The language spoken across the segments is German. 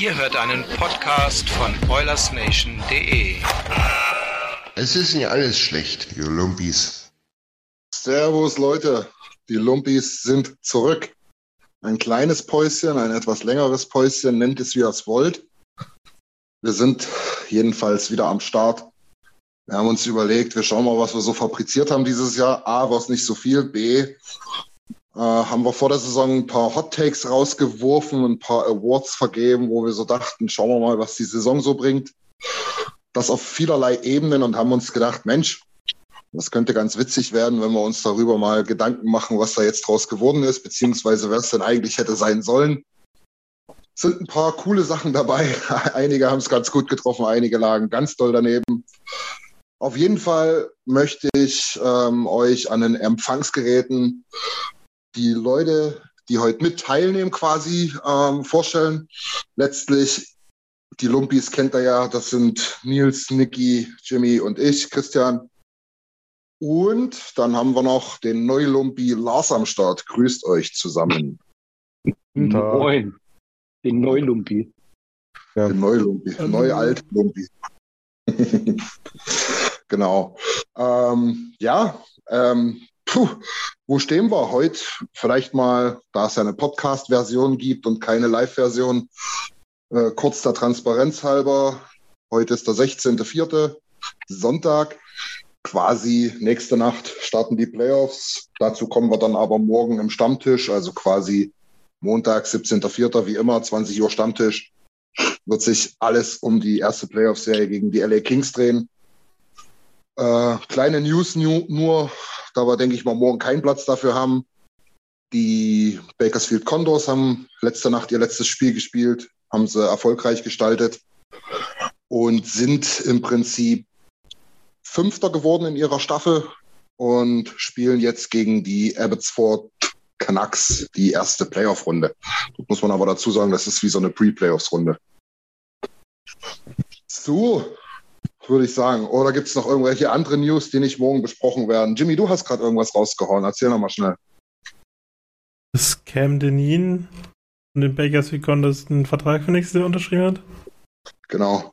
Ihr hört einen Podcast von OilersNation.de. Es ist nicht alles schlecht, ihr Lumpis. Servus Leute, die Lumpis sind zurück. Ein kleines Päuschen, ein etwas längeres Päuschen, nennt es wie ihr es wollt. Wir sind jedenfalls wieder am Start. Wir haben uns überlegt, wir schauen mal, was wir so fabriziert haben dieses Jahr. A, war es nicht so viel. B, äh, haben wir vor der Saison ein paar Hot Takes rausgeworfen, ein paar Awards vergeben, wo wir so dachten, schauen wir mal, was die Saison so bringt. Das auf vielerlei Ebenen und haben uns gedacht, Mensch, das könnte ganz witzig werden, wenn wir uns darüber mal Gedanken machen, was da jetzt draus geworden ist, beziehungsweise wer es denn eigentlich hätte sein sollen. Es sind ein paar coole Sachen dabei. Einige haben es ganz gut getroffen, einige lagen ganz doll daneben. Auf jeden Fall möchte ich ähm, euch an den Empfangsgeräten die Leute, die heute mit teilnehmen, quasi ähm, vorstellen. Letztlich, die Lumpis kennt ihr ja, das sind Nils, Niki, Jimmy und ich, Christian. Und dann haben wir noch den Neulumpi Lars am Start. Grüßt euch zusammen. Moin. Den Neulumpi. Den Neulumpi, Neu-Alt-Lumpi. genau. Ähm, ja, ähm, puh, wo stehen wir heute? Vielleicht mal, da es ja eine Podcast-Version gibt und keine Live-Version, äh, kurz der Transparenz halber. Heute ist der 16.04. Sonntag. Quasi nächste Nacht starten die Playoffs. Dazu kommen wir dann aber morgen im Stammtisch, also quasi Montag, 17.04. wie immer, 20 Uhr Stammtisch. Wird sich alles um die erste Playoff-Serie gegen die LA Kings drehen. Äh, kleine News nu- nur, da wir, denke ich mal, morgen keinen Platz dafür haben. Die Bakersfield Condors haben letzte Nacht ihr letztes Spiel gespielt, haben sie erfolgreich gestaltet und sind im Prinzip Fünfter geworden in ihrer Staffel und spielen jetzt gegen die Abbotsford Canucks die erste Playoff-Runde. Muss man aber dazu sagen, das ist wie so eine Pre-Playoffs-Runde. So, würde ich sagen. Oder gibt es noch irgendwelche andere News, die nicht morgen besprochen werden? Jimmy, du hast gerade irgendwas rausgehauen. Erzähl noch mal schnell. Dass Cam Denin von den Bakers wie Condors einen Vertrag für nächstes Jahr unterschrieben hat. Genau.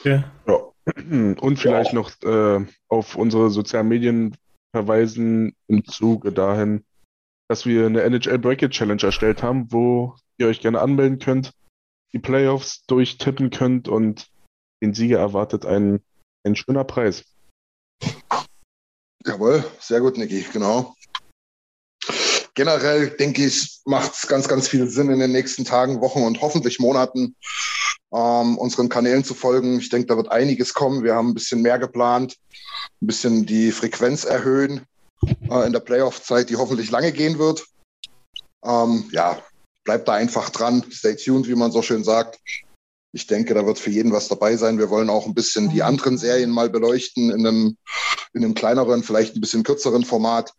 Okay. Ja. Und vielleicht noch äh, auf unsere sozialen Medien verweisen im Zuge dahin, dass wir eine NHL Bracket Challenge erstellt haben, wo ihr euch gerne anmelden könnt, die Playoffs durchtippen könnt und den Sieger erwartet ein, ein schöner Preis. Jawohl, sehr gut, Niki, genau. Generell denke ich, macht es ganz, ganz viel Sinn in den nächsten Tagen, Wochen und hoffentlich Monaten ähm, unseren Kanälen zu folgen. Ich denke, da wird einiges kommen. Wir haben ein bisschen mehr geplant, ein bisschen die Frequenz erhöhen äh, in der Playoff-Zeit, die hoffentlich lange gehen wird. Ähm, ja, bleibt da einfach dran. Stay tuned, wie man so schön sagt. Ich denke, da wird für jeden was dabei sein. Wir wollen auch ein bisschen die anderen Serien mal beleuchten in einem, in einem kleineren, vielleicht ein bisschen kürzeren Format.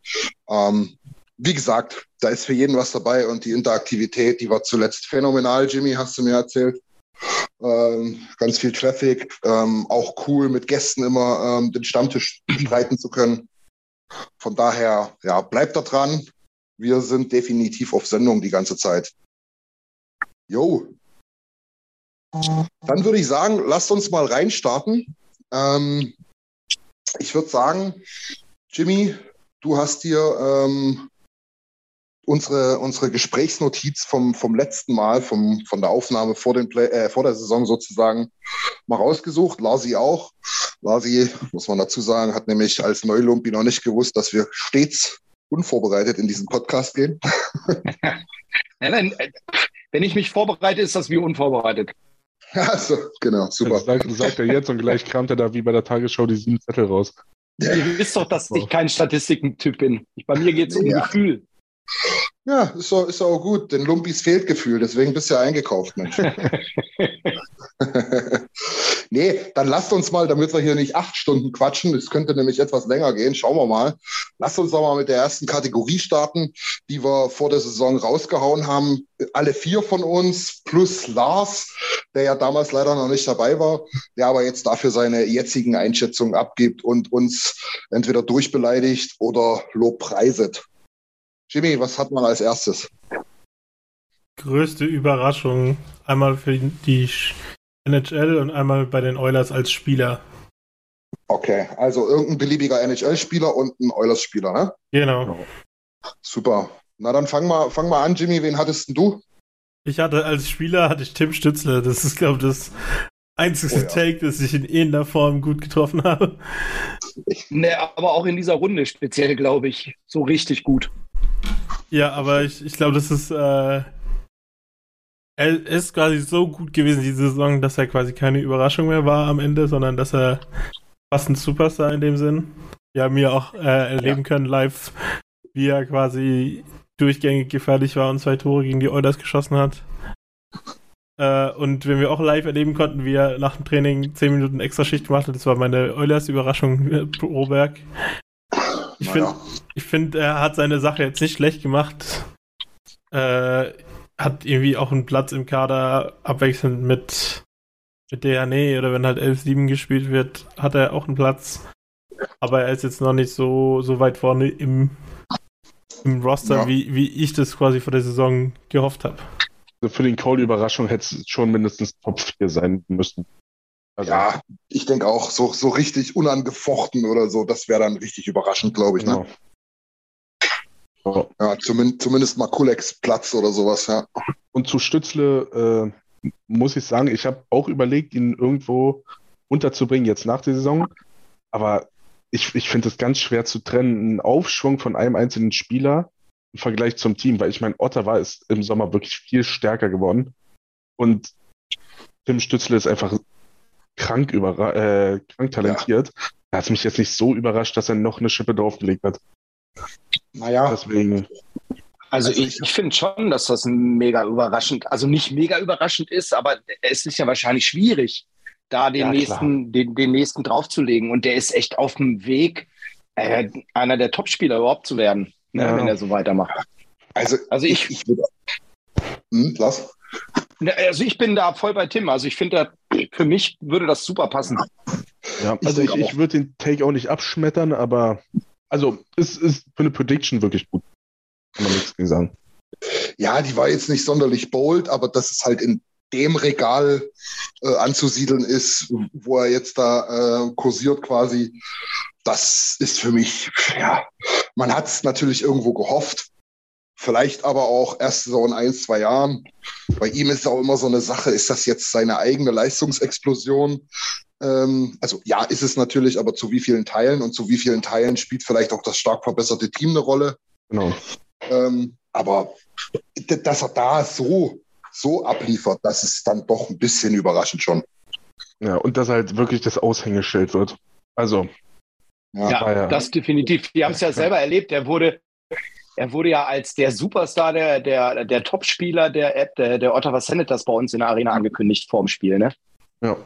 Ähm, wie gesagt, da ist für jeden was dabei und die Interaktivität, die war zuletzt phänomenal. Jimmy, hast du mir erzählt. Ähm, ganz viel Traffic, ähm, auch cool mit Gästen immer ähm, den Stammtisch bestreiten zu können. Von daher, ja, bleibt da dran. Wir sind definitiv auf Sendung die ganze Zeit. Jo. Dann würde ich sagen, lasst uns mal reinstarten. Ähm, ich würde sagen, Jimmy, du hast dir ähm, unsere, unsere Gesprächsnotiz vom, vom letzten Mal, vom, von der Aufnahme vor, den Play, äh, vor der Saison sozusagen mal rausgesucht. Larsi auch. Larsi, muss man dazu sagen, hat nämlich als Neulumpi noch nicht gewusst, dass wir stets unvorbereitet in diesen Podcast gehen. nein, nein, äh, wenn ich mich vorbereite, ist das wie unvorbereitet. Also, genau, super. Das sagt, sagt er jetzt und gleich kramt er da wie bei der Tagesschau die sieben Zettel raus. Ihr wisst doch, dass ich kein Statistikentyp bin. Ich, bei mir geht es um ja. Gefühl. Ja, ist auch, ist auch gut. Den Lumpis fehlt Gefühl, deswegen bist du ja eingekauft, Mensch. nee, dann lasst uns mal, damit wir hier nicht acht Stunden quatschen, es könnte nämlich etwas länger gehen, schauen wir mal. Lasst uns doch mal mit der ersten Kategorie starten, die wir vor der Saison rausgehauen haben. Alle vier von uns plus Lars, der ja damals leider noch nicht dabei war, der aber jetzt dafür seine jetzigen Einschätzungen abgibt und uns entweder durchbeleidigt oder lobpreiset. Jimmy, was hat man als erstes? Größte Überraschung. Einmal für die NHL und einmal bei den Oilers als Spieler. Okay, also irgendein beliebiger NHL-Spieler und ein Oilers-Spieler, ne? Genau. Super. Na dann fang mal, fang mal an, Jimmy. Wen hattest denn du? Ich hatte als Spieler hatte ich Tim Stützle. Das ist, glaube ich, das einzige oh ja. Take, das ich in irgendeiner Form gut getroffen habe. Ne, aber auch in dieser Runde speziell, glaube ich, so richtig gut. Ja, aber ich, ich glaube, das ist, äh, er ist quasi so gut gewesen diese Saison, dass er quasi keine Überraschung mehr war am Ende, sondern dass er fast ein Superstar in dem Sinn. Wir haben ja auch äh, erleben ja. können live, wie er quasi durchgängig gefährlich war und zwei Tore gegen die Oilers geschossen hat. Äh, und wenn wir auch live erleben konnten, wie er nach dem Training zehn Minuten extra Schicht gemacht hat, das war meine Oilers-Überraschung, äh, Roberg. Ich finde, find, er hat seine Sache jetzt nicht schlecht gemacht. Äh, hat irgendwie auch einen Platz im Kader abwechselnd mit, mit DNA oder wenn halt 11-7 gespielt wird, hat er auch einen Platz. Aber er ist jetzt noch nicht so, so weit vorne im, im Roster, ja. wie, wie ich das quasi vor der Saison gehofft habe. Also für den Call-Überraschung hätte es schon mindestens Top 4 sein müssen. Also, ja, ich denke auch, so, so richtig unangefochten oder so, das wäre dann richtig überraschend, glaube ich. Ne? Genau. Ne? Oh. Ja, zumindest, zumindest mal Kulex Platz oder sowas, ja. Und zu Stützle äh, muss ich sagen, ich habe auch überlegt, ihn irgendwo unterzubringen jetzt nach der Saison. Aber ich, ich finde es ganz schwer zu trennen. Ein Aufschwung von einem einzelnen Spieler im Vergleich zum Team, weil ich meine, Ottawa ist im Sommer wirklich viel stärker geworden. Und Tim Stützle ist einfach krank, über, äh, krank talentiert. Ja. Da hat es mich jetzt nicht so überrascht, dass er noch eine Schippe draufgelegt hat. Naja. Deswegen. Also ich, ich finde schon, dass das mega überraschend, also nicht mega überraschend ist, aber es ist ja wahrscheinlich schwierig, da den ja, nächsten, den, den nächsten draufzulegen. Und der ist echt auf dem Weg, äh, einer der Topspieler überhaupt zu werden, ne, ja. wenn er so weitermacht. Also, also ich, ich, ich würde. Hm, lass. Also ich bin da voll bei Tim. Also ich finde, für mich würde das super passen. Ja, also ich, ich würde den Take auch nicht abschmettern, aber also es ist für eine Prediction wirklich gut. Kann man nichts gegen sagen. Ja, die war jetzt nicht sonderlich bold, aber dass es halt in dem Regal äh, anzusiedeln ist, wo er jetzt da äh, kursiert quasi, das ist für mich, ja, man hat es natürlich irgendwo gehofft, Vielleicht aber auch erst so in ein, zwei Jahren. Bei ihm ist auch immer so eine Sache, ist das jetzt seine eigene Leistungsexplosion? Ähm, also ja, ist es natürlich, aber zu wie vielen Teilen und zu wie vielen Teilen spielt vielleicht auch das stark verbesserte Team eine Rolle? Genau. Ähm, aber dass er da so, so abliefert, das ist dann doch ein bisschen überraschend schon. Ja, und dass halt wirklich das Aushängeschild wird. Also. Ja, ja das definitiv. Wir haben es ja selber erlebt. Er wurde er wurde ja als der Superstar, der, der, der Topspieler der, der, der Ottawa Senators bei uns in der Arena angekündigt vor dem Spiel, ne? Ja.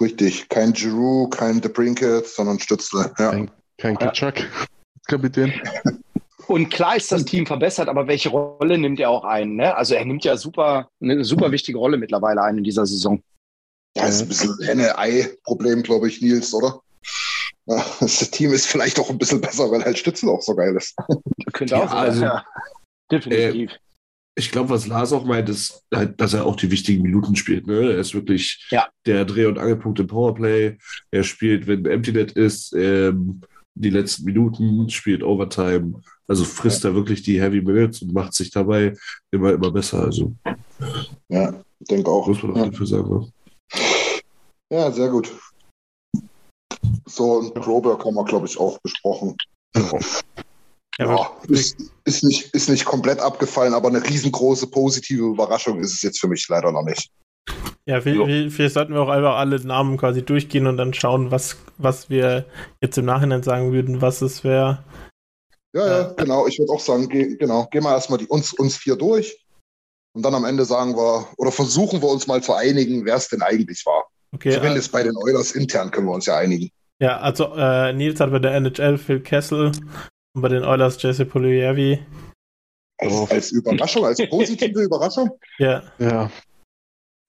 Richtig. Kein Giroux, kein DeBrinket, sondern Stützle. Ja. Kein, kein Kitschak, Kapitän. Und klar ist das Team verbessert, aber welche Rolle nimmt er auch ein? Ne? Also er nimmt ja super, eine super wichtige Rolle mittlerweile ein in dieser Saison. Ja, ist ein bisschen Henne-Ei-Problem, glaube ich, Nils, oder? das Team ist vielleicht auch ein bisschen besser, weil halt Stützen auch so geil ist. Könnte ja, auch sein, also, ja. Definitiv. Äh, ich glaube, was Lars auch meint, ist, halt, dass er auch die wichtigen Minuten spielt. Ne? Er ist wirklich ja. der Dreh- und Angelpunkt im Powerplay. Er spielt, wenn Empty Net ist. Ähm, die letzten Minuten, spielt Overtime, also frisst ja. er wirklich die Heavy Minutes und macht sich dabei immer, immer besser. Also. Ja, ich denke auch. Muss man ja. dafür sagen. Ne? Ja, sehr gut. So, und Groberg haben wir, glaube ich, auch besprochen. Ja, ja ist, ist, nicht, ist nicht komplett abgefallen, aber eine riesengroße positive Überraschung ist es jetzt für mich leider noch nicht. Ja, vielleicht sollten wir auch einfach alle Namen quasi durchgehen und dann schauen, was, was wir jetzt im Nachhinein sagen würden, was es wäre. Ja, ja, genau. Ich würde auch sagen, geh, genau, gehen wir erstmal die, uns, uns vier durch und dann am Ende sagen wir oder versuchen wir uns mal zu einigen, wer es denn eigentlich war. Okay, Zumindest äh, bei den Oilers intern können wir uns ja einigen. Ja, also äh, Nils hat bei der NHL Phil Kessel und bei den Oilers Jesse Polyevi. Als, oh. als Überraschung, als positive Überraschung? Ja. Ja.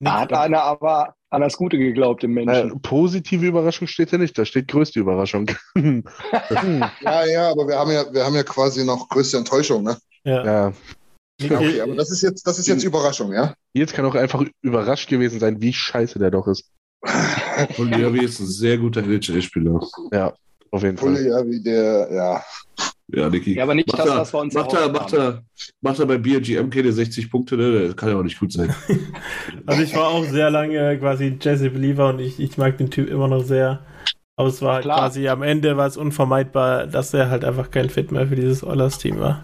Da hat einer aber an das Gute geglaubt im Menschen. Äh, positive Überraschung steht ja nicht, da steht größte Überraschung. ja, ja, aber wir haben ja, wir haben ja quasi noch größte Enttäuschung, ne? Ja. ja. Okay, aber das ist jetzt, das ist jetzt Überraschung, ja? Jetzt kann auch einfach überrascht gewesen sein, wie scheiße der doch ist. Javi ist ein sehr guter NHL-Spieler. Ja, auf jeden Fall. Javi, der, ja. Ja, Niki. Ja, aber nicht macht das, was wir uns macht er, macht, er, macht er bei BGM keine 60 Punkte, ne? Das kann ja auch nicht gut sein. also ich war auch sehr lange quasi Jesse Believer und ich, ich mag den Typ immer noch sehr. Aber es war halt quasi am Ende war es unvermeidbar, dass er halt einfach kein Fit mehr für dieses Oilers-Team war.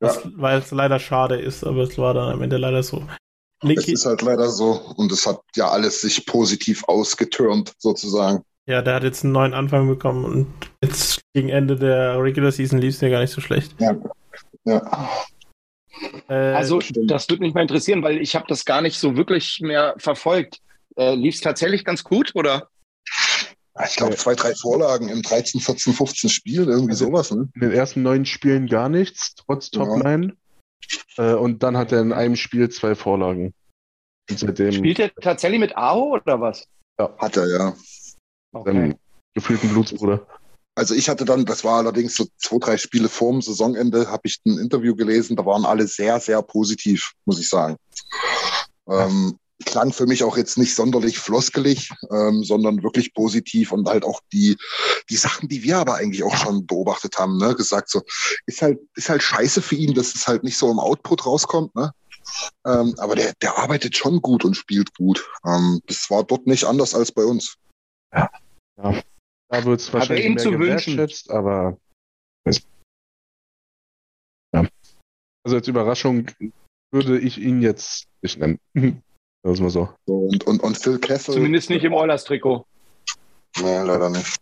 Ja. weil es leider schade ist, aber es war dann am Ende leider so. Niki, es ist halt leider so und es hat ja alles sich positiv ausgetürmt, sozusagen. Ja, der hat jetzt einen neuen Anfang bekommen und jetzt gegen Ende der Regular Season lief es ja gar nicht so schlecht. Ja. ja. Äh, also, das würde mich mal interessieren, weil ich habe das gar nicht so wirklich mehr verfolgt. Äh, lief es tatsächlich ganz gut, oder? Ich glaube, zwei, drei Vorlagen im 13, 14, 15 Spiel, irgendwie also sowas. Ne? In den ersten neun Spielen gar nichts, trotz Topline. Ja. Äh, und dann hat er in einem Spiel zwei Vorlagen. Spielt er tatsächlich mit Aho oder was? Ja. Hat er, ja. Okay. gefühlten Blutsbruder. Also ich hatte dann, das war allerdings so zwei, drei Spiele vorm Saisonende, habe ich ein Interview gelesen, da waren alle sehr, sehr positiv, muss ich sagen. Ähm, klang für mich auch jetzt nicht sonderlich floskelig, ähm, sondern wirklich positiv und halt auch die, die Sachen, die wir aber eigentlich auch schon beobachtet haben, ne, gesagt so, ist halt, ist halt scheiße für ihn, dass es halt nicht so im Output rauskommt, ne? Ähm, aber der, der arbeitet schon gut und spielt gut. Ähm, das war dort nicht anders als bei uns. Ja. ja. Da wird es wahrscheinlich mehr gewertschätzt, aber ja. Also als Überraschung würde ich ihn jetzt nicht nennen. Das mal so. so und, und, und Phil Kessel. Zumindest nicht im Oilers-Trikot. Nee, leider nicht.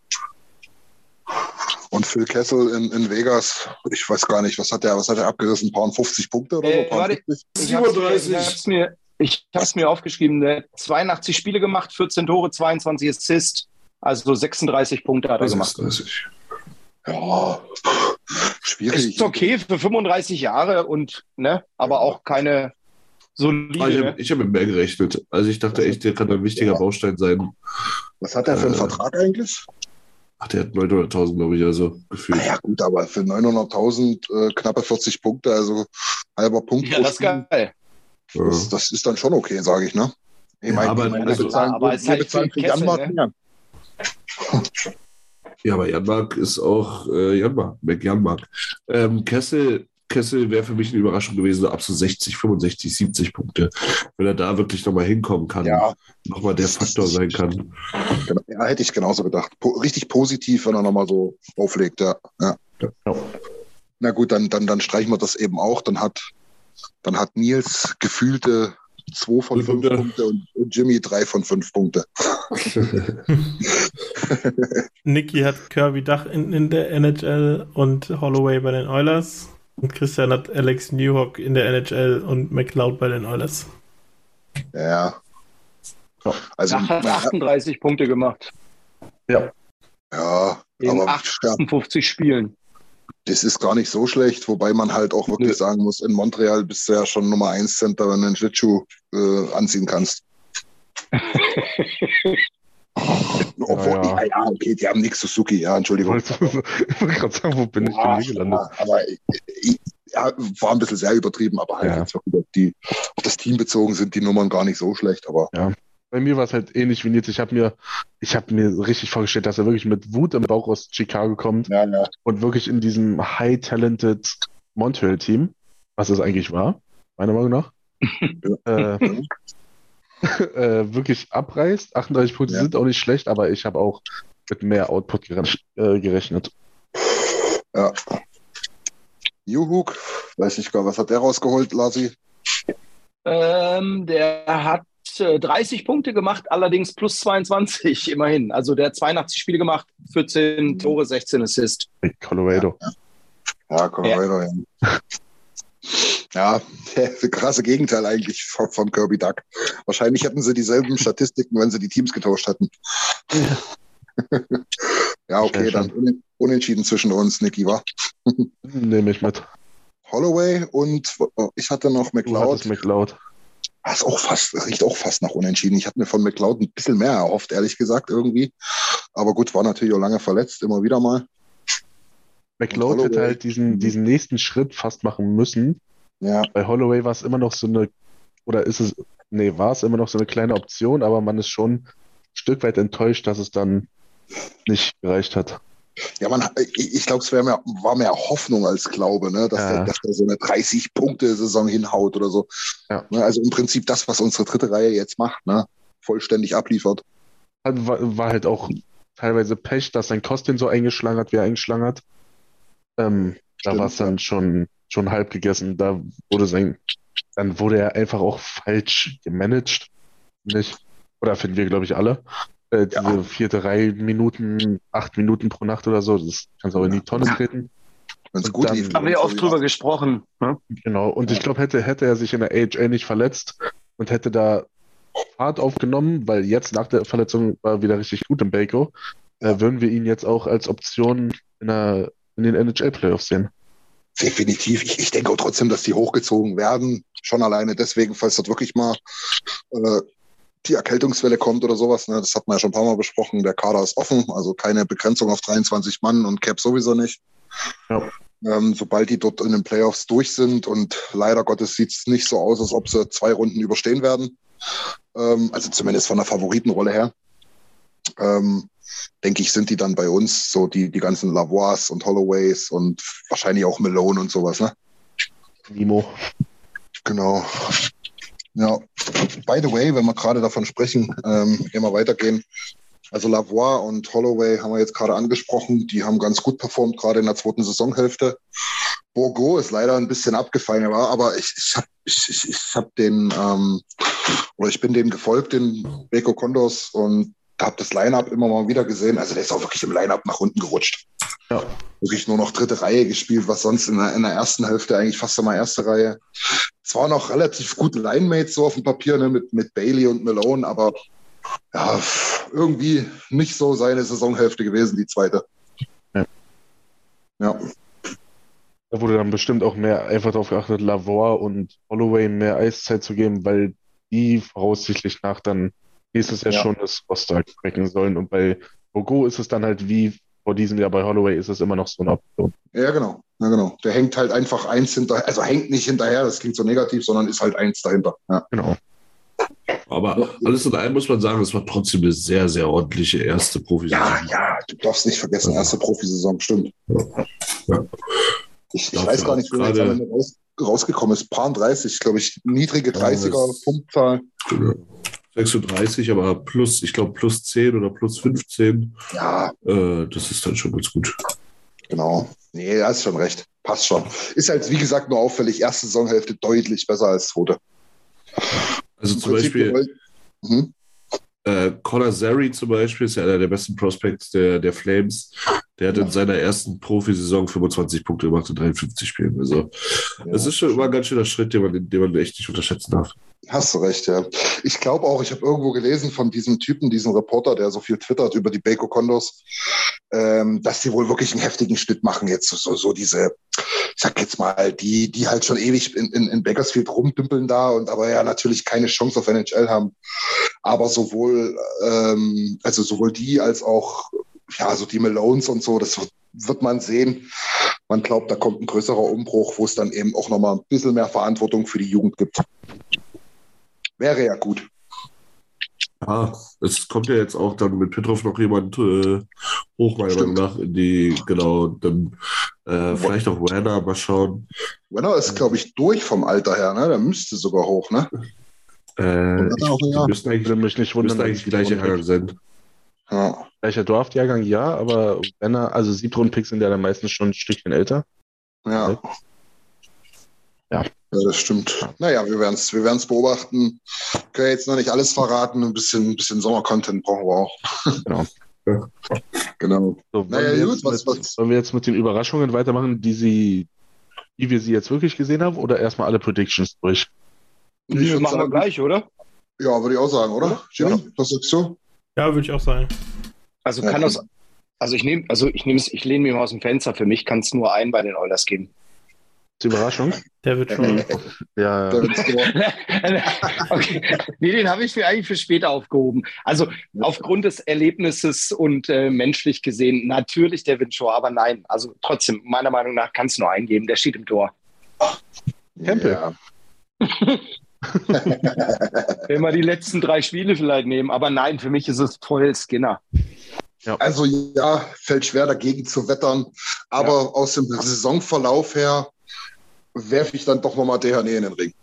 Und Phil Kessel in, in Vegas, ich weiß gar nicht, was hat der, was hat er abgerissen? Ein paar 50 Punkte oder äh, so? Warte, ich habe mir, ich hab's mir aufgeschrieben, der 82 Spiele gemacht, 14 Tore, 22 Assists, also 36 Punkte hat er 36. gemacht. Ja, schwierig. Ist okay für 35 Jahre und, ne, aber auch keine solide. Also ich habe hab mit mehr gerechnet. Also ich dachte echt, der kann ein wichtiger ja. Baustein sein. Was hat er für einen äh, Vertrag eigentlich? Ach, der hat 900.000, glaube ich, also gefühlt. Ja gut, aber für 900.000 äh, knappe 40 Punkte, also halber Punkt. Ja, das ist geil. Das, das, ist dann schon okay, sage ich, ne? Ich ja, mein, aber, ich mein, also, bezahlen, aber es halt bezahlen für Kessel, Janmark ne? Ja, aber Janmark ist auch äh, Janmark, Janmark. Ähm, Kessel Kessel wäre für mich eine Überraschung gewesen, ab so 60, 65, 70 Punkte. Wenn er da wirklich nochmal hinkommen kann, ja. nochmal der Faktor sein kann. Genau. Ja, hätte ich genauso gedacht. Po richtig positiv, wenn er nochmal so auflegt, ja. ja. ja. Na gut, dann, dann, dann streichen wir das eben auch. Dann hat, dann hat Nils gefühlte 2 von 5 Punkte und, und Jimmy 3 von 5 Punkte. Niki hat Kirby Dach in, in der NHL und Holloway bei den Oilers. Und Christian hat Alex Newhock in der NHL und McLeod bei den Oilers. Ja. Also, er hat 38 Punkte gemacht. Ja. Ja, in aber 58 ja. Spielen. Das ist gar nicht so schlecht, wobei man halt auch wirklich Nö. sagen muss, in Montreal bist du ja schon Nummer 1 Center, wenn du einen Schlittschuh äh, anziehen kannst. Obwohl, ja, ja. ja, okay, die haben nichts Suzuki, ja, Entschuldigung. ich wollte gerade sagen, wo bin ich denn gelandet? aber ich, ja, war ein bisschen sehr übertrieben, aber halt ja. jetzt die, auf das Team bezogen sind die Nummern gar nicht so schlecht, aber ja. bei mir war es halt ähnlich wie Nils. Ich habe mir, ich habe mir richtig vorgestellt, dass er wirklich mit Wut im Bauch aus Chicago kommt ja, ja. und wirklich in diesem high-talented Montreal-Team, was es eigentlich war, meiner Meinung nach, äh, äh, wirklich abreißt. 38 Punkte ja. sind auch nicht schlecht, aber ich habe auch mit mehr Output äh, gerechnet. Ja. Juhuk, weiß ich gar, was hat der rausgeholt, Lasi? Ähm, der hat 30 Punkte gemacht, allerdings plus 22 immerhin. Also der hat 82 Spiele gemacht, 14 Tore, 16 Assists. Colorado. Ja, ja Colorado, ja. Ja, das krasse Gegenteil eigentlich von, von, Kirby Duck. Wahrscheinlich hätten sie dieselben Statistiken, wenn sie die Teams getauscht hätten. ja, okay, dann unentschieden zwischen uns, Niki, wa? Nehme ich mit. Holloway und ich hatte noch McLeod. McLeod. Das ist auch fast, riecht auch fast nach Unentschieden. Ich hatte mir von McLeod ein bisschen mehr erhofft, ehrlich gesagt, irgendwie. Aber gut, war natürlich auch lange verletzt, immer wieder mal. McLeod hätte halt diesen, diesen nächsten Schritt fast machen müssen. Ja. Bei Holloway war es immer noch so eine, oder ist es, nee, war es immer noch so eine kleine Option, aber man ist schon ein Stück weit enttäuscht, dass es dann nicht gereicht hat. Ja, man, ich glaube, es mehr, war mehr Hoffnung als Glaube, ne? dass, ja. er, dass er so eine 30-Punkte-Saison hinhaut oder so. Ja. Ne? Also im Prinzip das, was unsere dritte Reihe jetzt macht, ne? vollständig abliefert. War, war halt auch teilweise Pech, dass sein Kostin so eingeschlagen hat, wie er eingeschlagen hat. Ähm, da war es dann schon, schon halb gegessen. Da wurde sein, dann wurde er einfach auch falsch gemanagt. Nicht? Oder finden wir, glaube ich, alle. Äh, diese ja. vierte Reihe Minuten, acht Minuten pro Nacht oder so, das kannst du auch in die Tonne treten. Es gut lief. Haben wir oft drüber gesprochen. Ne? Genau, und ich glaube, hätte, hätte er sich in der AHL nicht verletzt und hätte da Fahrt aufgenommen, weil jetzt nach der Verletzung war wieder richtig gut im Baco, äh, würden wir ihn jetzt auch als Option in, der, in den NHL-Playoffs sehen. Definitiv. Ich, ich, denke auch trotzdem, dass die hochgezogen werden. Schon alleine deswegen, falls dort wirklich mal äh, die Erkältungswelle kommt oder sowas. Ne? Das hat man ja schon ein paar Mal besprochen. Der Kader ist offen, also keine Begrenzung auf 23 Mann und Cap sowieso nicht. Ja. Ähm, sobald die dort in den Playoffs durch sind und leider Gottes sieht es nicht so aus, als ob sie zwei Runden überstehen werden. Ähm, also zumindest von der Favoritenrolle her. Ähm, denke ich, sind die dann bei uns, so die, die ganzen Lavois und Holloways und wahrscheinlich auch Malone und sowas, ne? Nimo. Genau. Ja, by the way, wenn wir gerade davon sprechen, ähm, immer weitergehen. Also Lavoie und Holloway haben wir jetzt gerade angesprochen. Die haben ganz gut performt, gerade in der zweiten Saisonhälfte. Borgo ist leider ein bisschen abgefallen, aber ich, ich habe ich, ich, ich hab den, ähm, oder ich bin dem gefolgt, den Beko Kondos, und habe das Line-Up immer mal wieder gesehen. Also der ist auch wirklich im Line-Up nach unten gerutscht. Ja. Wirklich nur noch dritte Reihe gespielt, was sonst in der, in der ersten Hälfte eigentlich fast immer erste Reihe. Zwar noch relativ gute Line-Mates so auf dem Papier ne, mit, mit Bailey und Malone, aber ja, irgendwie nicht so seine Saisonhälfte gewesen, die zweite. Ja. ja. Da wurde dann bestimmt auch mehr einfach darauf geachtet, Lavore und Holloway mehr Eiszeit zu geben, weil die voraussichtlich nach dann nächstes Jahr ja. schon das Roster cracken sollen. Und bei Bogo ist es dann halt wie vor diesem Jahr bei Holloway ist es immer noch so eine Option. Ja, genau. Ja, genau. Der hängt halt einfach eins hinterher, also hängt nicht hinterher, das klingt so negativ, sondern ist halt eins dahinter. Ja. Genau. Aber alles in allem muss man sagen, es war trotzdem eine sehr, sehr ordentliche erste Profisaison. Ja, ja, du darfst nicht vergessen, erste Profisaison, stimmt. Ja. Ich, ich weiß gar nicht, wie jetzt am Ende raus, rausgekommen ist. Paar 30, glaube ich, niedrige 30er Punktzahl. Ja. 36, aber plus, ich glaube, plus 10 oder plus 15. Ja. Äh, das ist dann schon ganz gut. Genau. Nee, da hast schon recht. Passt schon. Ist halt, wie gesagt, nur auffällig. Erste Saisonhälfte deutlich besser als zweite. Also Im zum Prinzip Beispiel. Mhm. Äh, Connor Zary zum Beispiel ist ja einer der besten Prospects der, der Flames. Der hat ja. in seiner ersten Profisaison 25 Punkte gemacht in 53 Spielen. Also, ja. das ist schon immer ein ganz schöner Schritt, den man, den man echt nicht unterschätzen darf. Hast du recht, ja. Ich glaube auch, ich habe irgendwo gelesen von diesem Typen, diesem Reporter, der so viel twittert über die Beko Kondos, ähm, dass die wohl wirklich einen heftigen Schnitt machen. Jetzt so, so diese, ich sag jetzt mal, die, die halt schon ewig in, in, in Bakersfield rumdümpeln da und aber ja natürlich keine Chance auf NHL haben. Aber sowohl, ähm, also sowohl die als auch ja, so die Malones und so, das wird, man sehen. Man glaubt, da kommt ein größerer Umbruch, wo es dann eben auch nochmal ein bisschen mehr Verantwortung für die Jugend gibt. Wäre ja gut. Ja, es kommt ja jetzt auch dann mit Petrov noch jemand äh, hoch, meiner Meinung nach, in die, genau, dann äh, vielleicht auch Werner, mal schauen. Werner ist, glaube ich, durch vom Alter her, ne? Der müsste sogar hoch, ne? Äh, ich, auch, ja. müssen eigentlich, mich nicht wundern, müssen eigentlich gleiche Jahrgang sein. Ja. Gleicher Draft-Jahrgang, ja, aber Werner, also Siebtrunden-Picks sind ja dann meistens schon ein Stückchen älter. Ja. Ja. Ja, das stimmt. Naja, wir werden es wir werden's beobachten. Können jetzt noch nicht alles verraten. Ein bisschen, ein bisschen Sommer-Content brauchen wir auch. Genau. genau. So, naja, wir gut, was, mit, was? Sollen wir jetzt mit den Überraschungen weitermachen, die sie, wie wir sie jetzt wirklich gesehen haben, oder erstmal alle Predictions durch? Ich machen sagen, wir gleich, oder? Ja, würde ich auch sagen, oder? Jimmy, ja. was sagst du? Ja, würde ich auch sagen. Also kann ja. das, also ich nehme, also ich nehme es, ich lehne mich mal aus dem Fenster. Für mich kann es nur einen bei den Oilers geben. Überraschung? Der wird schon. ja. okay. Nee, den habe ich für eigentlich für später aufgehoben. Also aufgrund des Erlebnisses und äh, menschlich gesehen natürlich der Windshaw, aber nein. Also trotzdem, meiner Meinung nach kann es nur eingeben. Der steht im Tor. Tempel. Ja. Wenn wir die letzten drei Spiele vielleicht nehmen, aber nein, für mich ist es voll Skinner. Ja. Also ja, fällt schwer dagegen zu wettern, aber ja. aus dem Saisonverlauf her werfe ich dann doch nochmal Dehane in den Ring.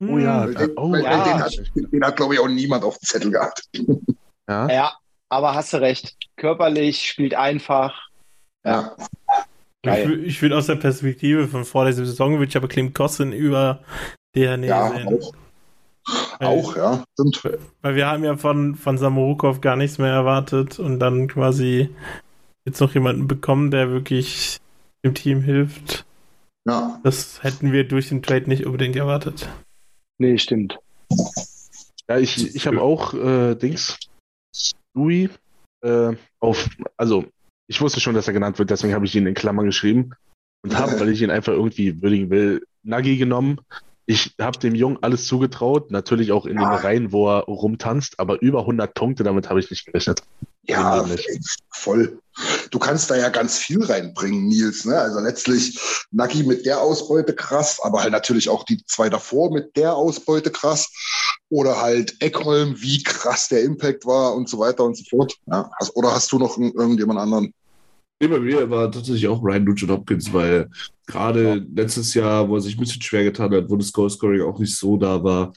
Oh ja, den, oh, ja. Den, hat, den hat, glaube ich, auch niemand auf dem Zettel gehabt. Ja, ja aber hast du recht. Körperlich, spielt einfach. Ja. Ich, ich würde aus der Perspektive von vor der Saison, würde ich aber Clem Costin über Dehane ja. Auch. Weil, auch, ja, stimmt. Weil wir haben ja von, von Samorukov gar nichts mehr erwartet und dann quasi jetzt noch jemanden bekommen, der wirklich dem Team hilft. Ja. Das hätten wir durch den Trade nicht unbedingt erwartet. Nee, stimmt. Ja, ich, ich habe auch äh, Dings, Louis, äh, auf, also ich wusste schon, dass er genannt wird, deswegen habe ich ihn in Klammern geschrieben und habe, weil ich ihn einfach irgendwie würdigen will, Nagi genommen. Ich habe dem Jungen alles zugetraut, natürlich auch in ja. den Reihen, wo er rumtanzt, aber über 100 Punkte, damit habe ich nicht gerechnet. Ja, voll. Du kannst da ja ganz viel reinbringen, Nils. Ne? Also letztlich Nagi mit der Ausbeute krass, aber halt natürlich auch die zwei davor mit der Ausbeute krass. Oder halt Eckholm, wie krass der Impact war und so weiter und so fort. Ja? Oder hast du noch irgendjemand anderen? Nee, bei mir war tatsächlich auch Ryan Nugent Hopkins, weil gerade ja. letztes Jahr, wo er sich ein bisschen schwer getan hat, wo das Goalscoring auch nicht so da war,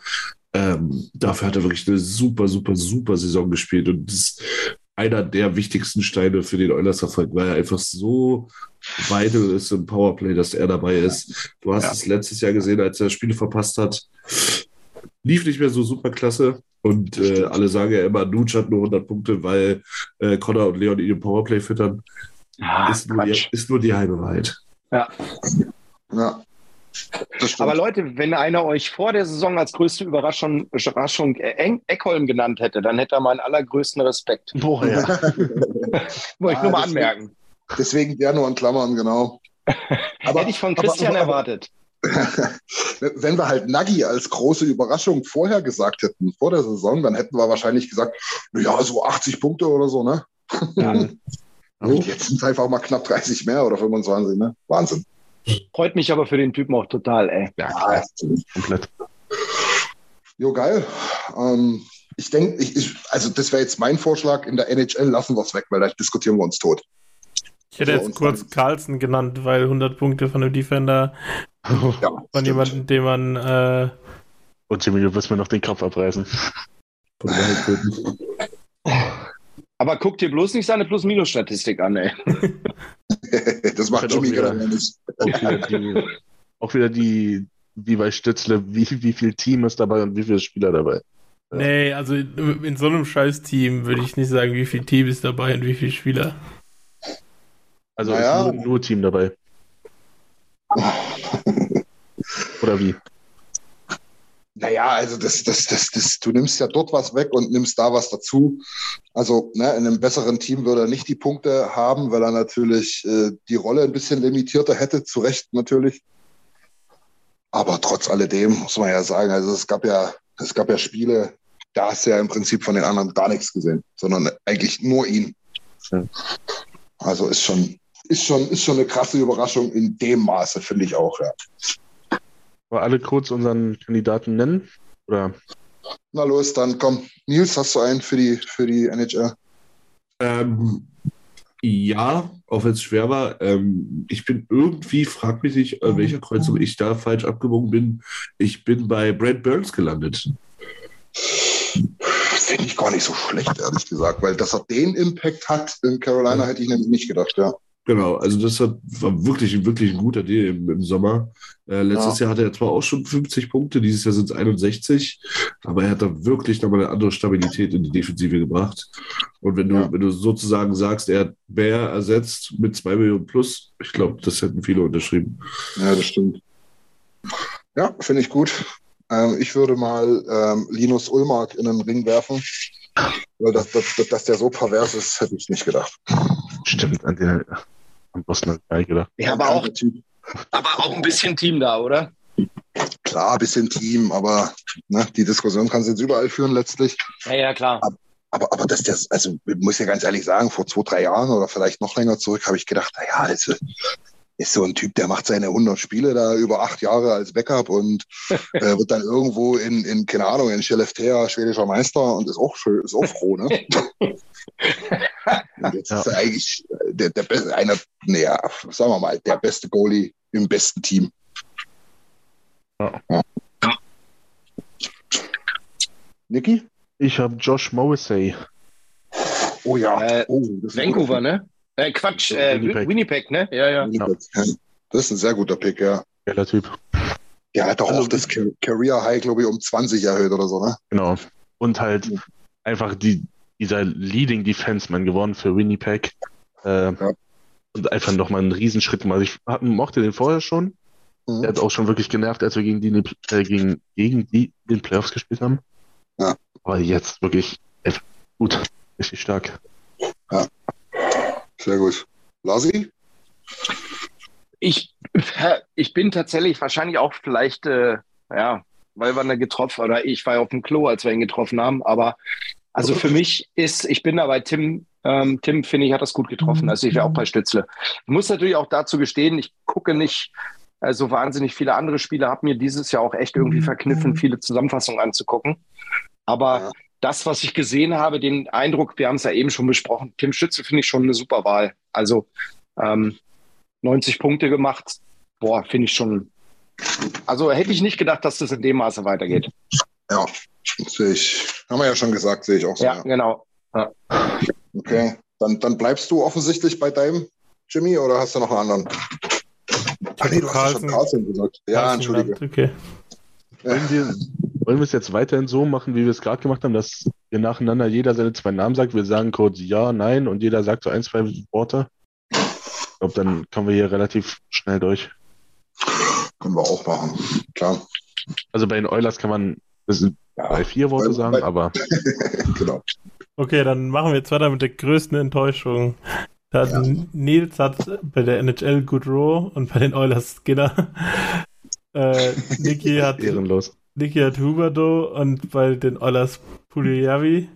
ähm, dafür hat er wirklich eine super, super, super Saison gespielt und das einer der wichtigsten Steine für den Oilers-Erfolg, weil er einfach so vital ist im Powerplay, dass er dabei ist. Du hast ja. es letztes Jahr gesehen, als er Spiele verpasst hat. Lief nicht mehr so super klasse. Und äh, alle sagen ja immer, Nuge hat nur 100 Punkte, weil äh, Connor und Leon ihn im Powerplay füttern. Ah, ist, nur die, ist nur die halbe Wahrheit. Ja. Ja. Aber Leute, wenn einer euch vor der Saison als größte Überraschung, Überraschung Eckholm genannt hätte, dann hätte er meinen allergrößten Respekt. Boah, ja. Wollte ich nur mal anmerken. Deswegen der nur in Klammern, genau. Aber, hätte ich von Christian aber, aber, erwartet. Wenn wir halt Nagi als große Überraschung vorher gesagt hätten, vor der Saison, dann hätten wir wahrscheinlich gesagt, ja, so 80 Punkte oder so, ne? Ja. Und jetzt sind es einfach mal knapp 30 mehr oder 25, ne? Wahnsinn. Freut mich aber für den Typen auch total, ey. Ja, klar. komplett. Jo, geil. Ähm, ich denke, ich, ich, also das wäre jetzt mein Vorschlag. In der NHL lassen wir es weg, weil da diskutieren wir uns tot. Ich hätte so, jetzt kurz Carlson genannt, weil 100 Punkte von einem Defender ja, von jemandem, den man. Äh Und Jimmy, du wirst mir noch den Kopf abreißen. Aber guck dir bloß nicht seine Plus-Minus-Statistik an, ey. das macht Jimmy gerade nicht. Auch wieder, die, auch wieder die, wie bei Stützle, wie, wie viel Team ist dabei und wie viele Spieler dabei. Ja. Nee, also in, in so einem Scheiß-Team würde ich nicht sagen, wie viel Team ist dabei und wie viele Spieler. Also naja. ist nur, nur Team dabei. Oder wie? Naja, also das, das, das, das, du nimmst ja dort was weg und nimmst da was dazu. Also ne, in einem besseren Team würde er nicht die Punkte haben, weil er natürlich äh, die Rolle ein bisschen limitierter hätte, zu Recht natürlich. Aber trotz alledem muss man ja sagen, also es gab ja, es gab ja Spiele, da hast du ja im Prinzip von den anderen gar nichts gesehen, sondern eigentlich nur ihn. Ja. Also ist schon, ist schon, ist schon eine krasse Überraschung in dem Maße, finde ich auch, ja. Wollen alle kurz unseren Kandidaten nennen? Oder? Na los, dann komm. Nils, hast du einen für die, für die NHL? Ähm, ja, auch wenn es schwer war. Ähm, ich bin irgendwie, frag mich nicht, an welcher Kreuzung ich da falsch abgebogen bin. Ich bin bei Brad Burns gelandet. Finde ich gar nicht so schlecht, ehrlich gesagt, weil dass er den Impact hat in Carolina, hätte ich nämlich nicht gedacht, ja. Genau, also das war wirklich, wirklich ein guter Deal im, im Sommer. Äh, letztes ja. Jahr hatte er zwar auch schon 50 Punkte, dieses Jahr sind es 61, aber er hat da wirklich nochmal eine andere Stabilität in die Defensive gebracht. Und wenn du, ja. wenn du sozusagen sagst, er hat Bär ersetzt mit 2 Millionen plus, ich glaube, das hätten viele unterschrieben. Ja, das stimmt. Ja, finde ich gut. Ähm, ich würde mal ähm, Linus Ulmark in den Ring werfen. Weil dass, dass, dass der so pervers ist, hätte ich nicht gedacht. Stimmt, an den am Boston gar gedacht. Ja, aber auch, aber auch ein bisschen Team da, oder? Klar, ein bisschen Team, aber ne, die Diskussion kann sie jetzt überall führen letztlich. Ja, ja, klar. Aber, aber, aber dass der, also ich muss ja ganz ehrlich sagen, vor zwei, drei Jahren oder vielleicht noch länger zurück habe ich gedacht, naja, also, ist so ein Typ, der macht seine 100 Spiele da über acht Jahre als Backup und äh, wird dann irgendwo in, in, keine Ahnung, in Skellefteå schwedischer Meister und ist auch, ist auch froh, ne? jetzt ja. ist er eigentlich der, der beste, einer, naja, sagen wir mal, der beste Goalie im besten Team. Ja. ja. Niki? Ich habe Josh Morrissey. Oh ja. Äh, oh, Vancouver, ne? Äh, Quatsch, äh, Winnipeg. Winnipeg. ne? Ja, ja. Winnipeg. Das ist ein sehr guter Pick, ja. Geiler Typ. Der hat doch also, auch das Career High, glaube ich, um 20 erhöht oder so, ne? Genau. Und halt einfach die, dieser Leading Defenseman geworden für Winnipeg. Äh, ja. Und einfach nochmal einen Riesenschritt gemacht. Ich mochte den vorher schon. Mhm. Er hat auch schon wirklich genervt, als wir gegen die, äh, gegen, gegen die den Playoffs gespielt haben. Ja. Aber jetzt wirklich gut. Richtig stark. Ja. Sehr gut. Lasi? Ich, ich bin tatsächlich wahrscheinlich auch vielleicht, äh, ja, weil wir ihn getroffen, oder ich war ja auf dem Klo, als wir ihn getroffen haben, aber also für mich ist, ich bin da bei Tim, ähm, Tim, finde ich, hat das gut getroffen. Also ich wäre auch bei Stützle. Ich muss natürlich auch dazu gestehen, ich gucke nicht so wahnsinnig viele andere Spiele, habe mir dieses Jahr auch echt irgendwie verkniffen, viele Zusammenfassungen anzugucken. Aber das, was ich gesehen habe, den Eindruck, wir haben es ja eben schon besprochen, Tim Stütze finde ich schon eine super Wahl. Also ähm, 90 Punkte gemacht, boah, finde ich schon. Also hätte ich nicht gedacht, dass das in dem Maße weitergeht. Ja, sehe ich. Haben wir ja schon gesagt, sehe ich auch so. Ja, ja. genau. Ja. Okay, dann, dann bleibst du offensichtlich bei deinem Jimmy oder hast du noch einen anderen? Ach nee, du Carlson. hast ja schon Carlson gesagt. Ja, entschuldige. Okay. Wollen wir, wollen wir es jetzt weiterhin so machen, wie wir es gerade gemacht haben, dass wir nacheinander jeder seine zwei Namen sagt? Wir sagen kurz ja, nein und jeder sagt so ein, zwei Worte. Ich glaube, dann kommen wir hier relativ schnell durch. Können wir auch machen, klar. Also bei den Oilers kann man ja, drei, vier Worte bei, sagen, bei, aber. genau. Okay, dann machen wir jetzt weiter mit der größten Enttäuschung. Da ja. Nils hat bei der NHL Goodrow und bei den Oilers Skinner. Äh, Niki hat Ehrenlos. Niki hat Huberdo und bei den Oilers Puliavi.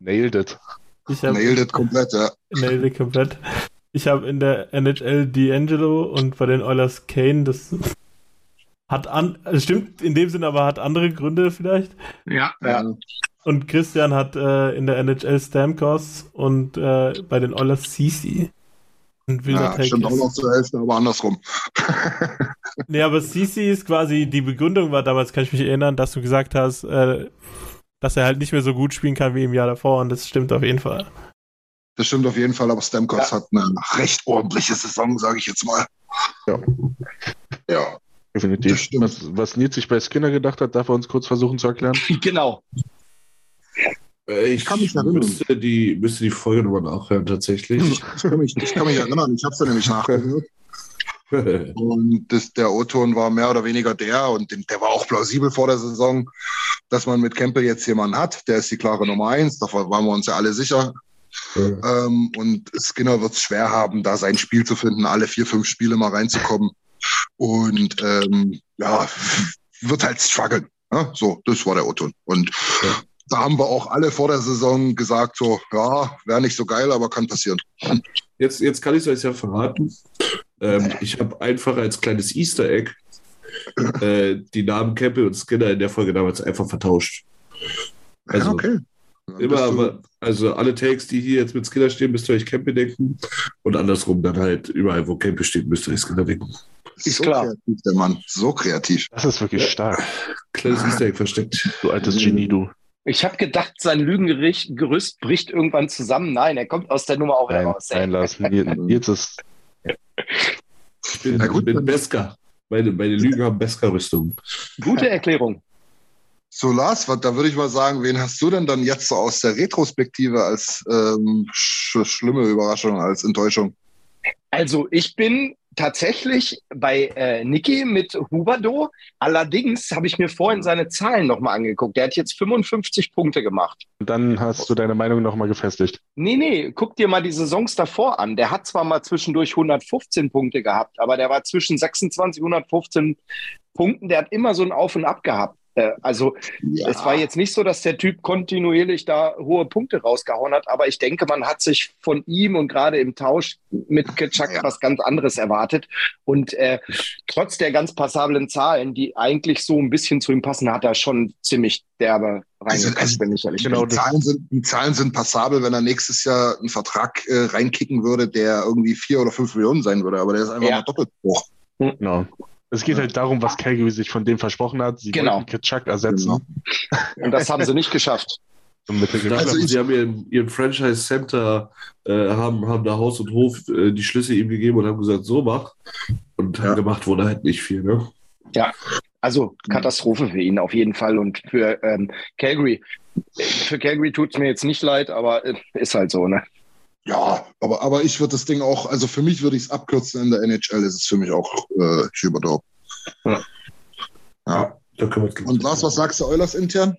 Nailed it. Ich hab, nailed it komplett, ja. Nailed it komplett. Ich habe in der NHL D'Angelo und bei den Oilers Kane, das hat an, also stimmt in dem Sinne, aber hat andere Gründe vielleicht. Ja, ja. Und Christian hat äh, in der NHL Stamkos und äh, bei den Oilers CC. Ein wilder ja, stimmt ist. auch noch zur Hälfte, aber andersrum. nee, aber CC ist quasi, die Begründung war damals, kann ich mich erinnern, dass du gesagt hast, äh, dass er halt nicht mehr so gut spielen kann wie im Jahr davor und das stimmt auf jeden Fall. Das stimmt auf jeden Fall, aber Stamkos ja. hat eine recht ordentliche Saison, sage ich jetzt mal. Ja. Ja. Definitiv. Was, was Nils sich bei Skinner gedacht hat, darf er uns kurz versuchen zu erklären? Genau. Äh, ich kann mich erinnern. Müsste die, müsste die Folge nochmal nachhören, tatsächlich. Ich kann mich, ich kann mich erinnern, ich habe es ja nämlich nachgehört. und das, der O-Ton war mehr oder weniger der, und der war auch plausibel vor der Saison, dass man mit Campbell jetzt jemanden hat, der ist die klare Nummer eins, da waren wir uns ja alle sicher. Ja. Ähm, und Skinner wird es schwer haben, da sein Spiel zu finden, alle vier, fünf Spiele mal reinzukommen. Und ähm, ja, wird halt strugglen. Ja? So, das war der O-Ton. Und ja da haben wir auch alle vor der Saison gesagt, so, ja, wäre nicht so geil, aber kann passieren. Jetzt, jetzt kann ich es euch ja verraten. Ähm, ich habe einfach als kleines Easter Egg äh, die Namen Campbell und Skinner in der Folge damals einfach vertauscht. Also, ja, okay. Immer, aber, also alle Takes, die hier jetzt mit Skiller stehen, müsst ihr euch Campy denken. Und andersrum dann halt überall, wo Campy steht, müsst ihr euch Skiller denken. Ist so klar. kreativ, der Mann. So kreativ. Das ist wirklich stark. Kleines Easter Egg versteckt. Du altes Genie, du. Ich habe gedacht, sein Lügengerüst bricht irgendwann zusammen. Nein, er kommt aus der Nummer auch wieder raus. Nein, Lars, jetzt ist. Ich bin, ich bin Beska. Meine, meine Lügen haben Beska-Rüstung. Gute Erklärung. So, Lars, da würde ich mal sagen, wen hast du denn dann jetzt so aus der Retrospektive als ähm, sch schlimme Überraschung, als Enttäuschung? Also, ich bin tatsächlich bei äh, Niki mit Hubado. Allerdings habe ich mir vorhin seine Zahlen nochmal angeguckt. Der hat jetzt 55 Punkte gemacht. Und dann hast du deine Meinung nochmal gefestigt. Nee, nee, guck dir mal die Saisons davor an. Der hat zwar mal zwischendurch 115 Punkte gehabt, aber der war zwischen 26 und 115 Punkten. Der hat immer so ein Auf und Ab gehabt. Äh, also ja. es war jetzt nicht so, dass der Typ kontinuierlich da hohe Punkte rausgehauen hat, aber ich denke, man hat sich von ihm und gerade im Tausch mit Kitschak ja. was ganz anderes erwartet. Und äh, trotz der ganz passablen Zahlen, die eigentlich so ein bisschen zu ihm passen, hat er schon ziemlich derbe reingekriegt, also, wenn ich ehrlich genau, bin. Die Zahlen, sind, die Zahlen sind passabel, wenn er nächstes Jahr einen Vertrag äh, reinkicken würde, der irgendwie vier oder fünf Millionen sein würde, aber der ist einfach ja. mal doppelt hoch. Genau. Es geht halt darum, was Calgary sich von dem versprochen hat. Sie genau. wollten Kitschak ersetzen. Genau. Und das haben sie nicht geschafft. Also sie haben ihren, ihren Franchise Center, äh, haben, haben da Haus und Hof äh, die Schlüsse ihm gegeben und haben gesagt, so mach. Und ja. gemacht wurde halt nicht viel, ne? Ja, also Katastrophe für ihn auf jeden Fall und für ähm, Calgary. Für Calgary tut es mir jetzt nicht leid, aber äh, ist halt so, ne? Ja, aber, aber ich würde das Ding auch, also für mich würde ich es abkürzen in der NHL, ist es für mich auch äh, Schuberdorf. Ja. ja. Und Lars, was sagst du Eulers intern?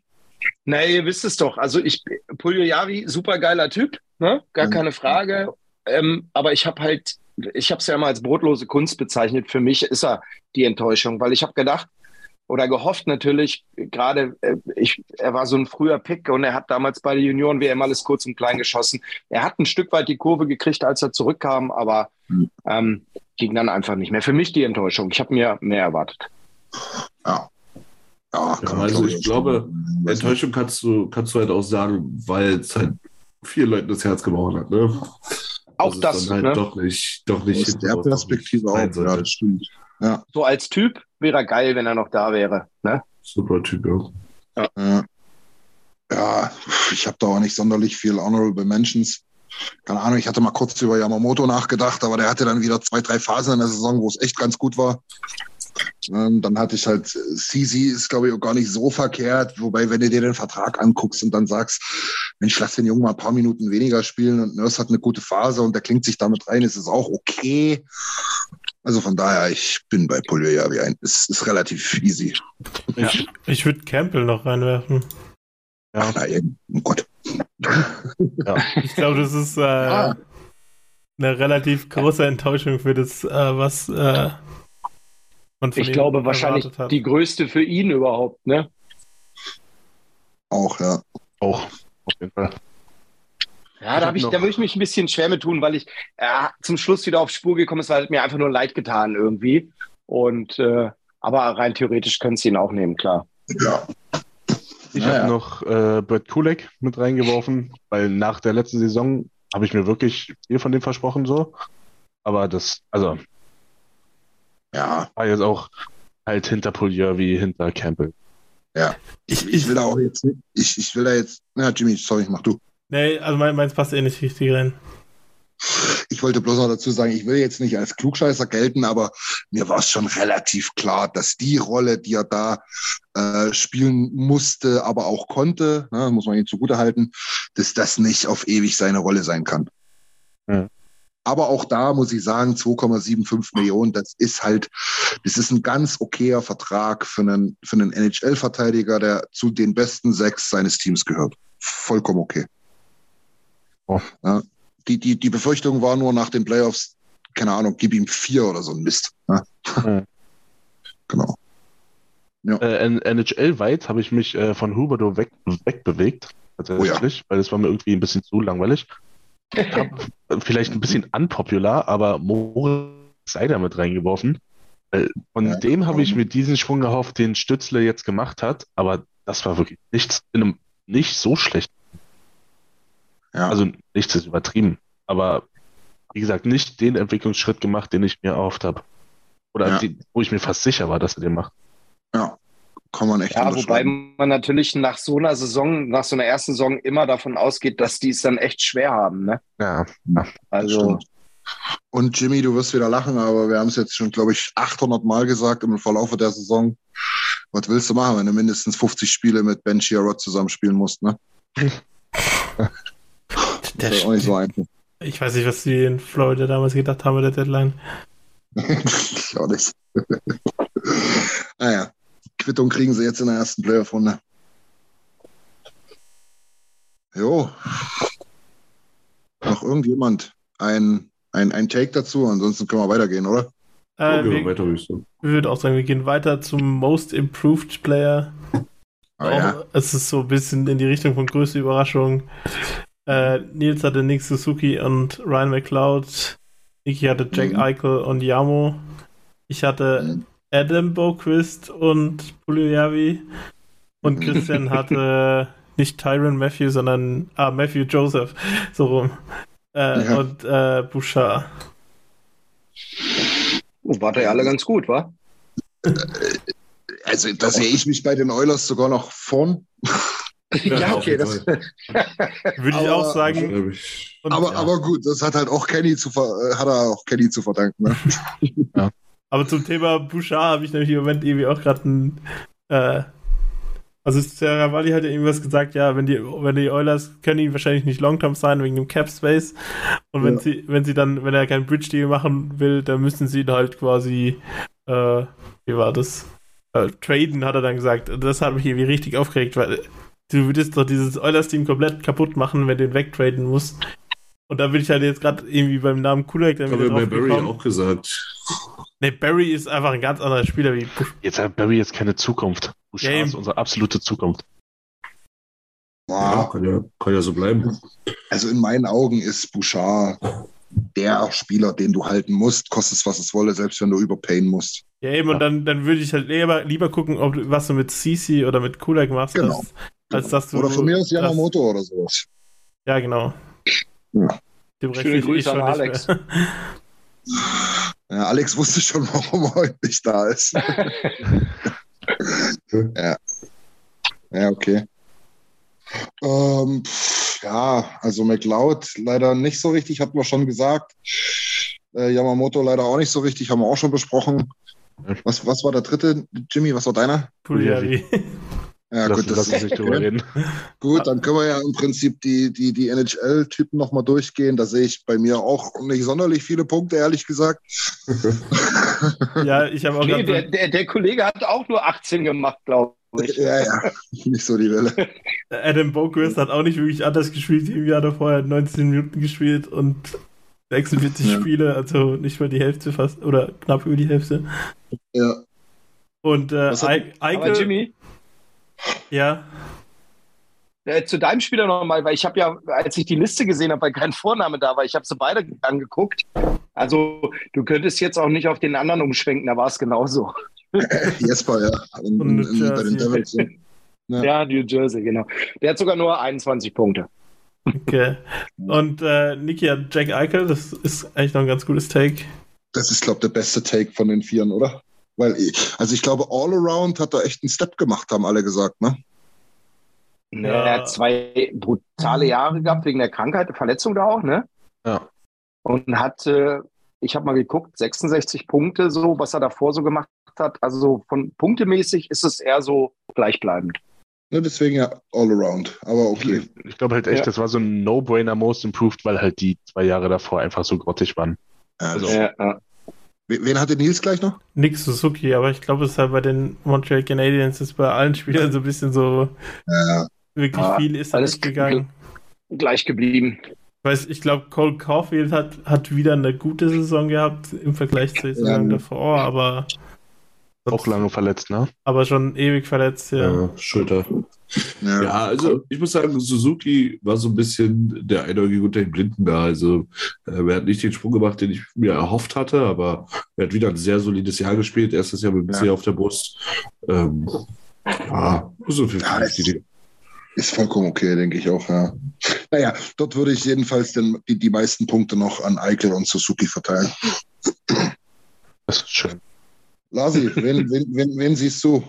Na, ihr wisst es doch. Also ich, Pulio Javi, super geiler Typ, ne? gar mhm. keine Frage. Ähm, aber ich habe halt, ich habe es ja immer als brotlose Kunst bezeichnet. Für mich ist er die Enttäuschung, weil ich habe gedacht, oder gehofft natürlich, gerade äh, ich, er war so ein früher Pick und er hat damals bei der Junioren WM alles kurz und klein geschossen. Er hat ein Stück weit die Kurve gekriegt, als er zurückkam, aber ähm, ging dann einfach nicht mehr. Für mich die Enttäuschung. Ich habe mir mehr erwartet. Ja. Ja, ja also ich glaube, Enttäuschung kannst du, kannst du halt auch sagen, weil es halt vielen Leuten das Herz gebrochen hat. Ne? Auch das, das halt ne? doch nicht, doch nicht. Aus der Perspektive auch, ja, das stimmt. Ja. So als Typ wäre geil, wenn er noch da wäre. Ne? Super Typ, ja. Ja, ja ich habe da auch nicht sonderlich viel Honorable Mentions. Keine Ahnung, ich hatte mal kurz über Yamamoto nachgedacht, aber der hatte dann wieder zwei, drei Phasen in der Saison, wo es echt ganz gut war. Ähm, dann hatte ich halt, Sisi ist, glaube ich, auch gar nicht so verkehrt. Wobei, wenn du dir den Vertrag anguckst und dann sagst, Mensch, lass den Jungen mal ein paar Minuten weniger spielen und Nurse hat eine gute Phase und der klingt sich damit rein, ist es auch okay. Also von daher, ich bin bei Polio ja wie ein. Es ist relativ easy. Ja. Ich, ich würde Campbell noch reinwerfen. Ja. Ach, na, oh Gott. ja. Ich glaube, das ist äh, ah. eine relativ große Enttäuschung für das, äh, was äh, man von Ich glaube wahrscheinlich hat. die größte für ihn überhaupt, ne? Auch, ja. Auch, auf jeden Fall. Ja, da, ich, da würde ich mich ein bisschen schwer mit tun, weil ich äh, zum Schluss wieder auf Spur gekommen ist, weil es mir einfach nur leid getan irgendwie. Und äh, aber rein theoretisch können sie ihn auch nehmen, klar. Ja. Ich naja. habe noch äh, Brett Kulek mit reingeworfen, weil nach der letzten Saison habe ich mir wirklich viel von dem versprochen so. Aber das, also ja, war jetzt auch halt hinter Polier wie hinter Campbell. Ja. Ich, ich will da auch jetzt ich, ich will da jetzt, na Jimmy, sorry, mach du. Nee, also mein, meins passt eh nicht richtig rein. Ich wollte bloß noch dazu sagen, ich will jetzt nicht als Klugscheißer gelten, aber mir war es schon relativ klar, dass die Rolle, die er da äh, spielen musste, aber auch konnte, ne, muss man ihm zugute halten, dass das nicht auf ewig seine Rolle sein kann. Ja. Aber auch da muss ich sagen, 2,75 Millionen, das ist halt, das ist ein ganz okayer Vertrag für einen, für einen NHL-Verteidiger, der zu den besten sechs seines Teams gehört. Vollkommen okay. Oh. Ja, die, die, die Befürchtung war nur nach den Playoffs, keine Ahnung, gib ihm vier oder so ein Mist. Ja. Mhm. Genau. Ja. Äh, NHL-weit habe ich mich äh, von Huberto weg, wegbewegt, tatsächlich, oh ja. weil es war mir irgendwie ein bisschen zu langweilig. Hab vielleicht ein bisschen unpopular, aber Moritz Seider mit reingeworfen. Von ja, dem habe ich mir diesen Schwung gehofft, den Stützle jetzt gemacht hat, aber das war wirklich nichts in einem nicht so schlecht. Ja. Also nichts ist übertrieben, aber wie gesagt, nicht den Entwicklungsschritt gemacht, den ich mir erhofft habe. Oder ja. die, wo ich mir fast sicher war, dass er den macht. Ja, kann man echt Ja, wobei man natürlich nach so einer Saison, nach so einer ersten Saison immer davon ausgeht, dass die es dann echt schwer haben. Ne? Ja, ja also. Und Jimmy, du wirst wieder lachen, aber wir haben es jetzt schon, glaube ich, 800 Mal gesagt im Verlauf der Saison. Was willst du machen, wenn du mindestens 50 Spiele mit Ben Chirot zusammenspielen musst, ne? das ist auch nicht so einfach. Ich weiß nicht, was die in Florida damals gedacht haben mit der Deadline. ich auch nicht. naja, Quittung kriegen sie jetzt in der ersten Playoff-Runde. Jo. Noch irgendjemand ein, ein, ein Take dazu? Ansonsten können wir weitergehen, oder? Äh, okay, wir, weiter, ich würde auch sagen, wir gehen weiter zum Most Improved Player. Oh, ja. Es ist so ein bisschen in die Richtung von größte Überraschung. Äh, Nils hatte Nick Suzuki und Ryan McLeod. Niki hatte Jack mhm. Eichel und Yamo. Ich hatte mhm. Adam Boquist und Puliavi. Und Christian hatte nicht Tyron Matthew, sondern ah, Matthew Joseph. So rum. Äh, ja. Und äh, Bouchard. Oh, war der ja alle ganz gut, wa? Also, da sehe ich mich bei den Oilers sogar noch vorn. Ja, okay, das würde ich auch sagen. Und, aber, ja. aber gut, das hat halt auch Kenny zu äh, hat er auch Kenny zu verdanken. Ne? ja. Aber zum Thema Bouchard habe ich nämlich im Moment irgendwie auch gerade ein äh, also Sarah Wally hat ja irgendwas gesagt, ja, wenn die, wenn die Oilers können ihn wahrscheinlich nicht Longterm sein wegen dem Cap Space. Und wenn ja. sie, wenn sie dann, wenn er keinen Bridge Deal machen will, dann müssen sie ihn halt quasi, äh, wie war das? Äh, traden, hat er dann gesagt. Das hat mich irgendwie richtig aufgeregt, weil du würdest doch dieses Oilers-Team komplett kaputt machen, wenn du ihn wegtraden musst. Und da bin ich halt jetzt gerade irgendwie beim Namen Kulak dann wieder drauf bei Barry gekommen. auch gesagt. Ne, Barry ist einfach ein ganz anderer Spieler wie Bush. Jetzt hat Barry jetzt keine Zukunft. Bouchard ja, ist unsere absolute Zukunft. Ja, kann ja, kann ja so bleiben. Also in meinen Augen ist Bouchard der Spieler, den du halten musst, kostet es, was es wolle, selbst wenn du überpayen musst. Ja, eben, ja. und dann, dann würde ich halt lieber, lieber gucken, ob du, was du mit CC oder mit Kulak machst, genau. als, als dass du. Oder von mir aus Yamamoto oder sowas. Ja, genau. Ja. Dem Schöne Grüße an Alex. Ja, Alex wusste schon, warum er heute nicht da ist. ja. Ja, okay. Ähm, ja, also McLeod leider nicht so richtig, hatten wir schon gesagt. Äh, Yamamoto leider auch nicht so richtig, haben wir auch schon besprochen. Was, was war der dritte, Jimmy? Was war deiner? Pugliari. Ja, lass, gut, das lass nicht drüber reden. Gut, dann können wir ja im Prinzip die, die, die NHL-Typen nochmal durchgehen. Da sehe ich bei mir auch nicht sonderlich viele Punkte, ehrlich gesagt. ja, ich habe auch. Nee, der, der, der, Kollege hat auch nur 18 gemacht, glaube ich. Ja, ja, nicht so die Welle. Adam Boquist hat auch nicht wirklich anders gespielt. Im Jahr davor hat 19 Minuten gespielt und 46 ja. Spiele, also nicht mal die Hälfte fast, oder knapp über die Hälfte. Ja. Und äh, Eike, Jimmy, ja. Äh, zu deinem Spieler nochmal, weil ich habe ja, als ich die Liste gesehen habe, weil kein Vorname da war, ich habe sie beide angeguckt. Also du könntest jetzt auch nicht auf den anderen umschwenken, da war es genauso. Jesper, ja. In, in, in, bei den Devils. Ja. ja, New Jersey, genau. Der hat sogar nur 21 Punkte. Okay. Und äh, Niki hat Jack Eichel, das ist eigentlich noch ein ganz gutes Take. Das ist, glaube ich, der beste Take von den Vieren, oder? Weil, also ich glaube, all around hat er echt einen Step gemacht, haben alle gesagt, ne? Ja. Er hat zwei brutale Jahre gehabt wegen der Krankheit, der Verletzung da auch, ne? Ja. Und hat, äh, ich habe mal geguckt, 66 Punkte, so, was er davor so gemacht hat. Also von punktemäßig ist es eher so gleichbleibend. Ja, deswegen ja all around, aber okay. Ich, ich glaube halt echt, ja. das war so ein No-Brainer Most Improved, weil halt die zwei Jahre davor einfach so grottig waren. Also, ja, Wen hatte Nils gleich noch? Nick Suzuki, aber ich glaube, es ist halt bei den Montreal Canadiens ist bei allen Spielern so ein bisschen so ja. wirklich ja, viel ist alles gegangen. Gleich geblieben. Ich weiß, ich glaube, Cole Caulfield hat, hat wieder eine gute Saison gehabt im Vergleich zur Saison ja. davor, aber auch lange verletzt, ne? Aber schon ewig verletzt, ja. ja Schulter. Ja. ja. also ich muss sagen, Suzuki war so ein bisschen der Einäugige unter den Blinden da. Also äh, er hat nicht den Sprung gemacht, den ich mir erhofft hatte, aber er hat wieder ein sehr solides Jahr gespielt. Erstes Jahr mit dem ja. auf der Brust. Ähm, ja, so viel ja, Ist vollkommen okay, denke ich auch, ja. Naja, dort würde ich jedenfalls den, die, die meisten Punkte noch an Eichel und Suzuki verteilen. Das ist schön. Lasi, wen, wen, wen, wen siehst du?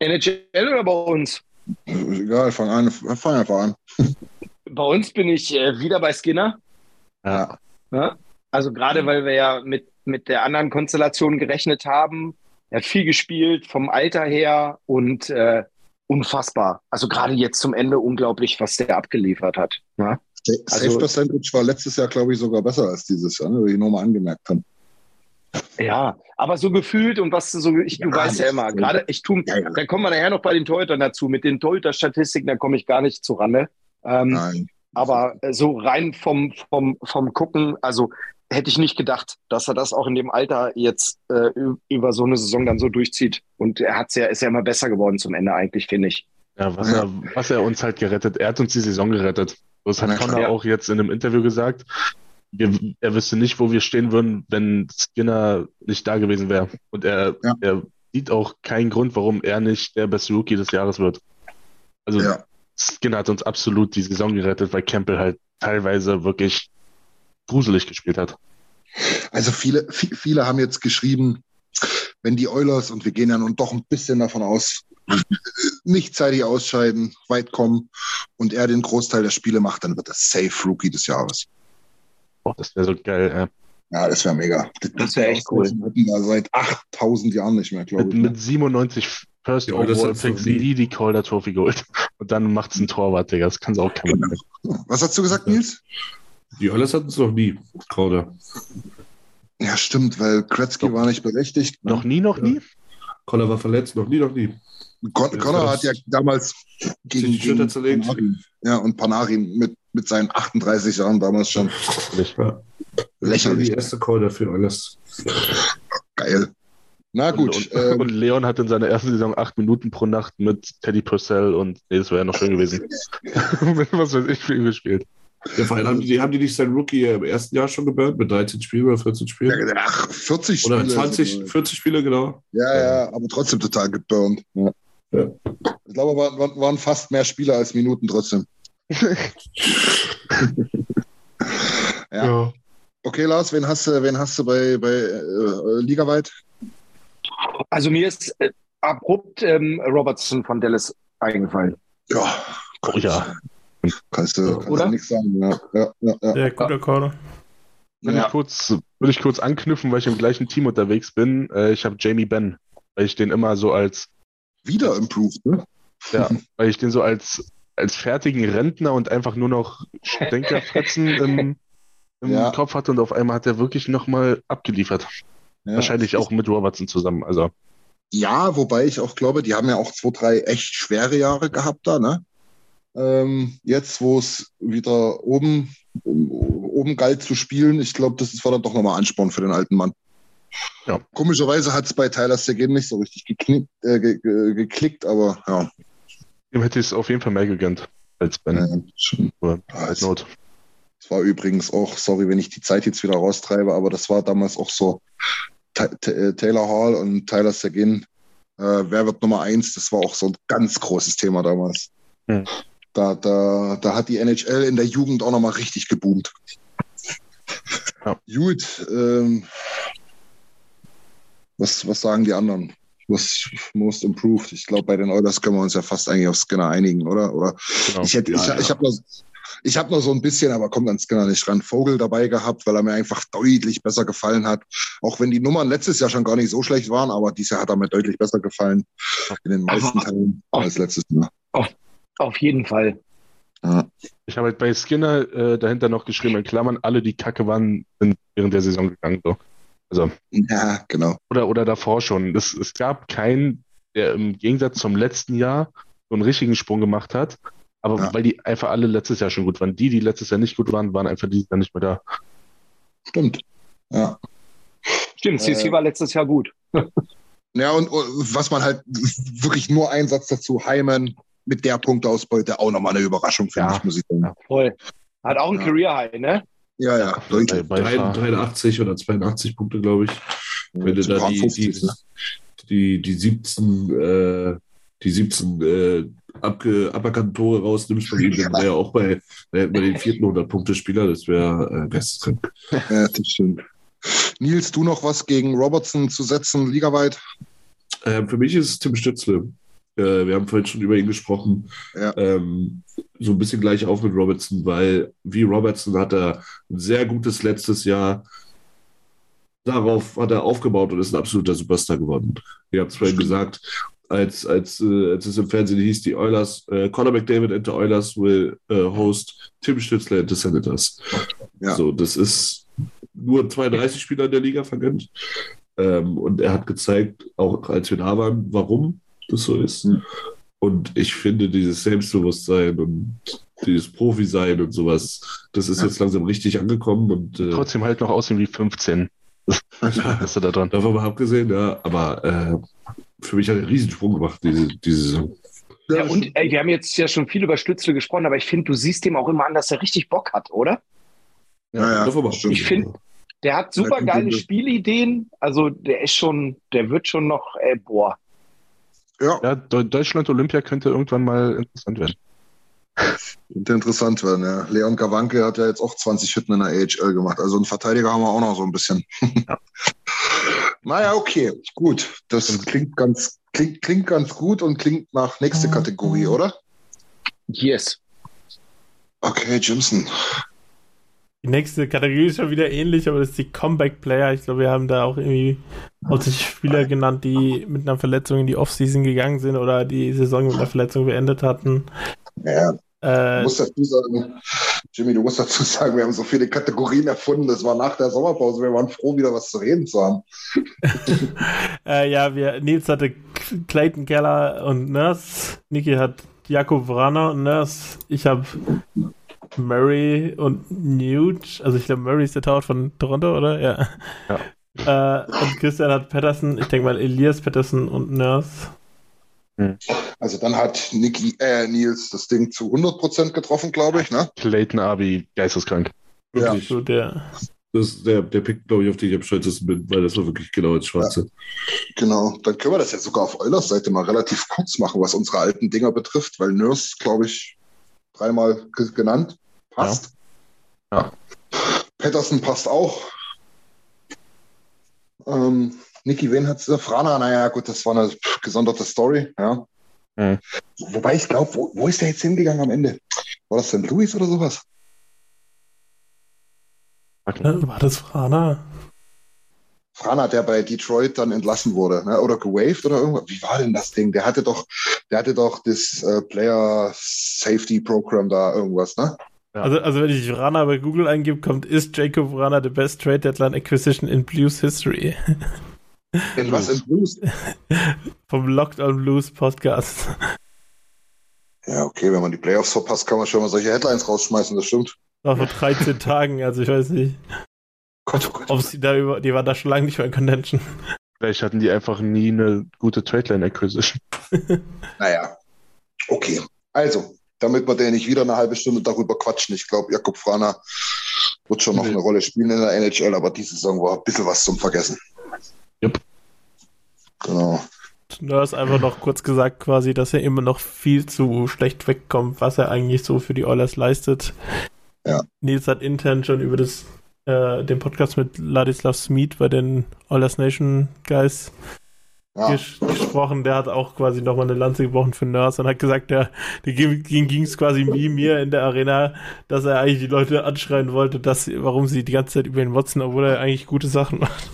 NHL oder bei uns? Egal, fang, an, fang einfach an. Bei uns bin ich äh, wieder bei Skinner. Ja. ja? Also gerade weil wir ja mit, mit der anderen Konstellation gerechnet haben. Er hat viel gespielt vom Alter her und äh, unfassbar. Also gerade jetzt zum Ende unglaublich, was der abgeliefert hat. Ja? Safe also, Percentage war letztes Jahr, glaube ich, sogar besser als dieses Jahr, ne, wie ich nochmal angemerkt habe. Ja, aber so gefühlt und was du so, ich, du ja, weißt ja immer, gerade ich tue, ja, ja. da kommen wir nachher noch bei den Torhütern dazu. Mit den Torhüter-Statistiken, da komme ich gar nicht zu Rande. Ähm, Nein. Aber so rein vom, vom, vom Gucken, also hätte ich nicht gedacht, dass er das auch in dem Alter jetzt äh, über so eine Saison dann so durchzieht. Und er hat's ja, ist ja immer besser geworden zum Ende eigentlich, finde ich. Ja, was, Er, was er uns halt gerettet, er hat uns die Saison gerettet. Das hat Connor ja. auch jetzt in einem Interview gesagt. Wir, er wüsste nicht, wo wir stehen würden, wenn Skinner nicht da gewesen wäre. Und er, ja. er sieht auch keinen Grund, warum er nicht der beste Rookie des Jahres wird. Also ja. Skinner hat uns absolut die Saison gerettet, weil Campbell halt teilweise wirklich gruselig gespielt hat. Also viele, viele haben jetzt geschrieben, wenn die Oilers, und wir gehen ja nun doch ein bisschen davon aus, nicht zeitig ausscheiden, weit kommen und er den Großteil der Spiele macht, dann wird er Safe Rookie des Jahres. Boah, das wäre so geil, ja. Ja, das wäre mega. Das, das wäre echt cool. Wir seit 8000 Jahren nicht mehr, glaube ich. Mit, mit 97 First Overall Picks nie die Calder Trophy geholt. Und dann macht es ein Torwart, Digga. Das kann es auch keiner. Was hast du gesagt, Nils? Die Oilers hatten es noch nie, Calder. Ja, stimmt, weil Kretzky war nicht berechtigt. Ne? Noch nie, noch nie? Connor war verletzt, noch nie, noch nie. Con Connor hat ja damals gegen, die gegen zerlegt. Panarin, ja, und Panarin mit, mit seinen 38 Jahren damals schon. Ja. Lächerlich. Die erste Call dafür alles. Geil. Na gut. Und, und, ähm, und, Leon hat in seiner ersten Saison acht Minuten pro Nacht mit Teddy Purcell und nee, das wäre ja noch schön gewesen. Was weiß ich für ihn gespielt. Ja, vor allem haben die, haben die nicht sein Rookie im ersten Jahr schon geburnt mit 13 Spielen oder 14 Spielen? Ach, 40 Spiele. Oder 20, 40 Spiele, genau. Ja, ja, aber trotzdem total geburnt. Ja. Ja. Ich glaube, waren, waren fast mehr Spieler als Minuten trotzdem. ja. ja. Okay, Lars, wen hast du, wen hast du bei, bei äh, Ligaweit? Also mir ist äh, abrupt ähm, Robertson von Dallas eingefallen. Ja, oh, ja. Kannst du, kannst du nichts sagen. Ja, ja, ja, ja. ja guter Corner. Würde, ja. ich kurz, würde ich kurz anknüpfen, weil ich im gleichen Team unterwegs bin. Äh, ich habe Jamie Benn, weil ich den immer so als. Wieder improved, ne? Ja, weil ich den so als, als fertigen Rentner und einfach nur noch Denkerfetzen im, im ja. Kopf hatte und auf einmal hat er wirklich nochmal abgeliefert. Ja. Wahrscheinlich auch mit Robertson zusammen. Also. Ja, wobei ich auch glaube, die haben ja auch zwei, drei echt schwere Jahre gehabt da, ne? Ähm, jetzt, wo es wieder oben, oben galt zu spielen, ich glaube, das war dann doch nochmal Ansporn für den alten Mann. Ja. Komischerweise hat es bei Tyler Seguin nicht so richtig geknickt, äh, ge ge geklickt, aber ja. Ihm hätte ich es auf jeden Fall mehr gegönnt als Ben. Ja, als Not. Das war übrigens auch, sorry, wenn ich die Zeit jetzt wieder raustreibe, aber das war damals auch so äh, Taylor Hall und Tyler Seguin. Äh, wer wird Nummer eins? Das war auch so ein ganz großes Thema damals. Hm. Da, da, da hat die NHL in der Jugend auch nochmal richtig geboomt. Ja. Gut, ähm, was, was sagen die anderen? Was most improved? Ich glaube, bei den Oilers können wir uns ja fast eigentlich auf Skinner einigen, oder? Oder genau. ich hätte, ja, ich, ja. ich habe noch, ich habe noch so ein bisschen, aber kommt an Skinner nicht ran, Vogel dabei gehabt, weil er mir einfach deutlich besser gefallen hat. Auch wenn die Nummern letztes Jahr schon gar nicht so schlecht waren, aber dieses Jahr hat er mir deutlich besser gefallen in den meisten Teilen als letztes Jahr. Auf jeden Fall. Ja. Ich habe halt bei Skinner äh, dahinter noch geschrieben, in Klammern, alle, die kacke waren, sind während der Saison gegangen. So. Also, ja, genau. Oder, oder davor schon. Es, es gab keinen, der im Gegensatz zum letzten Jahr so einen richtigen Sprung gemacht hat. Aber ja. weil die einfach alle letztes Jahr schon gut waren. Die, die letztes Jahr nicht gut waren, waren einfach dieses Jahr nicht mehr da. Stimmt. Ja. Stimmt, CC äh, war letztes Jahr gut. ja, und, und was man halt wirklich nur Einsatz dazu, Heimen, mit der Punkteausbeute auch nochmal eine Überraschung, finde ja. ich, muss ich sagen. voll. Hat auch ein ja. Career High, ne? Ja, ja, deutlich. 83 oder 82 Punkte, glaube ich. Wenn du da die, 50, die, ne? die, die 17 äh, die 17 äh, abge, aberkannten Tore rausnimmst von ihm, dann wäre er auch bei, bei den vierten 100-Punkte-Spieler. Das wäre äh, geisteskrank. Ja, das stimmt. Nils, du noch was gegen Robertson zu setzen, ligaweit? Ähm, für mich ist es Tim Stützle. Äh, wir haben vorhin schon über ihn gesprochen. Ja. Ähm, so ein bisschen gleich auf mit Robertson, weil wie Robertson hat er ein sehr gutes letztes Jahr. Darauf hat er aufgebaut und ist ein absoluter Superstar geworden. Ihr habt es vorhin gesagt, als, als, äh, als es im Fernsehen hieß, die Oilers, äh, Conor McDavid and the Oilers will äh, host Tim Stützle and the Senators. Ja. So, das ist nur 32 Spieler in der Liga vergönnt. Ähm, und er hat gezeigt, auch als wir da waren, warum das so ist. Mhm. Und ich finde, dieses Selbstbewusstsein und dieses Profi-Sein und sowas, das ist ja. jetzt langsam richtig angekommen. Und, äh, Trotzdem halt noch aussehen wie 15. Das, das da dran. Davon mal abgesehen, ja. Aber äh, für mich hat er einen Riesensprung gemacht, diese, diese Saison. Ja, und ey, wir haben jetzt ja schon viel über Stützle gesprochen, aber ich finde, du siehst dem auch immer an, dass er richtig Bock hat, oder? Ja, ja, ich finde, der hat super geile Spielideen. Also der ist schon, der wird schon noch, ey, boah. Ja. ja Deutschland Olympia könnte irgendwann mal interessant werden. Könnte interessant werden, ja. Leon Gawanke hat ja jetzt auch 20 Hütten in der AHL gemacht. Also einen Verteidiger haben wir auch noch so ein bisschen. Ja. naja, okay, gut. Das klingt ganz, klingt, klingt ganz gut und klingt nach nächste Kategorie, oder? Yes. Okay, Jimson. Die nächste Kategorie ist schon wieder ähnlich, aber das ist die Comeback Player. Ich glaube, wir haben da auch irgendwie hauptsächlich Spieler genannt, die mit einer Verletzung in die Offseason gegangen sind oder die Saison mit einer Verletzung beendet hatten. Ja, äh, muss dazu sagen, Jimmy, du musst dazu sagen, wir haben so viele Kategorien erfunden. Das war nach der Sommerpause. Wir waren froh, wieder was zu reden zu haben. äh, ja, wir, Nils hatte Clayton Keller und Nurse. Niki hat Jakob Vrana und Nurse. Ich habe Murray und Newt. Also ich glaube, Murray ist der Tausch von Toronto, oder? Ja. ja. Äh, und Christian hat Patterson. Ich denke mal Elias Patterson und Nurse. Hm. Also dann hat Niki, äh, Nils das Ding zu 100% getroffen, glaube ich. Ne? Clayton Abi, geisteskrank. Wirklich. Ja. So der. Das ist der, der Pick, glaube ich, auf den ich am stolzesten bin, weil das war wirklich genau ins Schwarze. Ja. Genau, dann können wir das jetzt sogar auf Eulers Seite mal relativ kurz machen, was unsere alten Dinger betrifft, weil Nurse, glaube ich, dreimal genannt. Passt. Ja. ja. Patterson passt auch. Ähm, Niki, wen hat es? Frana, naja, gut, das war eine gesonderte Story, ja. Mhm. Wobei ich glaube, wo, wo, ist der jetzt hingegangen am Ende? War das St. Louis oder sowas? War das Frana? Frana, der bei Detroit dann entlassen wurde, ne? oder gewaved oder irgendwas. Wie war denn das Ding? Der hatte doch, der hatte doch das äh, Player Safety Program da irgendwas, ne? Also, also wenn ich Vrana bei Google eingebe, kommt, ist Jacob Vrana the best trade deadline acquisition in Blues history? In was in Blues? Vom Locked on Blues Podcast. Ja, okay, wenn man die Playoffs verpasst, kann man schon mal solche Headlines rausschmeißen, das stimmt. War vor 13 Tagen, also ich weiß nicht. Gott, oh Gott. Ob sie da über, die waren da schon lange nicht mehr in Contention. Vielleicht hatten die einfach nie eine gute Trade-Line Acquisition. naja, okay. Also, damit wir der nicht wieder eine halbe Stunde darüber quatschen. Ich glaube, Jakob Frana wird schon noch eine Rolle spielen in der NHL, aber diese Saison war ein bisschen was zum Vergessen. Yep. Genau. Du hast einfach noch kurz gesagt, quasi, dass er immer noch viel zu schlecht wegkommt, was er eigentlich so für die Oilers leistet. Ja. Nils hat intern schon über das, äh, den Podcast mit Ladislav Smith bei den Oilers Nation Guys ja. ges gesprochen. Der hat auch quasi nochmal eine Lanze gebrochen für Nurse und hat gesagt, der, der ging es quasi wie mir in der Arena, dass er eigentlich die Leute anschreien wollte, dass, warum sie die ganze Zeit über ihn motzen, obwohl er eigentlich gute Sachen macht.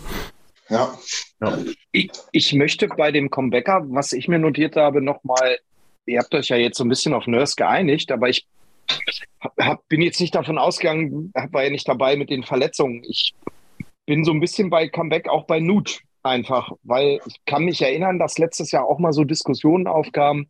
Ja. ja. Ich, ich möchte bei dem Comebacker, was ich mir notiert habe, nochmal, ihr habt euch ja jetzt so ein bisschen auf Nurse geeinigt, aber ich hab, bin jetzt nicht davon ausgegangen, war ja nicht dabei mit den Verletzungen. Ich bin so ein bisschen bei Comeback auch bei Nut einfach, weil ich kann mich erinnern, dass letztes Jahr auch mal so Diskussionen aufkamen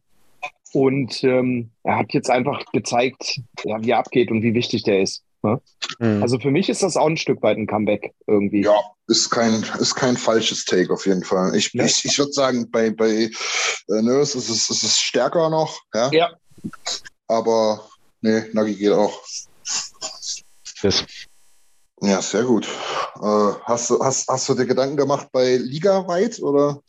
und ähm, er hat jetzt einfach gezeigt, ja, wie er abgeht und wie wichtig der ist. Ne? Mhm. Also für mich ist das auch ein Stück weit ein Comeback irgendwie. Ja, ist kein, ist kein falsches Take auf jeden Fall. Ich, ja. ich, ich würde sagen, bei, bei äh, Nurse ist es, ist es stärker noch. Ja. ja. Aber nee, Nagi geht auch. Yes. Ja, sehr gut. Äh, hast, du, hast, hast du dir Gedanken gemacht bei Liga weit oder?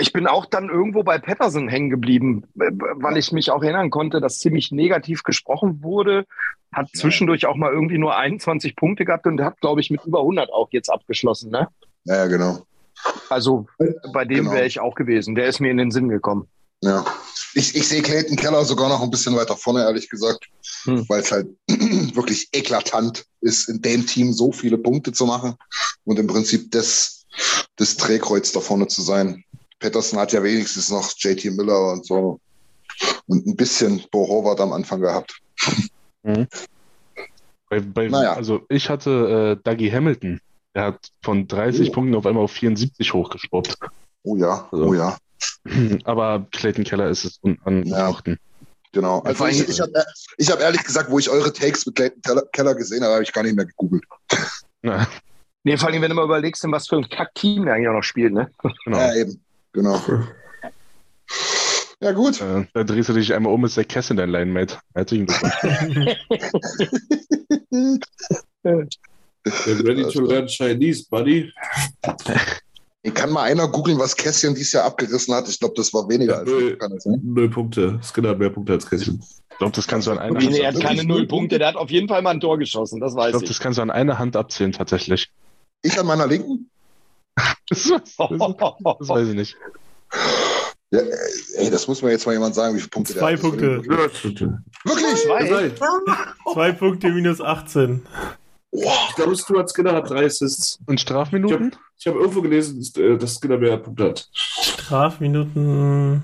Ich bin auch dann irgendwo bei Patterson hängen geblieben, weil ich mich auch erinnern konnte, dass ziemlich negativ gesprochen wurde. Hat zwischendurch auch mal irgendwie nur 21 Punkte gehabt und hat, glaube ich, mit über 100 auch jetzt abgeschlossen. Ne? Ja, genau. Also bei dem genau. wäre ich auch gewesen. Der ist mir in den Sinn gekommen. Ja. Ich, ich sehe Clayton Keller sogar noch ein bisschen weiter vorne, ehrlich gesagt, hm. weil es halt wirklich eklatant ist, in dem Team so viele Punkte zu machen und im Prinzip das, das Drehkreuz da vorne zu sein. Patterson hat ja wenigstens noch JT Miller und so und ein bisschen Bo Horvath am Anfang gehabt. Mhm. Bei, bei, naja. Also ich hatte äh, Dougie Hamilton. Der hat von 30 oh. Punkten auf einmal auf 74 hochgeschraubt. Oh ja, also. oh ja. Aber Clayton Keller ist es unangefochten. Ja. Genau. Also ich, ich habe ich hab ehrlich gesagt, wo ich eure Takes mit Clayton Keller gesehen habe, habe ich gar nicht mehr gegoogelt. Ja. Nee, vor allem, wenn du mal überlegst, in was für ein Kack-Team er eigentlich auch noch spielt, ne? Genau. Ja, eben. Genau. Ja, gut. Äh, da drehst du dich einmal um, ist der Kess in dein Line-Mate. Herzlichen Glückwunsch. ready to learn Chinese, buddy. Ich kann mal einer googeln, was Kässchen dieses Jahr abgerissen hat. Ich glaube, das war weniger als null, null Punkte. Skinner hat mehr Punkte als Kässchen. Ich glaube, das kannst du an einer Hand abzählen. Er hat keine null Punkte, der hat auf jeden Fall mal ein Tor geschossen, das weiß ich. Glaub, ich. das kannst du an einer Hand abzählen, tatsächlich. Ich an meiner linken? das, das, das weiß ich nicht. Ja, ey, das muss mir jetzt mal jemand sagen, wie viele Punkte Zwei der Punkte. Wirklich? Zwei. Zwei Punkte minus 18. Ich glaube, Stuart Skinner hat drei Assists. Und Strafminuten? Ich habe hab irgendwo gelesen, äh, dass Skinner mehr Punkte hat. Strafminuten.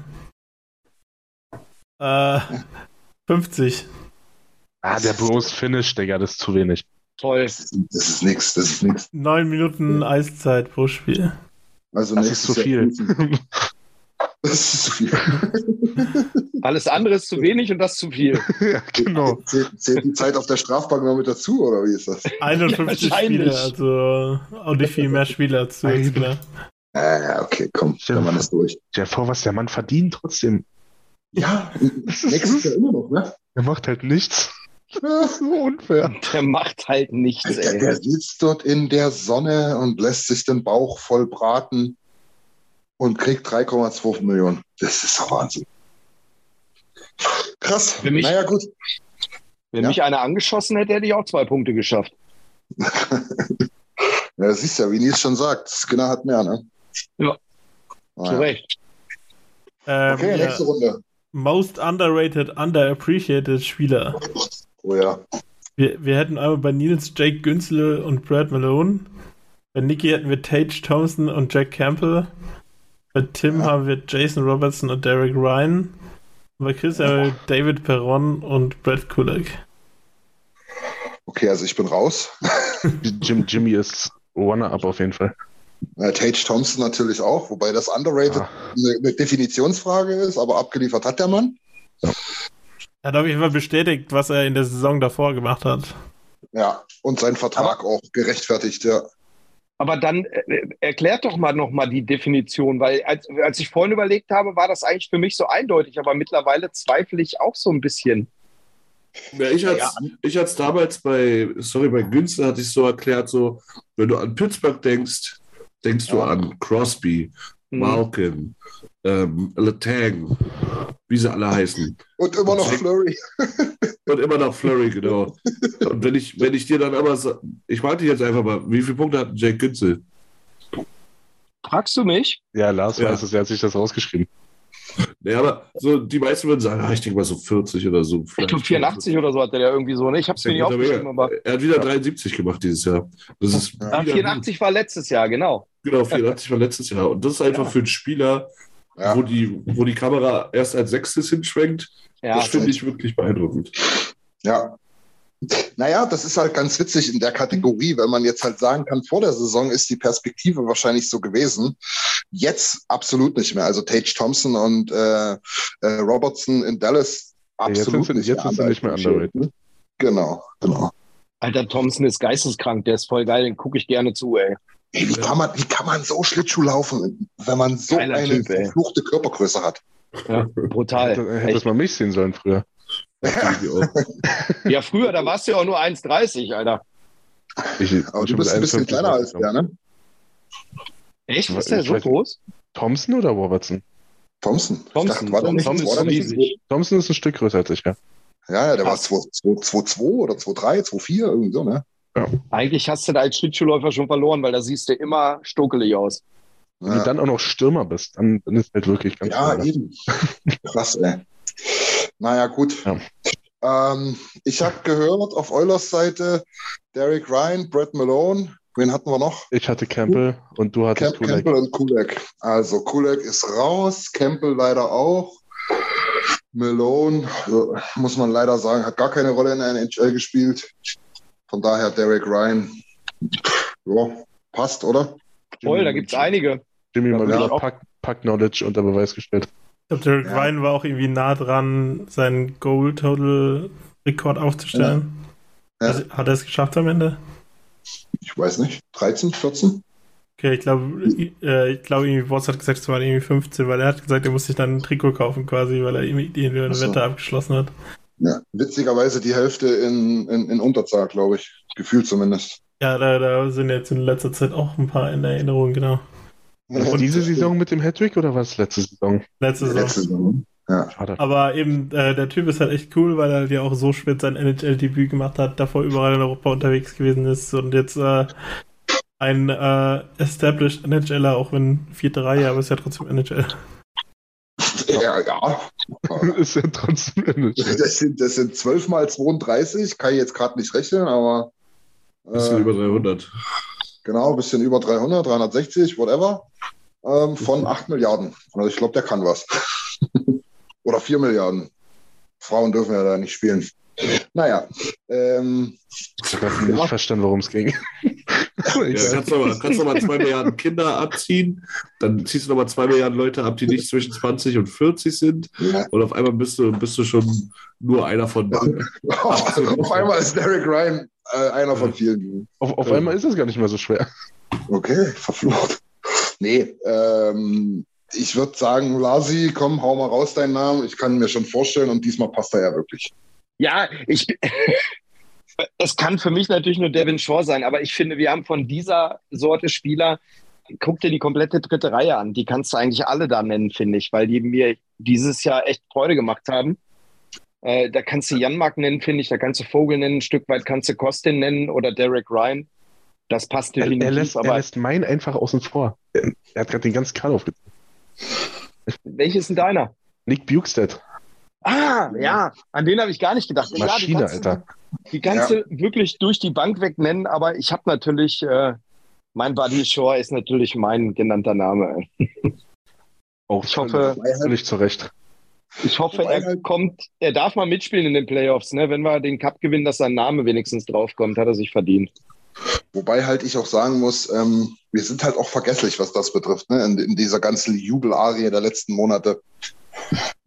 Äh, 50. Ah, der Bros Finish, Digga, das ist zu wenig. Toll. Das ist, das ist nix, das ist nix. Neun Minuten Eiszeit pro Spiel. Also das ist zu viel. Das ist zu viel. Alles andere ist zu wenig und das zu viel. ja, genau. Zählt, zählt, die Zeit auf der Strafbank noch mit dazu, oder wie ist das? 51 ja, Spiele, also auch nicht viel mehr Spieler zu jetzt, genau. Ja, okay, komm, der Mann ist durch. Ja, vor was der Mann verdient trotzdem. Ja, nächstes Jahr immer noch, ne? Er macht halt nichts. Das ist so unfair. Der macht halt nichts, Alter, ey. Der sitzt dort in der Sonne und lässt sich den Bauch voll braten und kriegt 3,2 Millionen. Das ist doch Wahnsinn. Krass. Für mich, naja, gut. Wenn ja. mich einer angeschossen hätte, hätte ich auch zwei Punkte geschafft. ja, siehst ja, wie Nils schon sagt, Skinner hat mehr, ne? Ja. Ah, zu. Recht. Ähm, okay, nächste ja. Runde. Most underrated, underappreciated Spieler. Oh ja. Wir, wir hätten einmal bei Nils Jake Günzle und Brad Malone. Bei Nicky hätten wir Tage Thompson und Jack Campbell. Bei Tim ja. haben wir Jason Robertson und Derek Ryan. Bei Chris haben wir David Perron und Brad Kulak. Okay, also ich bin raus. Jim, Jimmy ist One-Up auf jeden Fall. Ja, Tage Thompson natürlich auch, wobei das underrated ah. eine, eine, Definitionsfrage ist, aber abgeliefert hat der Mann. Ja. Er hat auf jeden Fall bestätigt, was er in der Saison davor gemacht hat. Ja, und sein Vertrag aber, auch gerechtfertigt, ja. Aber dann äh, erklärt doch mal nochmal die Definition, weil als, als ich vorhin überlegt habe, war das eigentlich für mich so eindeutig, aber mittlerweile zweifle ich auch so ein bisschen. Ja, ich hatte es ja. damals bei, sorry, bei Günster hatte ich so erklärt, so, wenn du an Pittsburgh denkst, denkst du an Crosby, mhm. Malkin, ähm, Letang, wie sie alle heißen. Und immer noch Flurry. Und immer noch Flurry, genau. Und wenn ich, wenn ich dir dann aber sage, ich warte jetzt einfach mal, wie viele Punkte hat Jake Günzel? Fragst du mich? Ja, Lars ja. weiß es, er hat sich das rausgeschrieben. Nee, aber so, die meisten würden sagen, ah, ich denke mal so 40 oder so. Ich glaube 84 oder so hat er ja irgendwie so. Ne? Ich habe es mir nicht aufgeschrieben. Aber er hat wieder 73 gemacht dieses Jahr. Das ist ja, 84 gut. war letztes Jahr, genau. Genau, 84 war letztes Jahr. Und das ist einfach ja. für einen Spieler, ja. wo, die, wo die Kamera erst als Sechstes hinschwenkt. Ja, das finde ich wirklich beeindruckend. Ja. Naja, das ist halt ganz witzig in der Kategorie, wenn man jetzt halt sagen kann, vor der Saison ist die Perspektive wahrscheinlich so gewesen. Jetzt absolut nicht mehr. Also Tage Thompson und äh, äh, Robertson in Dallas absolut ja, jetzt sind, nicht, jetzt mehr sind sie nicht mehr underrated. Genau, genau. Alter, Thompson ist geisteskrank, der ist voll geil, den gucke ich gerne zu, ey. Ey, wie, kann man, wie kann man so Schlittschuh laufen, wenn man so Geiler eine typ, verfluchte Körpergröße hat? Ja, brutal. Hätte, hätte man mich sehen sollen früher. ja, früher, da warst du ja auch nur 1,30, Alter. Ich, Aber du bist ein bisschen kleiner als der, ne? Echt? Ist der so groß? Thompson oder Robertson? Thompson. Thompson, dachte, Thompson, Thompson, ist riesig. Thompson ist ein Stück größer als ich, ja. Ja, ja, der war 2-2 oder 2-3, 2-4, irgendwie so, ne? Ja. Eigentlich hast du da als Schlittschuhläufer schon verloren, weil da siehst du immer stokelig aus. Wenn ja. du dann auch noch Stürmer bist, dann, dann ist halt wirklich ganz Ja, klar. eben. Krass, ey. Naja, gut. Ja. Ähm, ich habe gehört auf Eulers Seite Derek Ryan, Brett Malone. Wen hatten wir noch? Ich hatte Campbell und du hattest Camp, Kulak. Campbell und Kulak. Also Kulak ist raus, Campbell leider auch. Malone, muss man leider sagen, hat gar keine Rolle in der NHL gespielt. Von daher Derek Ryan. Ja, passt, oder? Voll, da gibt es einige. Jimmy mal wieder Pack, Pack Knowledge unter Beweis gestellt. Ich glaube, Derek ja. Ryan war auch irgendwie nah dran, seinen Goal-Total-Rekord aufzustellen. Ja. Also, hat er es geschafft am Ende? Ich weiß nicht. 13, 14? Okay, ich glaube, äh, ich glaube, irgendwie Boss hat gesagt, es waren irgendwie 15, weil er hat gesagt, er muss sich dann ein Trikot kaufen quasi, weil er irgendwie die eine so. Wette abgeschlossen hat. Ja, witzigerweise die Hälfte in, in, in Unterzahl, glaube ich. Gefühlt zumindest. Ja, da, da sind jetzt in letzter Zeit auch ein paar in Erinnerung, genau. Und diese Saison mit dem Hattrick oder war es letzte Saison? Letzte Saison. Letzte Saison. Ja. Aber eben, äh, der Typ ist halt echt cool, weil er ja auch so spät sein NHL-Debüt gemacht hat, davor überall in Europa unterwegs gewesen ist und jetzt äh, ein äh, established NHLer, auch wenn vierte Reihe, aber ist ja trotzdem NHL. Ja, ja. ist ja trotzdem NHL. Das sind, das sind 12 mal 32, kann ich jetzt gerade nicht rechnen, aber. Äh, bisschen über 300. Genau, ein bisschen über 300, 360, whatever. Ähm, von 8 Milliarden. Also ich glaube, der kann was. Oder 4 Milliarden. Frauen dürfen ja da nicht spielen. Naja. Ähm, ich habe nicht verstanden, worum es ging. Ja, kannst, du mal, kannst du mal zwei Milliarden Kinder abziehen, dann ziehst du nochmal zwei Milliarden Leute ab, die nicht zwischen 20 und 40 sind. Ja. Und auf einmal bist du, bist du schon nur einer von. auf einmal ist Derek Ryan äh, einer von vielen. Auf, auf einmal ist es gar nicht mehr so schwer. Okay, verflucht. Nee, ähm, ich würde sagen, Lasi, komm, hau mal raus deinen Namen. Ich kann mir schon vorstellen und diesmal passt er ja wirklich. Ja, ich, es kann für mich natürlich nur Devin Shaw sein, aber ich finde, wir haben von dieser Sorte Spieler, guck dir die komplette dritte Reihe an. Die kannst du eigentlich alle da nennen, finde ich, weil die mir dieses Jahr echt Freude gemacht haben. Äh, da kannst du Janmark nennen, finde ich, da kannst du Vogel nennen, ein Stück weit kannst du Kostin nennen oder Derek Ryan. Das passt definitiv. Er, er lässt, aber er lässt meinen einfach außen vor. Er, hat gerade den ganzen Karl aufgezogen. Welches ist denn deiner? Nick Bukestead. Ah, ja, an den habe ich gar nicht gedacht. Maschine, ja, Alter. Die kannst ja. wirklich durch die Bank weg nennen, aber ich habe natürlich, äh, mein Buddy Shore ist natürlich mein genannter Name. Auch ich hoffe, völlig zu Recht. Ich hoffe, er kommt, er darf mal mitspielen in den Playoffs, ne? Wenn wir den Cup gewinnen, dass sein Name wenigstens draufkommt, hat er sich verdient. Wobei halt ich auch sagen muss, ähm, wir sind halt auch vergesslich, was das betrifft, ne? in, in dieser ganzen Jubelarie der letzten Monate.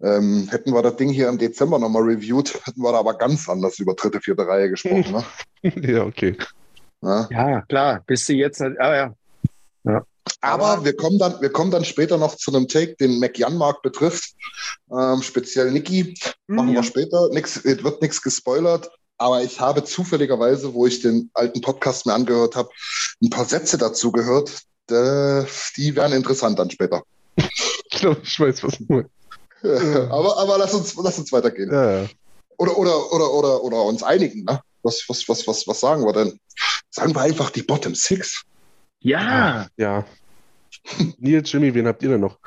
Ähm, hätten wir das Ding hier im Dezember nochmal reviewed, hätten wir da aber ganz anders über dritte, vierte Reihe gesprochen. Ne? ja, okay. Ja? ja, klar. Bist du jetzt. Ah, ja. ja. Aber wir kommen, dann, wir kommen dann später noch zu einem Take, den McJanmark betrifft. Ähm, speziell Niki. Machen mhm. wir später. Nix, wird nichts gespoilert. Aber ich habe zufälligerweise, wo ich den alten Podcast mir angehört habe, ein paar Sätze dazu gehört. Die werden interessant dann später. Ich glaube, ich weiß, was du meinst. aber, aber lass uns, lass uns weitergehen. Ja, ja. Oder, oder, oder, oder, oder uns einigen, ne? Was, was, was, was, was sagen wir denn? Sagen wir einfach die Bottom Six. Ja. Ja. Nils, Jimmy, wen habt ihr denn noch?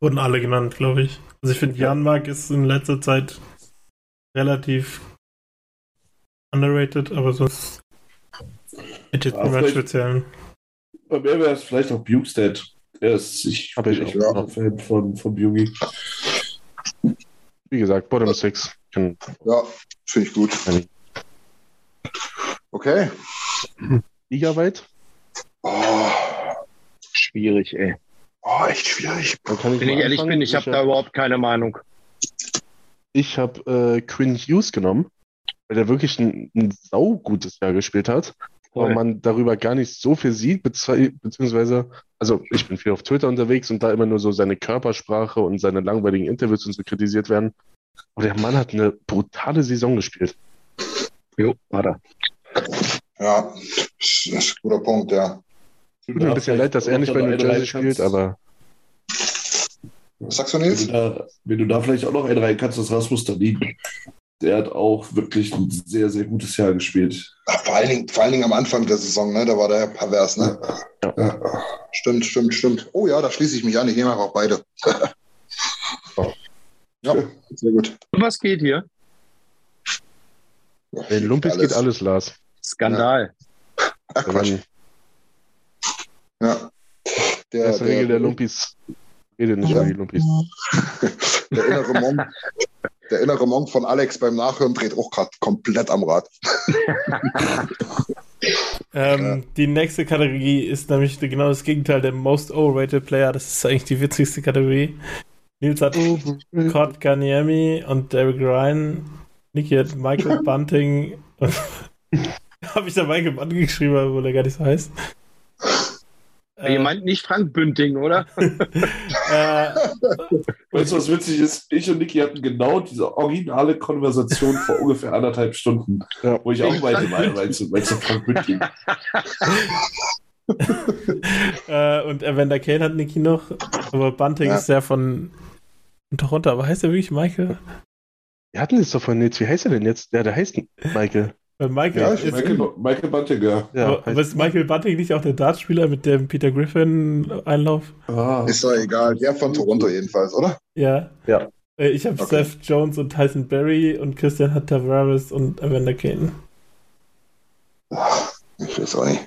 Wurden alle genannt, glaube ich. Also ich finde, Janmark ist in letzter Zeit relativ underrated, aber sonst hätte jetzt niemand speziellen. Bei mir wäre es vielleicht auch Bukestead. Ist, ich bin ich auch ein Fan von, von Yugi. Wie gesagt, Bottom 6. Ja, finde ich gut. Okay. Ligaweit? Oh, schwierig, ey. Oh, echt schwierig. Wenn ich ehrlich bin, ich, ich habe da überhaupt keine Meinung. Ich habe äh, Quinn Hughes genommen, weil der wirklich ein, ein saugutes Jahr gespielt hat. Aber man darüber gar nicht so viel sieht, beziehungsweise, also ich bin viel auf Twitter unterwegs und da immer nur so seine Körpersprache und seine langweiligen Interviews und so kritisiert werden. Aber der Mann hat eine brutale Saison gespielt. Jo, war er. Ja, das ist ein guter Punkt, ja. Tut mir ein bisschen leid, dass er nicht bei New Jersey spielt, aber. Was sagst du, Nils? Wenn du, da, wenn du da vielleicht auch noch einen rein kannst, das Rasmus Danin. Der hat auch wirklich ein sehr, sehr gutes Jahr gespielt. Ach, vor, allen Dingen, vor allen Dingen am Anfang der Saison, ne? Da war der pervers, ne? Ja. ja. Stimmt, stimmt, stimmt. Oh ja, da schließe ich mich an. Ich nehme auch beide. ja, sehr gut. Was geht hier? In Lumpis alles. geht alles, Lars. Skandal. Ja. Ach, Quatsch. Ja. Der, das ist der, Regel der Lumpis. Rede nicht über die Lumpis. der innere Monk, der innere Monk von Alex beim Nachhören dreht auch gerade komplett am Rad. ähm, ja. Die nächste Kategorie ist nämlich genau das Gegenteil, der Most Overrated Player. Das ist eigentlich die witzigste Kategorie. Nils hat Cord Ganiemi und Derek Ryan. Niki hat Michael Bunting. Habe ich da Michael Bunting geschrieben, obwohl er gar nicht so heißt. Ihr meint nicht Frank Bünding, oder? äh, weißt du, was witzig ist? Ich und Niki hatten genau diese originale Konversation vor ungefähr anderthalb Stunden, ja. wo ich auch meinte, meinst du, meinst du Frank Bünding? äh, und Evander Kane hat Niki noch, aber Bunting ja. ist ja von Toronto, aber heißt er wirklich Michael? Wir hatten es doch von Nils, wie heißt er denn jetzt? Ja, der heißt Michael. Weil Michael, ja, ist Michael, Michael Bunting, ja. ja aber ist Michael Bunting nicht auch der Dartspieler mit dem Peter Griffin-Einlauf? Ah. Ist doch egal. Der von Toronto jedenfalls, oder? Ja. Ja. Äh, ich habe okay. Seth Jones und Tyson Berry und Christian hat Tavares und Evander Kane. Ich weiß auch nicht.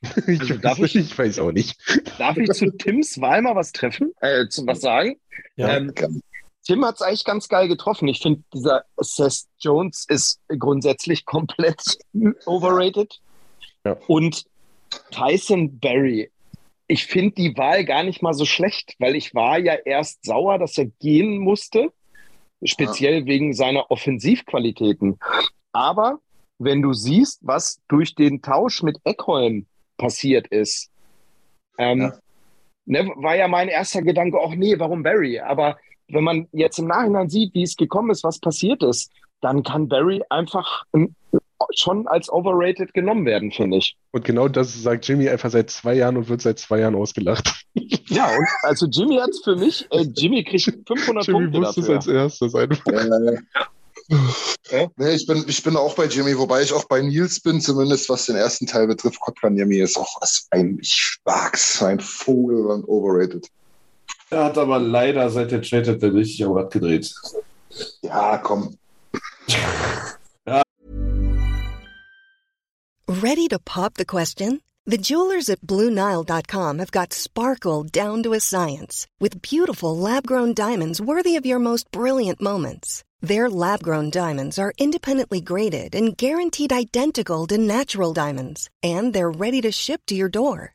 ich, also darf ich, ich, weiß auch nicht. Darf ich zu Tims Wahl mal was treffen? Äh, zu was sagen? Ja. Ähm, Tim hat es eigentlich ganz geil getroffen. Ich finde, dieser Seth Jones ist grundsätzlich komplett overrated. Ja. Und Tyson Berry, ich finde die Wahl gar nicht mal so schlecht, weil ich war ja erst sauer, dass er gehen musste, speziell ja. wegen seiner Offensivqualitäten. Aber wenn du siehst, was durch den Tausch mit Eckholm passiert ist, ähm, ja. Ne, war ja mein erster Gedanke, auch nee, warum Barry? Aber wenn man jetzt im Nachhinein sieht, wie es gekommen ist, was passiert ist, dann kann Barry einfach ähm, schon als overrated genommen werden, finde ich. Und genau das sagt Jimmy einfach seit zwei Jahren und wird seit zwei Jahren ausgelacht. Ja, und also Jimmy hat es für mich, äh, Jimmy kriegt 500 Jimmy Punkte wusste dafür. es als erstes einfach. Ja. Nee, ich bin, ich bin auch bei Jimmy, wobei ich auch bei Nils bin, zumindest was den ersten Teil betrifft. Kotkaniemi ist auch was ein Spacks, ein Vogel und overrated. Er hat aber leider seit der Trade hat er richtig am Rad gedreht. Ja, komm. ja. Ready to pop the question? The jewelers at BlueNile.com have got sparkle down to a science with beautiful lab-grown diamonds worthy of your most brilliant moments. Their lab-grown diamonds are independently graded and guaranteed identical to natural diamonds, and they're ready to ship to your door.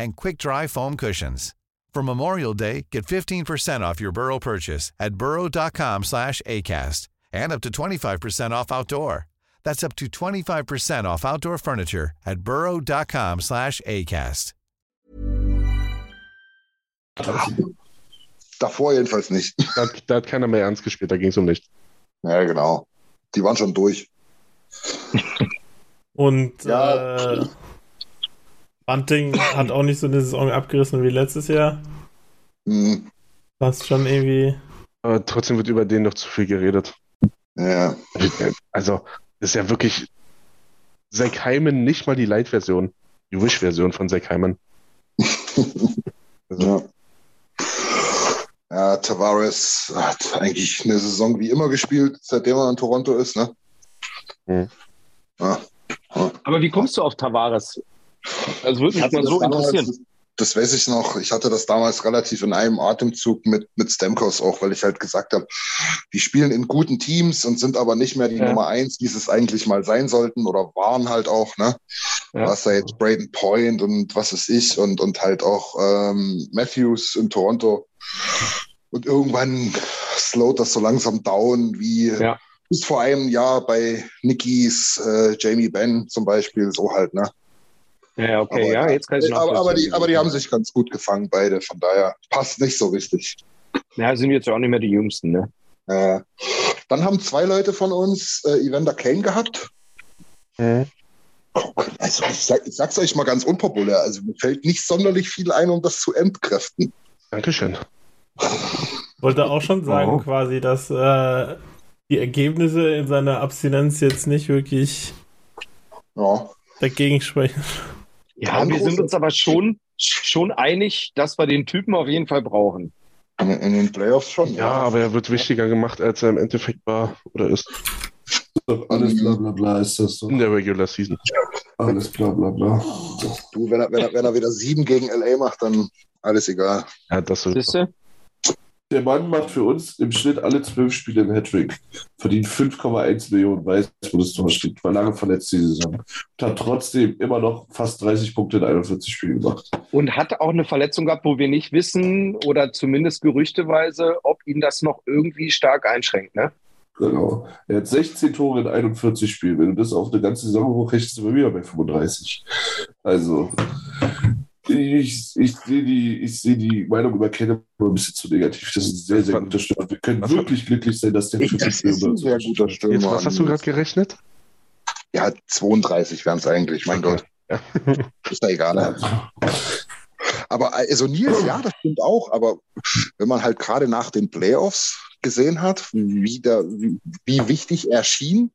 and quick-dry foam cushions. For Memorial Day, get 15% off your Burrow purchase at burrow.com slash ACAST and up to 25% off outdoor. That's up to 25% off outdoor furniture at burrow.com slash ACAST. Davor jedenfalls nicht. Da, da, hat keiner mehr ernst gespielt, da ging es um nichts. Ja, genau. Die waren schon durch. Und ja. Äh, Bunting hat auch nicht so eine Saison abgerissen wie letztes Jahr. Mhm. Was schon irgendwie. Aber trotzdem wird über den noch zu viel geredet. Ja. Also, das ist ja wirklich Zack Hyman nicht mal die Light-Version, die Wish-Version von Zack Hyman. also. Ja. Ja, Tavares hat eigentlich eine Saison wie immer gespielt, seitdem er in Toronto ist, ne? Mhm. Ja. Aber wie kommst du auf Tavares? Also würde mich mal so interessieren. Das weiß ich noch. Ich hatte das damals relativ in einem Atemzug mit, mit Stamkos auch, weil ich halt gesagt habe, die spielen in guten Teams und sind aber nicht mehr die ja. Nummer eins, die es eigentlich mal sein sollten oder waren halt auch, ne? Ja. Was da jetzt Braden Point und was ist ich und, und halt auch ähm, Matthews in Toronto. Und irgendwann slowt das so langsam down, wie ja. bis vor einem Jahr bei Nikis äh, Jamie Benn zum Beispiel, so halt, ne? Ja, okay, aber, ja, jetzt kann ich noch. Aber, aber, die, aber die haben sich ganz gut gefangen, beide. Von daher passt nicht so richtig. Ja, sind jetzt ja auch nicht mehr die Jüngsten, ne? Äh, dann haben zwei Leute von uns äh, Evander Kane gehabt. Mhm. Also ich, sag, ich sag's euch mal ganz unpopulär. Also mir fällt nicht sonderlich viel ein, um das zu entkräften. Dankeschön. Wollte auch schon sagen, wow. quasi, dass äh, die Ergebnisse in seiner Abstinenz jetzt nicht wirklich ja. dagegen sprechen. Ja, wir sind uns aber schon, schon einig, dass wir den Typen auf jeden Fall brauchen. In, in den Playoffs schon. Ja, ja, aber er wird wichtiger gemacht, als er im Endeffekt war oder ist. Alles bla bla bla ist das so. In der Regular Season. Alles bla bla bla. Du, wenn er, wenn er, wenn er wieder sieben gegen LA macht, dann alles egal. Ja, das ist. Der Mann macht für uns im Schnitt alle zwölf Spiele einen Hattrick, verdient 5,1 Millionen, weiß, wo das Tor steht, war lange verletzt die Saison und hat trotzdem immer noch fast 30 Punkte in 41 Spielen gemacht. Und hat auch eine Verletzung gehabt, wo wir nicht wissen oder zumindest gerüchteweise, ob ihn das noch irgendwie stark einschränkt, ne? Genau. Er hat 16 Tore in 41 Spielen. Wenn du das auf eine ganze Saison hochrechnest, sind wir wieder bei 35. Also, ich, ich sehe die, seh die Meinung über Kenne ein bisschen zu negativ. Das ist ein sehr, sehr guter Stürmer. Wir können was wirklich glücklich sein, dass der ich, das ist ein sehr guter Stürmer. Jetzt, was hast du gerade gerechnet? Ja, 32 wären es eigentlich, mein okay. Gott. Ja. Ist ja egal. Ne? Aber also Nils, ja, das stimmt auch. Aber wenn man halt gerade nach den Playoffs gesehen hat, wie, der, wie, wie wichtig er schien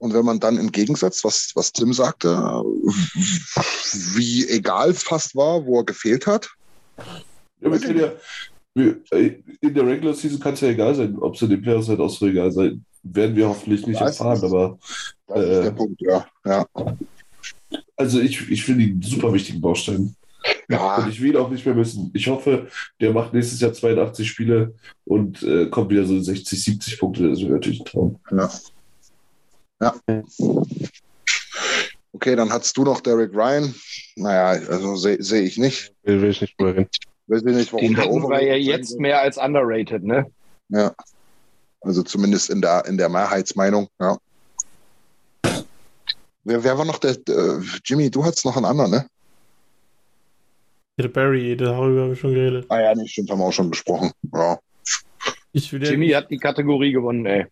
und wenn man dann im Gegensatz, was, was Tim sagte, wie egal es fast war, wo er gefehlt hat. Ja, wir ja, in der Regular Season kann es ja egal sein, ob es in den Playoffs halt auch so egal sein. Werden wir hoffentlich nicht das erfahren, ist, aber. Das äh, ist der Punkt, ja. ja. Also ich, ich finde ihn super wichtigen Baustein. Ja. Und ich will ihn auch nicht mehr missen. Ich hoffe, der macht nächstes Jahr 82 Spiele und äh, kommt wieder so 60, 70 Punkte. Das wäre natürlich ein Traum. Ja. Ja. Okay, dann hattest du noch Derek Ryan. Naja, also sehe seh ich nicht. Will, will ich nicht drüber Weiß ich nicht, warum Den hatten wir ja jetzt mehr als underrated, ne? Ja. Also zumindest in der, in der Mehrheitsmeinung, ja. Wer, wer war noch der, der Jimmy, du hattest noch einen anderen, ne? Der Barry, darüber haben wir schon geredet. Ah ja, nicht stimmt, haben wir auch schon besprochen. Ja. Jimmy hat die Kategorie gewonnen, ey.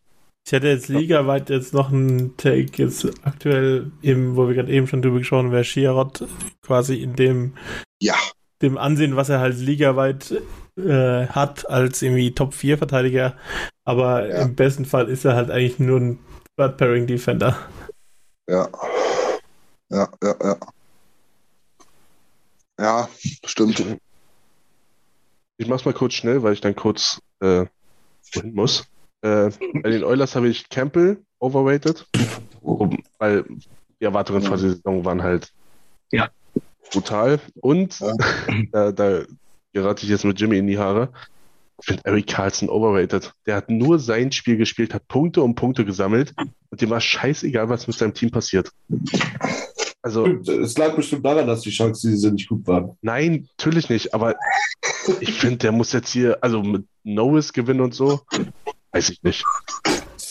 Ich hätte jetzt ligaweit jetzt noch einen Take, jetzt aktuell eben, wo wir gerade eben schon drüber gesprochen haben, wäre Shirot quasi in dem, ja. dem Ansehen, was er halt ligaweit äh, hat, als irgendwie Top-4-Verteidiger. Aber ja. im besten Fall ist er halt eigentlich nur ein Third-Pairing-Defender. Ja. Ja, ja, ja. Ja, stimmt. Ich mach's mal kurz schnell, weil ich dann kurz äh, muss. Äh, bei den Oilers habe ich Campbell overrated, weil die Erwartungen vor der Saison waren halt ja. brutal. Und ja. da, da gerate ich jetzt mit Jimmy in die Haare. Ich finde Eric Carlson overrated. Der hat nur sein Spiel gespielt, hat Punkte um Punkte gesammelt und dem war scheißegal, was mit seinem Team passiert. Also, es lag bestimmt daran, dass die Chancen diese nicht gut waren. Nein, natürlich nicht, aber ich finde, der muss jetzt hier, also mit Norris gewinnen und so, Weiß ich nicht.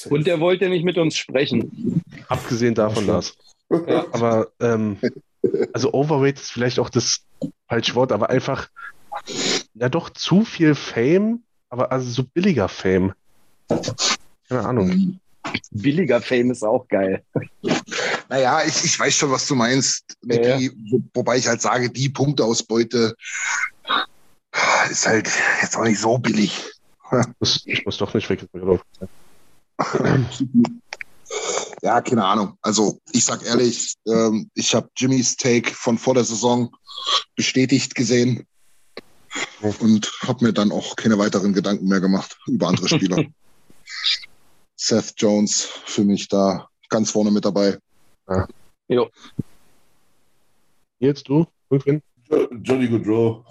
Und der wollte nicht mit uns sprechen. Abgesehen davon, Lars. Ja. Aber, ähm, also Overweight ist vielleicht auch das falsche Wort, aber einfach, ja doch zu viel Fame, aber also so billiger Fame. Keine Ahnung. Billiger Fame ist auch geil. Naja, ich, ich weiß schon, was du meinst, ja, ja. Wo, wobei ich halt sage, die Punkteausbeute ist halt jetzt auch nicht so billig. Das, ich muss doch nicht weg. Ja, keine Ahnung. Also ich sag ehrlich, ähm, ich habe Jimmys Take von vor der Saison bestätigt gesehen. Und habe mir dann auch keine weiteren Gedanken mehr gemacht über andere Spieler. Seth Jones für mich da ganz vorne mit dabei. Ja. Jo. Jetzt du? Johnny Goodrow.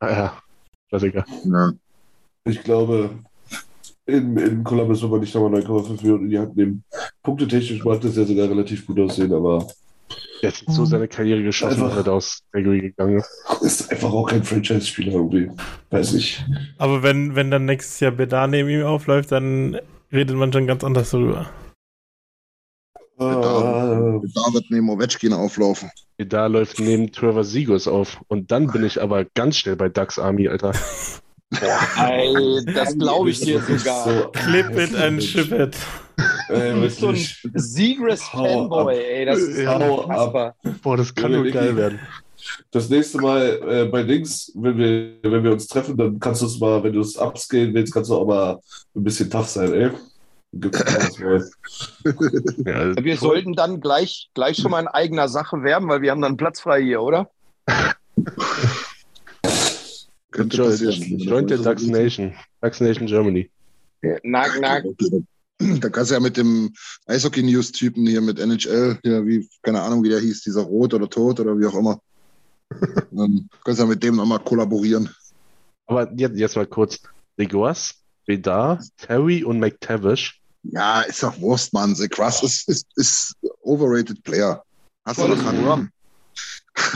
Ah ja, Klassiker. Ja. Ich glaube, in, in Columbus wird man nicht nochmal 9,5 Millionen in die Hand nehmen. Punktetechnisch mag das ja sogar relativ gut aussehen, aber. Er hat so seine Karriere geschossen, Einfach- wenn er aus Gregory gegangen ist. ist einfach auch kein Franchise-Spieler irgendwie. Weiß ich. Aber wenn, wenn dann nächstes Jahr Bedar neben ihm aufläuft, dann redet man schon ganz anders darüber. Äh, Da, da wird neben Ovechkin auflaufen. Da läuft neben Trevor Sigos auf. Und dann bin ich aber ganz schnell bei Ducks Army, Alter. Ey, das glaube ich dir sogar. so- Clip it and ship it. Ey, Du bist so ein wirklich. Seagrass Hau Fanboy, ab. ey. Das ist ab. unfassbar. Boah, das kann Ja, nur geil werden. Das nächste Mal äh, bei Dings, wenn wir, wenn wir uns treffen, dann kannst du es mal, wenn du es upscalen willst, kannst du auch mal ein bisschen tough sein, ey. Ja, Wir sollten dann gleich, gleich schon mal in eigener Sache werben, weil wir haben dann Platz frei hier, oder? Könnte Join, passieren. join der Ducks Nation. Ducks Nation Germany. Nack, nack. Da kannst du ja mit dem Eishockey-News-Typen hier mit NHL, hier wie, keine Ahnung, wie der hieß, dieser Rot oder Tod oder wie auch immer. ähm, kannst ja mit dem nochmal kollaborieren. Aber jetzt, jetzt mal kurz. Legos, Bedar, Terry und McTavish. Ja, ist doch Wurst, Mann. The ist, ist, ist overrated Player. Hast du doch an.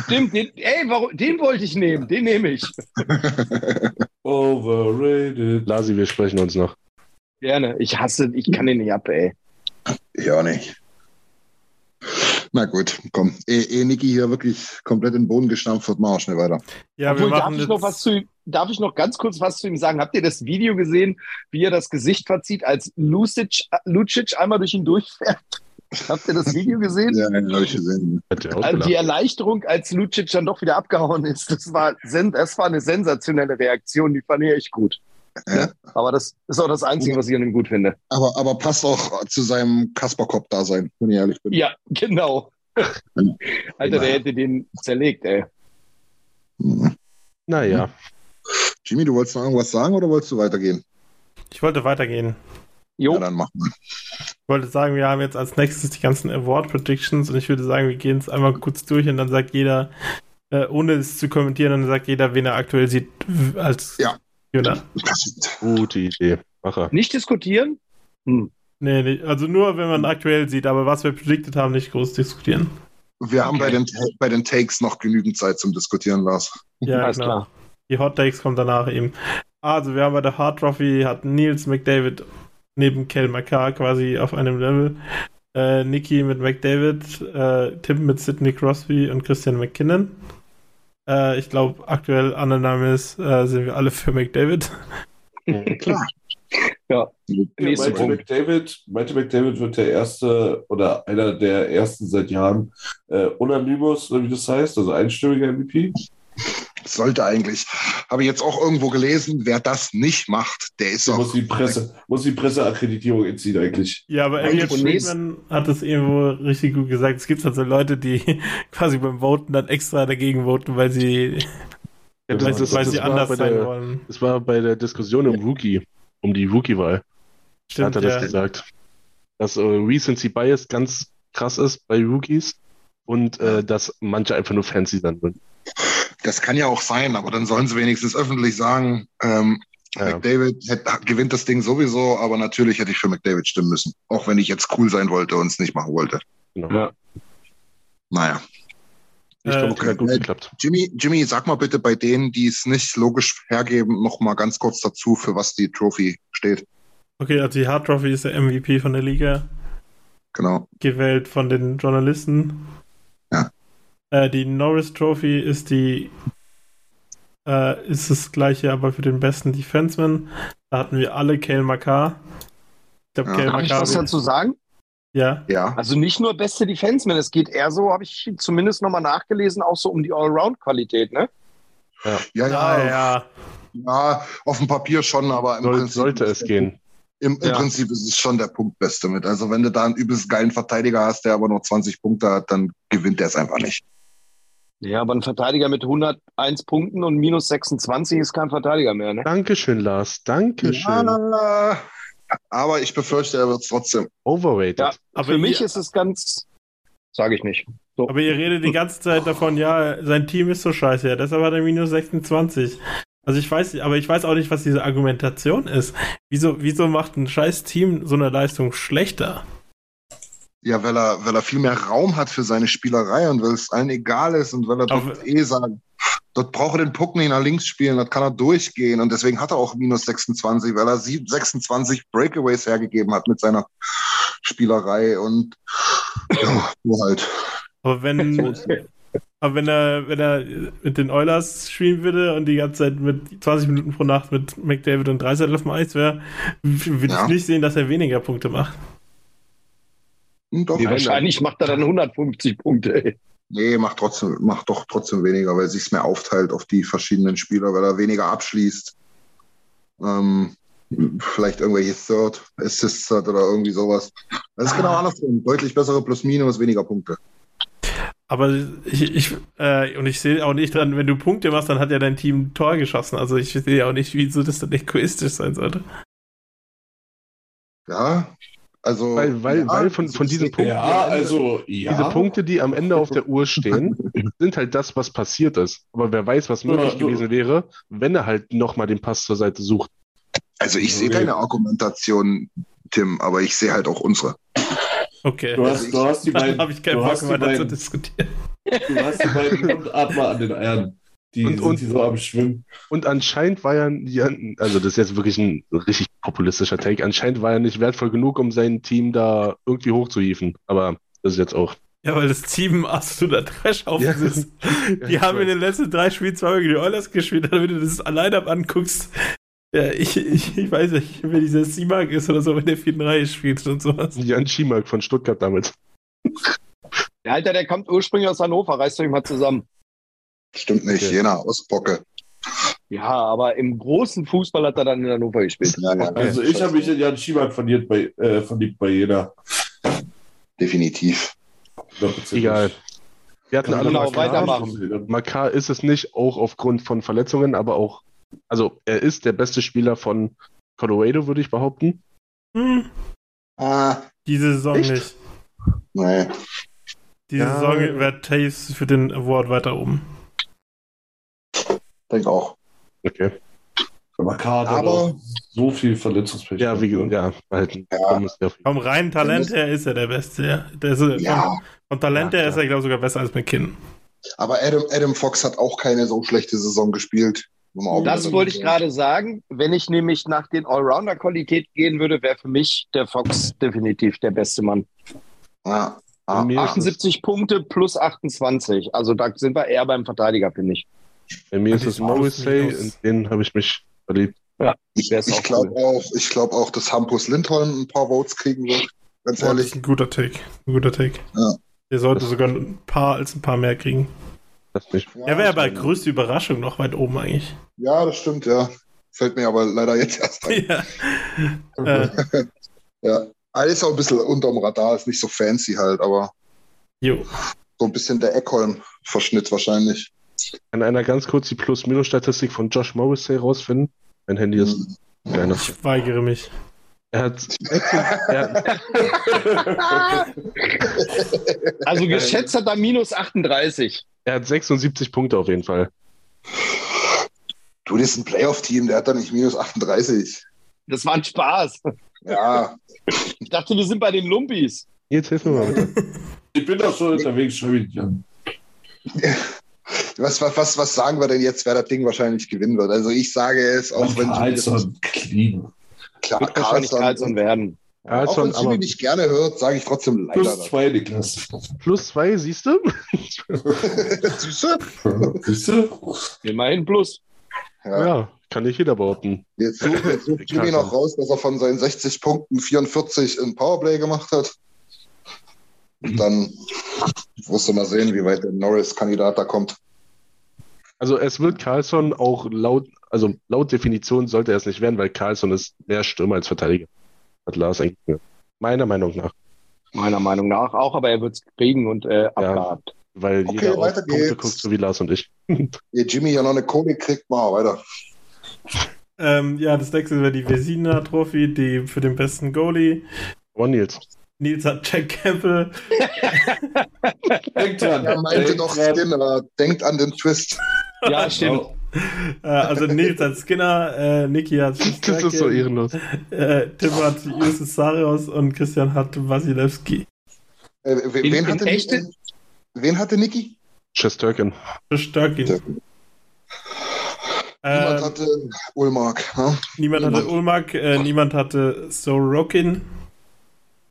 Stimmt, den, ey, warum, den wollte ich nehmen, den nehme ich. Overrated. Lasi, wir sprechen uns noch. Gerne. Ich hasse, ich kann den nicht ab, ey. Ja, nicht. Na gut, komm. Eh, eh Niki hier wirklich komplett in den Boden gestampft wird, machen wir schnell weiter. Ja, Obwohl, wir darf machen ich noch was zu ihm, darf ich noch ganz kurz was zu ihm sagen? Habt ihr das Video gesehen, wie er das Gesicht verzieht, als Lucic, Lucic einmal durch ihn durchfährt? Habt ihr das Video gesehen? Ja, habe ich gesehen. Also die Erleichterung, als Lucic dann doch wieder abgehauen ist, das war, das war eine sensationelle Reaktion, die fand ich echt gut. Ja. Aber das ist auch das Einzige, was ich an ihm gut finde. Aber, aber passt auch zu seinem Kasperkopf-Dasein, wenn ich ehrlich bin. Ja, genau. Alter, der hätte den zerlegt, ey. Mhm. Naja, Jimmy, du wolltest noch irgendwas sagen oder wolltest du weitergehen? ich wollte weitergehen. Jo, Ja, dann mach mal. Ich wollte sagen, wir haben jetzt als nächstes die ganzen Award Predictions und ich würde sagen, wir gehen es einmal kurz durch und dann sagt jeder, äh, ohne es zu kommentieren, dann sagt jeder, wen er aktuell sieht als Ja. Gewinner. gute Idee. Macher. nicht diskutieren? Hm. Nee, nee, also nur, wenn man aktuell sieht, aber was wir predicted haben, nicht groß diskutieren. Wir haben Okay. bei den, bei den Takes noch genügend Zeit zum Diskutieren, Lars. Ja, Alles genau. klar. Die Hot Takes kommen danach eben. Also, wir haben bei der Hard Trophy hat Nils McDavid neben Kel McCarr quasi auf einem Level. Äh, Niki mit McDavid, äh, Tim mit Sidney Crosby und Christian McKinnon. Äh, ich glaube, aktuell Annahmes äh, sind wir alle für McDavid. Klar. Ja, Ja, nächster Michael Punkt. McDavid, Michael McDavid wird der erste oder einer der ersten seit Jahren äh, Unanimous, oder wie das heißt, also einstimmiger MVP. Sollte eigentlich. Habe ich jetzt auch irgendwo gelesen, wer das nicht macht, der ist auch. muss die Presse, muss die Presseakkreditierung entziehen eigentlich. Ja, aber Elliot Friedman hat es irgendwo richtig gut gesagt. Es gibt also Leute, die quasi beim Voten dann extra dagegen voten, weil sie, Ja, weil, weil sie war anders bei sein der, wollen. Das war bei der Diskussion um Rookie, um die Rookie-Wahl. Stimmt, hat er das ja. gesagt. Dass äh, Recency Bias ganz krass ist bei Rookies und äh, dass manche einfach nur fancy sein würden. Das kann ja auch sein, aber dann sollen sie wenigstens öffentlich sagen, ähm, Ja. McDavid hätte, gewinnt das Ding sowieso, aber natürlich hätte ich für McDavid stimmen müssen. Auch wenn ich jetzt cool sein wollte und es nicht machen wollte. Genau. Ja. Naja. Ich Äh, glaube, es hat gut okay. geklappt. Jimmy, Jimmy, sag mal bitte bei denen, die es nicht logisch hergeben, noch mal ganz kurz dazu, für was die Trophy steht. Okay, also die Hard Trophy ist der MVP von der Liga, Genau. gewählt von den Journalisten. Äh, die Norris Trophy ist die äh, ist das gleiche, aber für den besten Defenseman. Da hatten wir alle Kale McCarr. Ich glaube, Ja. Kale ich was dazu sagen? Ja, Ja. Also nicht nur beste Defenseman, es geht eher so, habe ich zumindest nochmal nachgelesen, auch so um die Allround-Qualität, ne? Ja, ja, ja, ja. ja, auf dem Papier schon, aber im Soll, Prinzip. sollte es gehen. Im, im Ja. Prinzip ist es schon der Punktbeste mit. Also wenn du da einen übelst geilen Verteidiger hast, der aber nur 20 Punkte hat, dann gewinnt der es einfach nicht. Ja, aber ein Verteidiger mit 101 Punkten und minus 26 ist kein Verteidiger mehr, ne? Dankeschön, Lars. Dankeschön. Ja, aber ich befürchte, er wird es trotzdem. Overrated. Ja, aber für mich ist es ganz, sage ich nicht. So. Aber ihr redet die ganze Zeit davon, ja, sein Team ist so scheiße, ja, deshalb hat er minus 26. Also ich weiß, aber ich weiß auch nicht, was diese Argumentation ist. Wieso, wieso macht ein scheiß Team so eine Leistung schlechter? Ja, weil er, weil er viel mehr Raum hat für seine Spielerei und weil es allen egal ist und weil er dort eh sagt, dort braucht er den Puck nicht nach links spielen, dort kann er durchgehen und deswegen hat er auch minus 26, weil er 26 Breakaways hergegeben hat mit seiner Spielerei und ja, nur halt. Aber wenn, aber wenn er, wenn er mit den Oilers spielen würde und die ganze Zeit mit 20 Minuten pro Nacht mit McDavid und Dreiseitel auf dem Eis wäre, würde ja. ich nicht sehen, dass er weniger Punkte macht. Doch, nee, wahrscheinlich macht er dann 150 Punkte. Ey. Nee, macht trotzdem, macht doch trotzdem weniger, weil sich mehr aufteilt auf die verschiedenen Spieler, weil er weniger abschließt. Ähm, vielleicht irgendwelche Third Assists hat oder irgendwie sowas. Das ist genau ah. andersrum. Deutlich bessere Plus-Minus, weniger Punkte. Aber ich, ich äh, und ich sehe auch nicht dran, wenn du Punkte machst, dann hat ja dein Team ein Tor geschossen. Also ich sehe auch nicht, wieso das dann egoistisch sein sollte. Ja, also, weil, weil, ja, weil von, von diesen Punkten, ja, also, ja. diese Punkte, die am Ende auf der Uhr stehen, sind halt das, was passiert ist. Aber wer weiß, was möglich ja, gewesen wäre, wenn er halt nochmal den Pass zur Seite sucht. Also ich sehe deine Argumentation, Tim, aber ich sehe halt auch unsere. Okay. Du hast, du hast die beiden. habe ich keinen Bock mehr dazu diskutieren. Du hast die beiden Grundatmer an den Eiern. Die und, und, die so am Schwimmen. Und anscheinend war er, ja, also das ist jetzt wirklich ein richtig populistischer Take, anscheinend war er nicht wertvoll genug, um sein Team da irgendwie hochzuhieven. Aber das ist jetzt auch. Ja, weil das Team absoluter Trash auf ja. ist. Die ja, haben in den letzten drei Spielen zwei gegen die Oilers gespielt, wenn du das alleine anguckst. Ja, ich, ich, ich weiß nicht, wer dieser Simak ist oder so, wenn der vierten Reihe spielt und sowas. Jan Schimak von Stuttgart damals. Der Alter, der kommt ursprünglich aus Hannover, reißt euch mal zusammen. Stimmt nicht, okay. Jena, Ostbocke. Ja, aber im großen Fußball hat er dann in Hannover gespielt. Ja, ja, also ich habe mich in Jan Schiebak verliebt bei, äh, verliebt bei Jena. Definitiv. Egal. Wir hatten alle genau, weitermachen. Makar ist es nicht, auch aufgrund von Verletzungen, aber auch, also er ist der beste Spieler von Colorado, würde ich behaupten. Hm. Ah. Diese Saison Echt? nicht. Nee. Diese ja. Saison wäre Taves für den Award weiter oben. Denke auch. Okay. Aber Kader so viel Verletzungspech. Ja, wie ja, halt, ja. Vom reinen Talent her ist er der Beste. Ja. Der ist, ja. Vom, vom Talent ja, her ist er, glaube ich, sogar besser als McKinnon. Aber Adam, Adam Fox hat auch keine so schlechte Saison gespielt. Das wollte ich gerade sagen. Wenn ich nämlich nach den Allrounder-Qualität gehen würde, wäre für mich der Fox definitiv der beste Mann. Ja. Ah, 78 Punkte plus 28. Also da sind wir eher beim Verteidiger, finde ich. Bei mir ist es Morrissey, in den habe ich mich verliebt. Ja, ich, ich glaube cool. auch, glaub auch, dass Hampus Lindholm ein paar Votes kriegen wird. Ganz Boah, ehrlich. Das ist ein guter Take. Ein guter Take. Ja. Der sollte das sogar ein paar als ein paar mehr kriegen. Das nicht. Ja, er wäre aber größte Überraschung noch weit oben eigentlich. Ja, das stimmt, ja. Fällt mir aber leider jetzt erst ein. ja. äh. ja. Alles auch ein bisschen unterm Radar, ist nicht so fancy halt, aber. Jo. So ein bisschen der Eckholm-Verschnitt wahrscheinlich. Kann einer ganz kurz die Plus-Minus-Statistik von Josh Morrissey rausfinden? Mein Handy ist. Hm. Kleiner. Ich weigere mich. Er hat. er also geschätzt hat er minus 38. Er hat 76 Punkte auf jeden Fall. Du, das ist ein Playoff-Team, der hat da nicht minus 38. Das war ein Spaß. Ja. Ich dachte, wir sind bei den Lumpis. Jetzt hilf mir mal bitte. Ich bin doch schon unterwegs, mich an. Was, was, was, was sagen wir denn jetzt, wer das Ding wahrscheinlich gewinnen wird? Also ich sage es, auch wenn Carlson clean. Klar, wird Carlson, Carlson werden. Carlson, auch wenn Jimmy nicht gerne hört, sage ich trotzdem leider. Plus zwei, Niklas. Plus zwei, siehst du? siehst du? Siehst du? Immerhin plus. Ja. ja. kann nicht jeder behaupten. Jetzt sucht, jetzt sucht Jimmy noch raus, dass er von seinen 60 Punkten 44 in Powerplay gemacht hat. Und dann wirst du mal sehen, wie weit der Norris-Kandidat da kommt. Also es wird Carlson auch laut, also laut Definition sollte er es nicht werden, weil Carlson ist mehr Stürmer als Verteidiger. Hat Lars eigentlich. Meiner Meinung nach. Meiner Meinung nach auch, aber er wird es kriegen und äh, abgehakt. Weil Okay, jeder auf Punkte geht's. guckt, so wie Lars und ich. Ihr Jimmy ja noch eine Kohle kriegt, mal weiter. Ähm, ja, das nächste wäre die Vesina Trophy, die für den besten Goalie. Oh, Nils. Nils hat Jack Campbell. Denkt dran. Er meinte denkt doch. Skinner. Denkt an den Twist. Ja, stimmt. Äh, also Nils hat Skinner, äh, Niki hat Das ist so ehrenlos. äh, Tim hat Justus Sarios und Christian hat Wasilewski. Äh, wen, hatte, echte- wen hatte Niki? Chesterkin. Störkin. Niemand Ähm, hatte Ulmark. Ne? niemand hatte Ulmark, äh, niemand hatte Sorokin.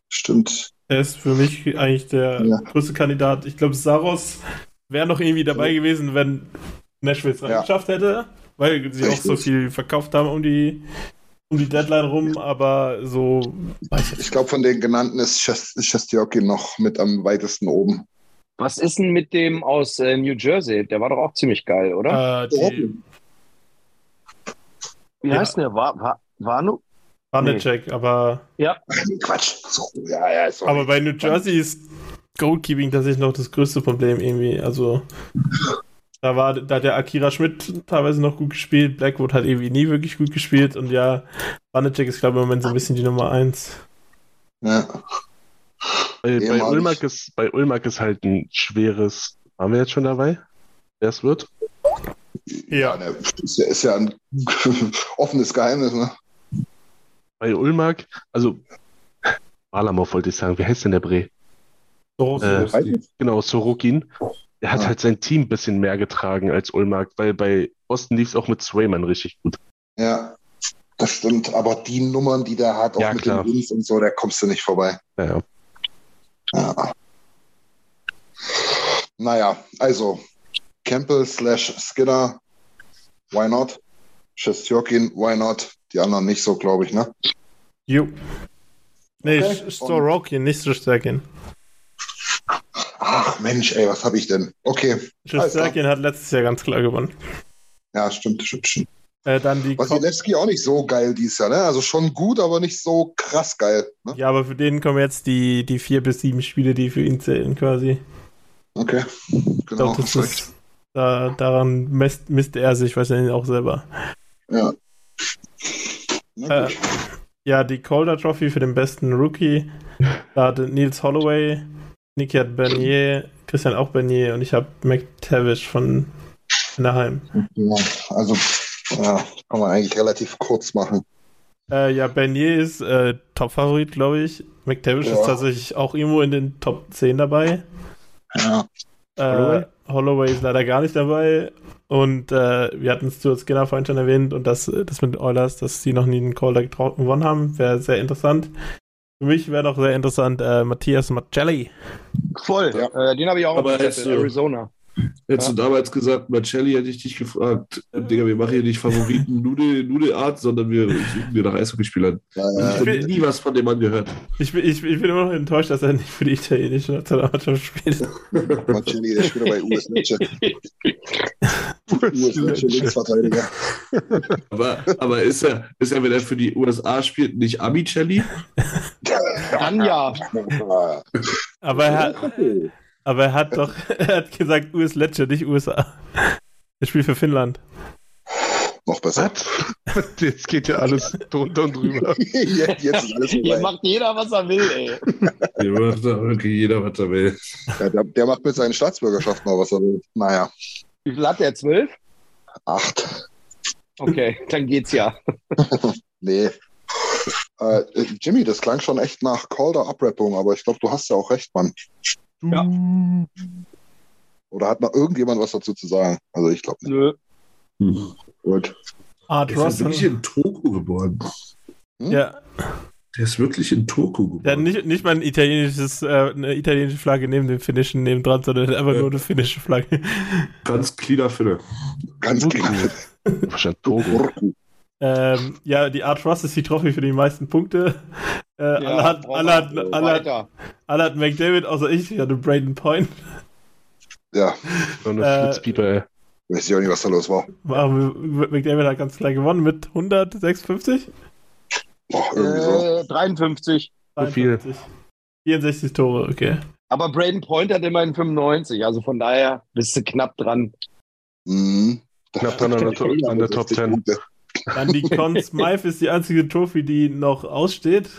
Stimmt. Er ist für mich eigentlich der Ja. größte Kandidat. Ich glaube, Saros wäre noch irgendwie dabei gewesen, wenn Nashville es Ja. geschafft hätte, weil sie auch Richtig. so viel verkauft haben um die, um die Deadline rum, aber so weiß ich Ich glaube, von den genannten ist Shest- Shestiokin noch mit am weitesten oben. Was ist denn mit dem aus äh, New Jersey? Der war doch auch ziemlich geil, oder? Äh, die Wie ja. heißt der? War, war, war nur? Vanacek, aber, Ja. Quatsch. So, ja, ja, sorry. aber bei New Jersey ist Goalkeeping tatsächlich noch das größte Problem irgendwie. Also da war da hat der Akira Schmidt teilweise noch gut gespielt, Blackwood hat irgendwie nie wirklich gut gespielt und ja, Vanacek ist glaube ich im Moment so ein bisschen die Nummer 1. Ja. Bei, bei. Ulmark ist, bei Ulmark ist halt ein schweres. Waren wir jetzt schon dabei? Wer es wird? Ja. Ne, Ist ja, ist ja ein offenes Geheimnis. Ne? Bei Ulmark, also Malamov wollte ich sagen, wie heißt denn der Bre? Äh, genau, Sorokin. Der hat Ja. halt sein Team ein bisschen mehr getragen als Ulmark, weil bei Osten lief es auch mit Swayman richtig gut. Ja, das stimmt. Aber die Nummern, die der hat, auch Ja, mit klar. den Wins und so, da kommst du nicht vorbei. Naja. Ja. Naja, also Campbell slash Skinner, why not? Shestjokin, why not? Die anderen nicht so, glaube ich, ne? Jo. Nee, Okay. Sorokin, nicht Sorokin. Ach Mensch, ey, was habe ich denn? Okay. Sorokin hat letztes Jahr ganz klar gewonnen. Ja, stimmt, stimmt, stimmt. Äh, dann die Wasilewski auch nicht so geil dieses Jahr, ne? Also schon gut, aber nicht so krass geil. Ne? Ja, aber für den kommen jetzt die, die vier bis sieben Spiele, die für ihn zählen, quasi. Okay, genau. glaube, das ist, da, daran misst, misst er sich wahrscheinlich auch selber. Ja. Äh, ja, die Calder Trophy für den besten Rookie. Da hatte Nils Holloway, Niki hat Bernier, Christian auch Bernier und ich habe McTavish von Anaheim. Ja, also, ja, kann man eigentlich relativ kurz machen. Äh, ja, Bernier ist äh, Top-Favorit, glaube ich. McTavish Ja. ist tatsächlich auch irgendwo in den Top 10 dabei. Ja. Äh, Holloway? Holloway ist leider gar nicht dabei. Und äh, wir hatten es Stuart Skinner vorhin schon erwähnt und das, das mit den Oilers, dass sie noch nie einen Calder gewonnen haben, wäre sehr interessant. Für mich wäre noch sehr interessant äh, Matthias Marcelli. Voll. Ja. Äh, den habe ich auch Aber hättest Zettel, du- Arizona. Hättest du damals gesagt, Marcelli hätte ich dich gefragt, Digga, wir machen hier nicht Favoriten Nudel, Nudelart, sondern wir suchen dir nach Eishockeyspielern. Ja, Ich ja, habe nie was von dem Mann gehört. Ich, bin- ich, ich bin immer noch enttäuscht, dass er nicht für die italienische Nationalmannschaft spielt. Marcelli, der spielt bei US Lecce. US Lecce Linksverteidiger. Aber, aber ist, er, ist er, wenn er für die USA spielt, nicht Amicelli? Dann ja. Aber er, hat- aber er hat doch, er hat gesagt US Lecce, nicht USA. Er spielt für Finnland. Noch besser. Was? Jetzt geht ja alles drunter und drüber. jetzt, jetzt ist alles Hier macht jeder, was er will, ey. Hier macht wirklich jeder, was er will. Ja, der, der macht mit seinen Staatsbürgerschaften auch was er will. Naja, Wie viel hat der? Zwölf? acht. Okay, dann geht's ja. Nee. Äh, Jimmy, das klang schon echt nach Calder Abrappung, aber ich glaube, du hast ja auch recht, Mann. Ja. Oder hat noch irgendjemand was dazu zu sagen? Also ich glaube nicht. Nö. Hm. Gut. Art Der ist ja wirklich in Turku geboren. Ja, Der ist wirklich in hat geboren. nicht, nicht mal ein italienisches, äh, eine italienische Flagge neben dem finnischen nebendran, sondern einfach Ja. nur eine finnische Flagge. Ganz cleaner Finne. Ganz. Wahrscheinlich Togo. Ähm, ja, die Art Ross ist die Trophy für die meisten Punkte. Äh, alle, hat, brauchen alle, wir hat, so alle, hat, weiter. alle hat McDavid, außer ich, ich hatte Braden Point. Ja, So eine Äh, Flitzpieper, ey. weiß ich auch nicht, was da los war. Aber McDavid hat ganz klar gewonnen mit 156. Boah, irgendwie so. Äh, 53. So viel. 64 Tore, okay. Aber Braden Point hat immerhin 95, also von daher bist du knapp dran. Mhm. Knapp dran an der, an der Top 10. Dann die Conn Smythe ist die einzige Trophy, die noch aussteht.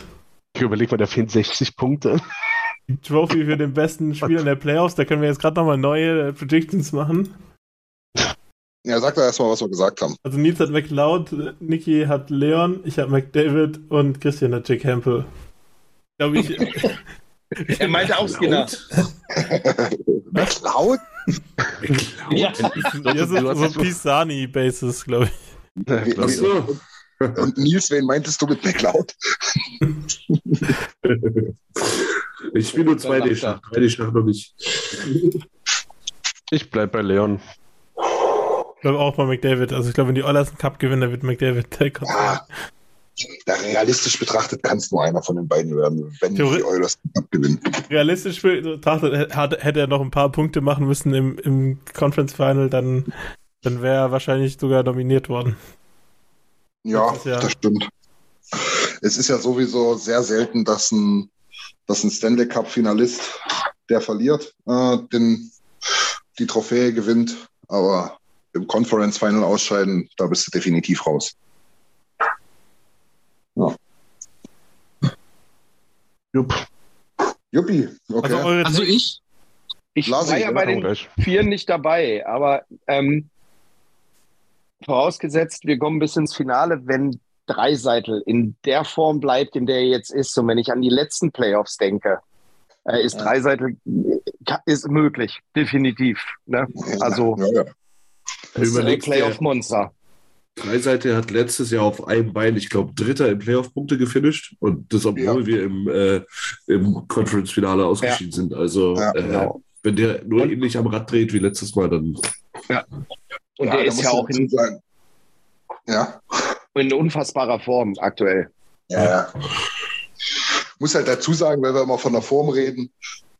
Ich überlege mal, da fehlen 60 Punkte. Die Trophy für den besten Spieler in der Playoffs, da können wir jetzt gerade nochmal neue Predictions machen. Ja, sag doch erstmal, was wir gesagt haben. Also Nils hat McLeod, Niki hat Leon, ich habe McDavid und Christian hat Jack Campbell. Glaube ich. er meinte auch Skinner. McLeod? ja, ja so, so Pisani-Basis, glaube ich. Ja, so. Und Nils, wen meintest du mit McLeod? ich spiele nur 2D-Schach, 3D-Schach noch nicht. Ich bleib bei Leon. Ich glaube auch bei McDavid. Also ich glaube, wenn die Oilers einen Cup gewinnen, dann wird McDavid der ja, da realistisch betrachtet kann es nur einer von den beiden werden, wenn Theori die Oilers den Cup gewinnen. Realistisch betrachtet hätte er noch ein paar Punkte machen müssen im, im Conference Final, dann, dann wäre er wahrscheinlich sogar nominiert worden. Ja, das, stimmt. Es ist ja sowieso sehr selten, dass ein, dass ein Stanley Cup-Finalist, der verliert, äh, den, die Trophäe gewinnt. Aber im Conference Final ausscheiden, da bist du definitiv raus. Ja. Jupp. Juppie, okay. Also, also ich, ich Lasi, war ja bei den. Vieren nicht dabei, aber ähm, vorausgesetzt, wir kommen bis ins Finale, wenn Dreiseitel in der Form bleibt, in der er jetzt ist. Und wenn ich an die letzten Playoffs denke, äh, ist ja. Dreiseitel ist möglich, definitiv. Ne? Also ja, ja. Überlegt Playoff-Monster. Dreiseite hat letztes Jahr auf einem Bein, ich glaube, Dritter im Playoff-Punkte gefinisht und das, obwohl ja. wir im, äh, im Conference-Finale ausgeschieden ja. sind. Also, ja, äh, genau. wenn der nur ähnlich am Rad dreht wie letztes Mal, dann. Ja. Und der ist ja auch in, ja. in unfassbarer Form aktuell. Ja, ja. Muss halt dazu sagen, wenn wir immer von der Form reden,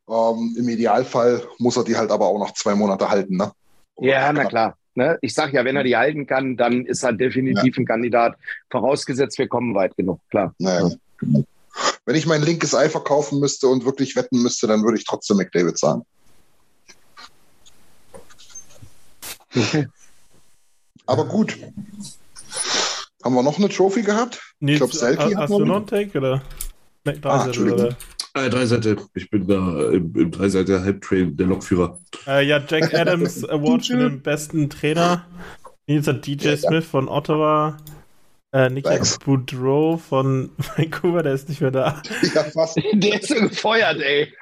ähm, im Idealfall muss er die halt aber auch noch zwei Monate halten, ne? Ja, na klar. Ne? Ich sage ja, wenn er die halten kann, dann ist er definitiv ja. ein Kandidat. Vorausgesetzt, wir kommen weit genug, klar. Naja. Wenn ich mein linkes Ei verkaufen müsste und wirklich wetten müsste, dann würde ich trotzdem McDavid sagen. Aber gut. Haben wir noch eine Trophy gehabt? Nee, ich glaube, Selkie Hast du noch einen Take oder? Ah, Entschuldigung. Äh, Dreiseite. Ich bin da im, im Dreiseite Halbtrain der Lokführer. Äh, ja, Jack Adams Award für den besten Trainer. Nils hat DJ ja, Smith von Ottawa. Äh, Nicky Boudreau von Vancouver, der ist nicht mehr da. Ja, fast. Der ist so gefeuert, ey.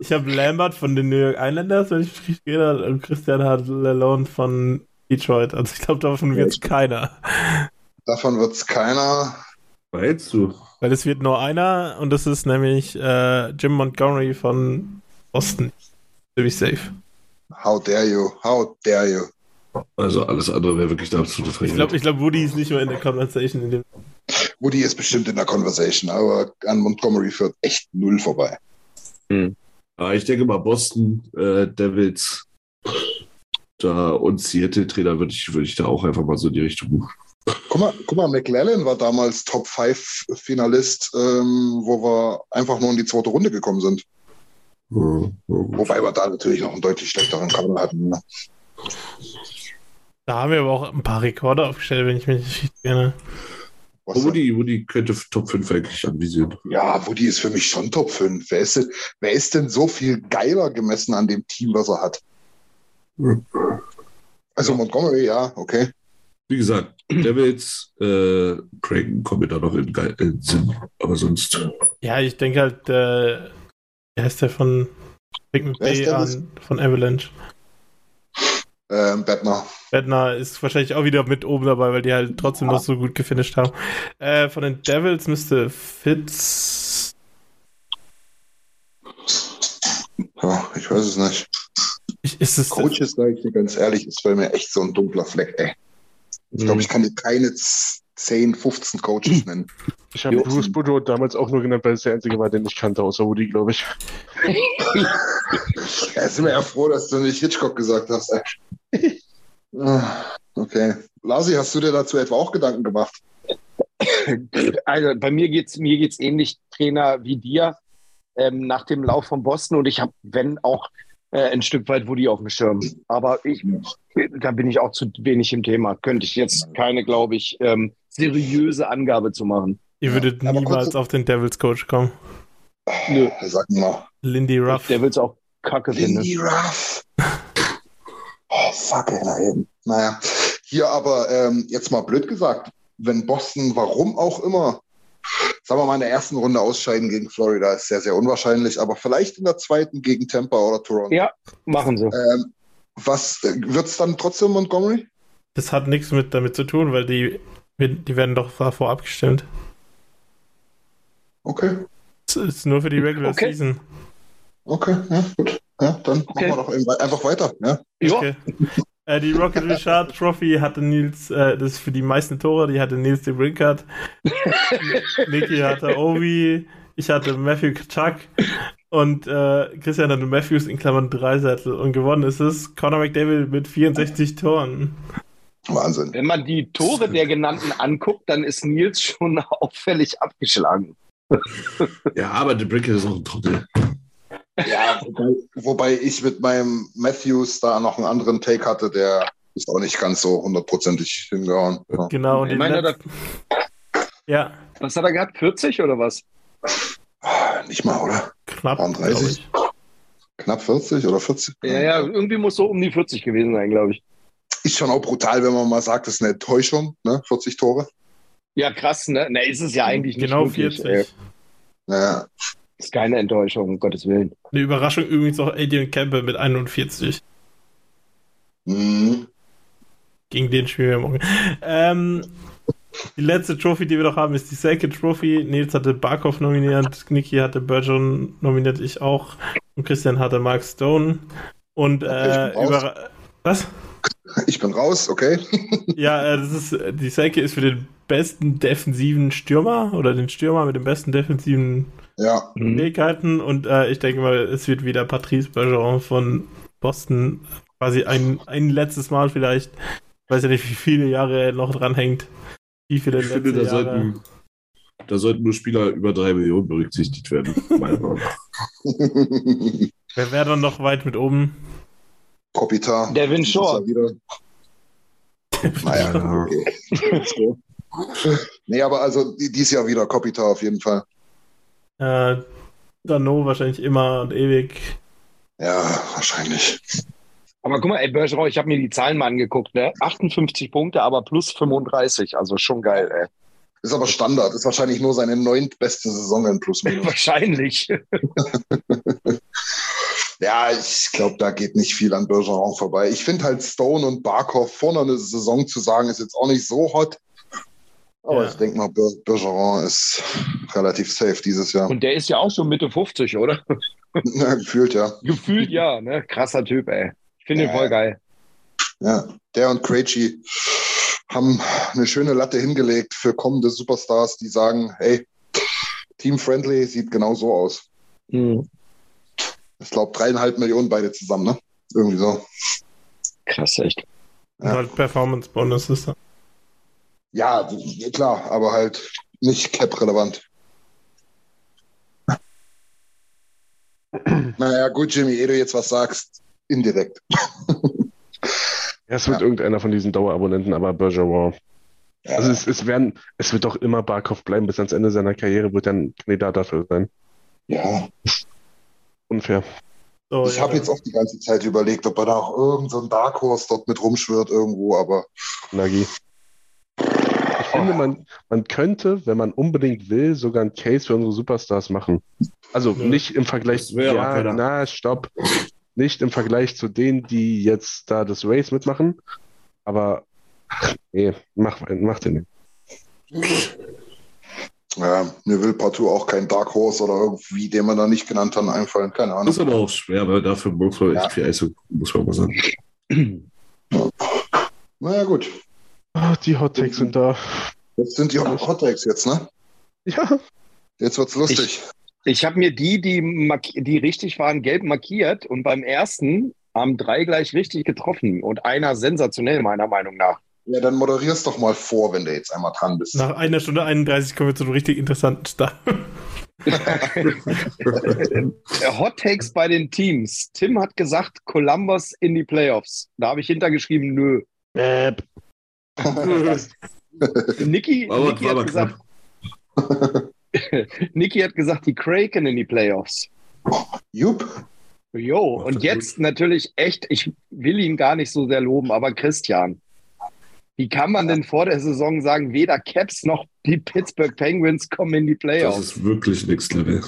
ich habe Lambert von den New York Islanders, wenn ich richtig gehe, und Christian hat Lalone von Detroit. Also ich glaube, davon wird es keiner. Davon wird es keiner. Weißt du? Weil es wird nur einer und das ist nämlich äh, Jim Montgomery von Boston. Ziemlich safe. How dare you? How dare you? Also alles andere wäre wirklich der absolute Frechheit. Ich glaube, ich glaub, Woody ist nicht mehr in der Conversation. In dem Woody ist bestimmt in der Conversation, aber an Montgomery führt echt null vorbei. Hm. Ja, ich denke mal, Boston, äh, Devils da und Seattle-Trainer würde ich, würd ich da auch einfach mal so in die Richtung Guck mal, guck mal, McLellan war damals Top 5 Finalist, ähm, wo wir einfach nur in die zweite Runde gekommen sind. Ja, Wobei wir da natürlich noch einen deutlich schlechteren Kader hatten. Ne? Da haben wir aber auch ein paar Rekorde aufgestellt, wenn ich mich nicht erinnere. Woody, Woody könnte Top 5 eigentlich anvisieren. Ja, Woody ist für mich schon Top 5. Wer ist, denn, wer ist denn so viel geiler gemessen an dem Team, was er hat? Also Montgomery, ja, okay. Wie gesagt, Devils, äh, Kraken kommen mir da noch in, in Sinn, aber sonst. Ja, ich denke halt, äh, er ist der von Big Bay an, von Avalanche. Ähm, Bettner. Bettner ist wahrscheinlich auch wieder mit oben dabei, weil die halt trotzdem noch so gut gefinisht haben. Äh, von den Devils müsste Fitz. Ja, ich weiß es nicht. Ich, ist es Coaches, sage ich dir ganz ehrlich, ist bei mir echt so ein dunkler Fleck, ey. Ich glaube, ich kann dir keine 10, 15 Coaches nennen. Ich habe Bruce Boudreau damals auch nur genannt, weil es der einzige war, den ich kannte, außer Woody, glaube ich. ja, sind wir ja froh, dass du nicht Hitchcock gesagt hast. Ah, okay. Lasi, hast du dir dazu etwa auch Gedanken gemacht? Also bei mir geht es mir geht's ähnlich, Trainer, wie dir. ähm, nach dem Lauf von Boston und ich habe, wenn auch äh, ein Stück weit Woody auf dem Schirm. Aber ich, da bin ich auch zu wenig im Thema. Könnte ich jetzt keine, glaube ich, ähm, seriöse Angabe zu machen. Ihr würdet ja, niemals auf den Devils Coach kommen. Nö. Sag mal. Lindy Ruff. Der will's auch kacke finden. Lindy Ruff. Oh, fuck, ey. Naja. Hier aber, ähm, jetzt mal blöd gesagt, wenn Boston, warum auch immer, sagen wir mal, in der ersten Runde ausscheiden gegen Florida ist sehr, sehr unwahrscheinlich, aber vielleicht in der zweiten gegen Tampa oder Toronto. Ja, machen sie. Ähm, was äh, wird es dann trotzdem Montgomery? Das hat nichts mit damit zu tun, weil die, die werden doch davor abgestimmt. Okay. Das ist nur für die Regular okay. Season. Okay, ja, gut. Ja, dann okay. machen wir doch einfach weiter. Ja. Okay. Äh, die Rocket Richard Trophy hatte Nils, äh, das ist für die meisten Tore, die hatte Nils de Brinkert. Niki hatte Ovi, ich hatte Matthew Chuck und äh, Christian hatte Matthews in Klammern Dreisettel. Und gewonnen ist es Conor McDavid mit 64 Toren. Wahnsinn. Wenn man die Tore der genannten anguckt, dann ist Nils schon auffällig abgeschlagen. ja, aber der Brinkert ist auch ein Trottel. Ja, wobei, wobei, ich mit meinem Matthews da noch einen anderen Take hatte, der ist auch nicht ganz so hundertprozentig hingehauen. Ja. Genau. Und ich meine, das, ja. Was hat er gehabt? 40 oder was? Nicht mal, oder? Knapp 30. Knapp 40 oder 40? Ja, ja, irgendwie muss so um die 40 gewesen sein, glaube ich. Ist schon auch brutal, wenn man mal sagt, das ist eine Enttäuschung, ne? 40 Tore. Ja, krass, ne? Ne, ist es ja eigentlich nicht. Genau wirklich, 40. Ey. Ja. Ist keine Enttäuschung, um Gottes Willen. Eine Überraschung übrigens auch Adrian Campbell mit 41. Mhm. Gegen den spielen wir morgen. Ähm, die letzte Trophy, die wir noch haben, ist die Selke Trophy. Nils hatte Barkov nominiert, Niki hatte Bergeron nominiert, ich auch. Und Christian hatte Mark Stone. Und äh, über. Was? Ich bin raus, okay. ja, äh, das ist, die Selke ist für den besten defensiven Stürmer oder den Stürmer mit dem besten defensiven ja. Fähigkeiten. Und äh, ich denke mal, es wird wieder Patrice Bergeron von Boston quasi ein, ein letztes Mal vielleicht. Ich weiß ja nicht, wie viele Jahre er noch dranhängt. Wie viele ich finde, da sollten, da sollten nur Spieler über drei Millionen berücksichtigt werden. Wer wäre dann noch weit mit oben? Kopitar. Devin Shore. naja, okay. nee, aber also dieses Jahr wieder Kopitar auf jeden Fall. Äh, Dano wahrscheinlich immer und ewig. Ja, wahrscheinlich. Aber guck mal, ey, Bergeron, ich habe mir die Zahlen mal angeguckt, ne? 58 Punkte, aber plus 35, also schon geil, ey. Ist aber Standard, ist wahrscheinlich nur seine neuntbeste Saison in Plus Minus. wahrscheinlich. ja, ich glaube, da geht nicht viel an Bergeron vorbei. Ich finde halt Stone und Barkov vorne eine Saison zu sagen, ist jetzt auch nicht so hot. Aber ja. ich denke mal, Bergeron ist relativ safe dieses Jahr. Und der ist ja auch schon Mitte 50, oder? ja, gefühlt, ja. Gefühlt, ja. Ne? Krasser Typ, ey. Ich finde ja, ihn voll geil. Ja, der und Krejci haben eine schöne Latte hingelegt für kommende Superstars, die sagen, hey, Team-Friendly sieht genau so aus. Mhm. Ich glaube, dreieinhalb Millionen beide zusammen, ne? Irgendwie so. Krass, echt. Ja. Halt Performance-Bonus ist da. Ja, klar, aber halt nicht cap-relevant. naja, gut, Jimmy, ehe du jetzt was sagst, indirekt. ja, es wird ja. irgendeiner von diesen Dauerabonnenten, aber Bergeron. Ja. Also es, es, werden, es wird doch immer Barkov bleiben, bis ans Ende seiner Karriere wird er ein Kandidat dafür sein. Ja. Unfair. So, ich ja. habe jetzt auch die ganze Zeit überlegt, ob er da auch irgendein so Dark Horse dort mit rumschwirrt irgendwo, aber. Nagi finde, man, man könnte, wenn man unbedingt will, sogar einen Case für unsere Superstars machen. Also ja. nicht im Vergleich zu. Ja, na, stopp. Nicht im Vergleich zu denen, die jetzt da das Race mitmachen. Aber nee, mach, mach den nicht. Ja, mir will partout auch kein Dark Horse oder irgendwie, den man da nicht genannt hat, einfallen. Keine Ahnung. Das ist aber auch schwer, weil dafür muss man echt viel Eis, muss man mal sagen. Ja. Naja, gut. Ach, die Hot Takes sind da. Jetzt sind die Hot Takes jetzt, ne? Ja. Jetzt wird's lustig. Ich, ich habe mir die, die, die richtig waren, gelb markiert und beim ersten haben drei gleich richtig getroffen und einer sensationell, meiner Meinung nach. Ja, dann moderierst doch mal vor, wenn du jetzt einmal dran bist. Nach einer Stunde 31 kommen wir zu einem richtig interessanten Start. Hot Takes bei den Teams. Tim hat gesagt, Columbus in die Playoffs. Da habe ich hintergeschrieben, nö. Äh. Niki, Niki hat gesagt, Niki hat gesagt, die Kraken in die Playoffs. Jupp. Jo, und jetzt natürlich echt, ich will ihn gar nicht so sehr loben, aber Christian, wie kann man denn vor der Saison sagen, weder Caps noch die Pittsburgh Penguins kommen in die Playoffs? Das ist wirklich Next Level.